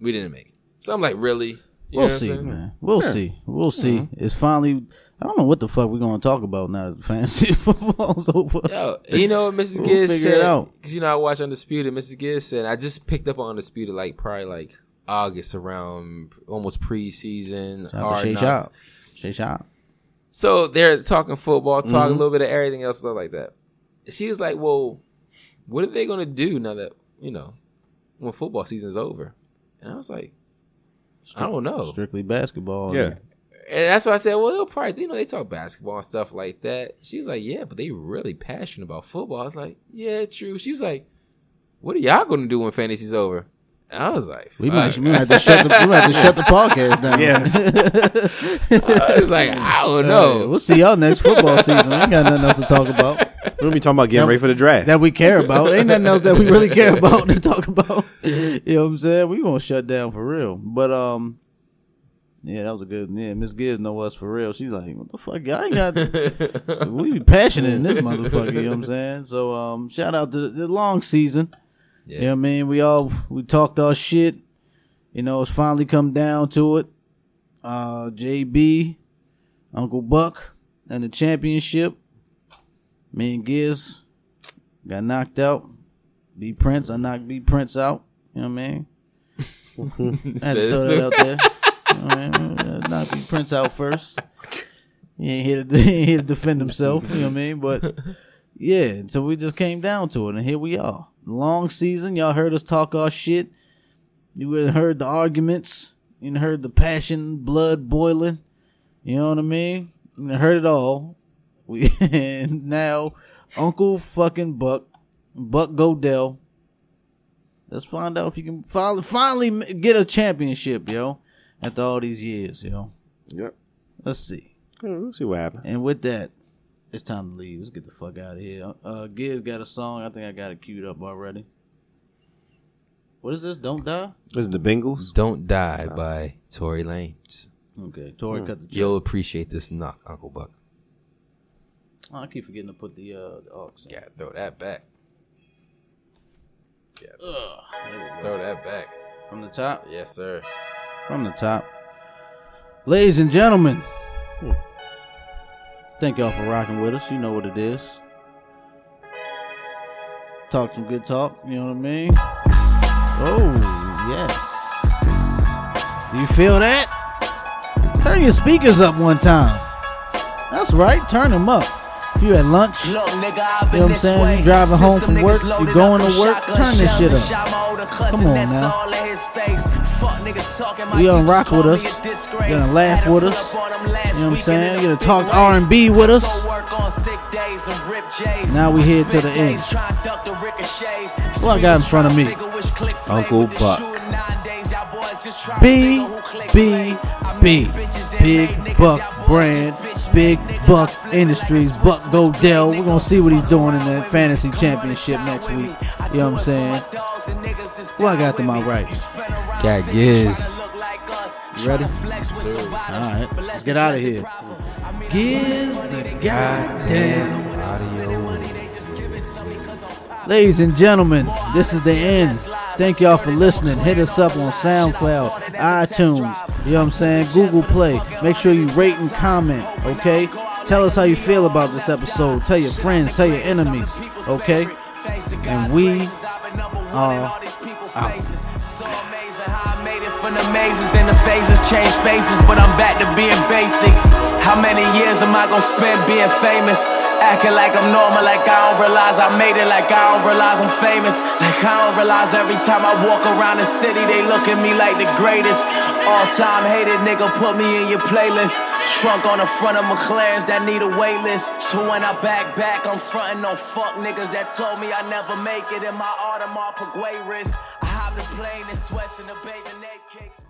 we didn't make it. So I'm like, really? You We'll know what I'm see, man. We'll see. We'll see. Mm-hmm. It's finally. I don't know what the fuck we're gonna talk about now that fantasy *laughs* football's over. Yo, you know what Mrs. We'll Gibbs said? Because you know I watch Undisputed. Mrs. Gibbs said I just picked up on Undisputed like probably like August around almost preseason. Shout out to Shay. Shop. Shay Shop. So they're talking football, talking Mm-hmm. a little bit of everything else, stuff like that. She was like, "Well, what are they gonna do now that you know when football season's over?" And I was like, "I don't know." Strictly basketball. Yeah. And that's why I said, "Well, they'll probably you know they talk basketball and stuff like that." She was like, "Yeah, but they really passionate about football." I was like, "Yeah, true." She was like, "What are y'all gonna do when fantasy's over?" And I was like, We might, we might have to shut the we might have to shut the podcast down. Yeah. *laughs* I was like, I don't Hey, know. we'll see y'all next football season. We ain't got nothing else to talk about We're gonna be talking about getting That- ready for the draft. that we care about. Ain't nothing else that we really care about to talk about. You know what I'm saying? We gonna shut down for real. But um, yeah, that was a good. Yeah, Miss Gibbs know us for real. She's like, what the fuck? Y'all ain't got. *laughs* we be passionate in this motherfucker. You know what I'm saying? So um, shout out to the long season. Yeah. You know what I mean? We all we talked our shit. You know, it's finally come down to it. Uh JB, Uncle Buck, and the championship. Me and Giz got knocked out. B Prince, I knocked B Prince out. You know what I mean? I *laughs* had to throw that out there. You know I mean? Uh, Knock B Prince out first. He ain't here to, *laughs* he ain't here to defend himself. You know what I mean? But yeah, so we just came down to it, and here we are. Long season. Y'all heard us talk our shit. You heard the arguments. You heard the passion, blood boiling. You know what I mean? You heard it all. We and *laughs* now Uncle fucking Buck, Buck Godell. Let's find out if you can finally finally get a championship, yo. After all these years, yo. Yep. Let's see. We'll see what happens. And with that, it's time to leave. Let's get the fuck out of here. Uh, Giz got a song. I think I got it queued up already. What is this? Don't die. Is it the Bengals? Don't Die by Tory Lanez. Okay, Tory cut the check. You'll appreciate this knock, Uncle Buck. Oh, I keep forgetting to put the uh the aux. in. Yeah, throw that back. Yeah, There we go. throw that back. From the top. Yes, sir. From the top. Ladies and gentlemen, thank y'all for rocking with us. You know what it is. Talk some good talk. You know what I mean? Oh, yes. Do you feel that? Turn your speakers up one time. That's right. Turn them up. If you at lunch, Look, nigga, I've been You know what I'm saying? way. You driving home from work, you loaded going to work, shotgun turn this shit up. shot my older cousin, Come on, now. all in his face. Fuck niggas talking, my You gonna rock with us. a disgrace. You gonna laugh with us. up on them last You know what I'm saying? You a gonna talk R&B with us. So work on sick days and rip J's. Now we I here to the end. days trying to duck the ricochets. What I got in front of me? Figure which click play Uncle Buck. B B, B play. I B made bitches and Big. Buck Brand, Big. Buck Industries, Buck Swiss Godell. We're gonna see what he's doing in Fuck that fantasy championship next week. shine with me. I You know what I'm saying? for my dogs and niggas that's What I got to my right? You spin around Got fingers Giz. trying to look like us, You ready? trying to flex with somebody. All right, let's let's get outta address it here. proper. I mean, I Giz the goddamn Audio. they just give it to me 'cause I'm poppin'. Ladies and gentlemen, this is the end. Thank y'all for listening. Hit us up on SoundCloud, iTunes, you know what I'm saying? Google Play. Make sure you rate and comment, okay? Tell us how you feel about this episode. Tell your friends, tell your enemies, okay? And we are out. From the mazes and the phases change phases, but I'm back to being basic. How many years am I gonna spend being famous? Acting like I'm normal, like I don't realize I made it, like I don't realize I'm famous. Like I don't realize every time I walk around the city, they look at me like the greatest. All time hated nigga, put me in your playlist. Trunk on the front of McLaren's that need a wait list. So when I back back, I'm frontin' no fuck niggas that told me I never make it in my Audemars Piguet wrist. I hopped the plane in sweats and the ape cakes.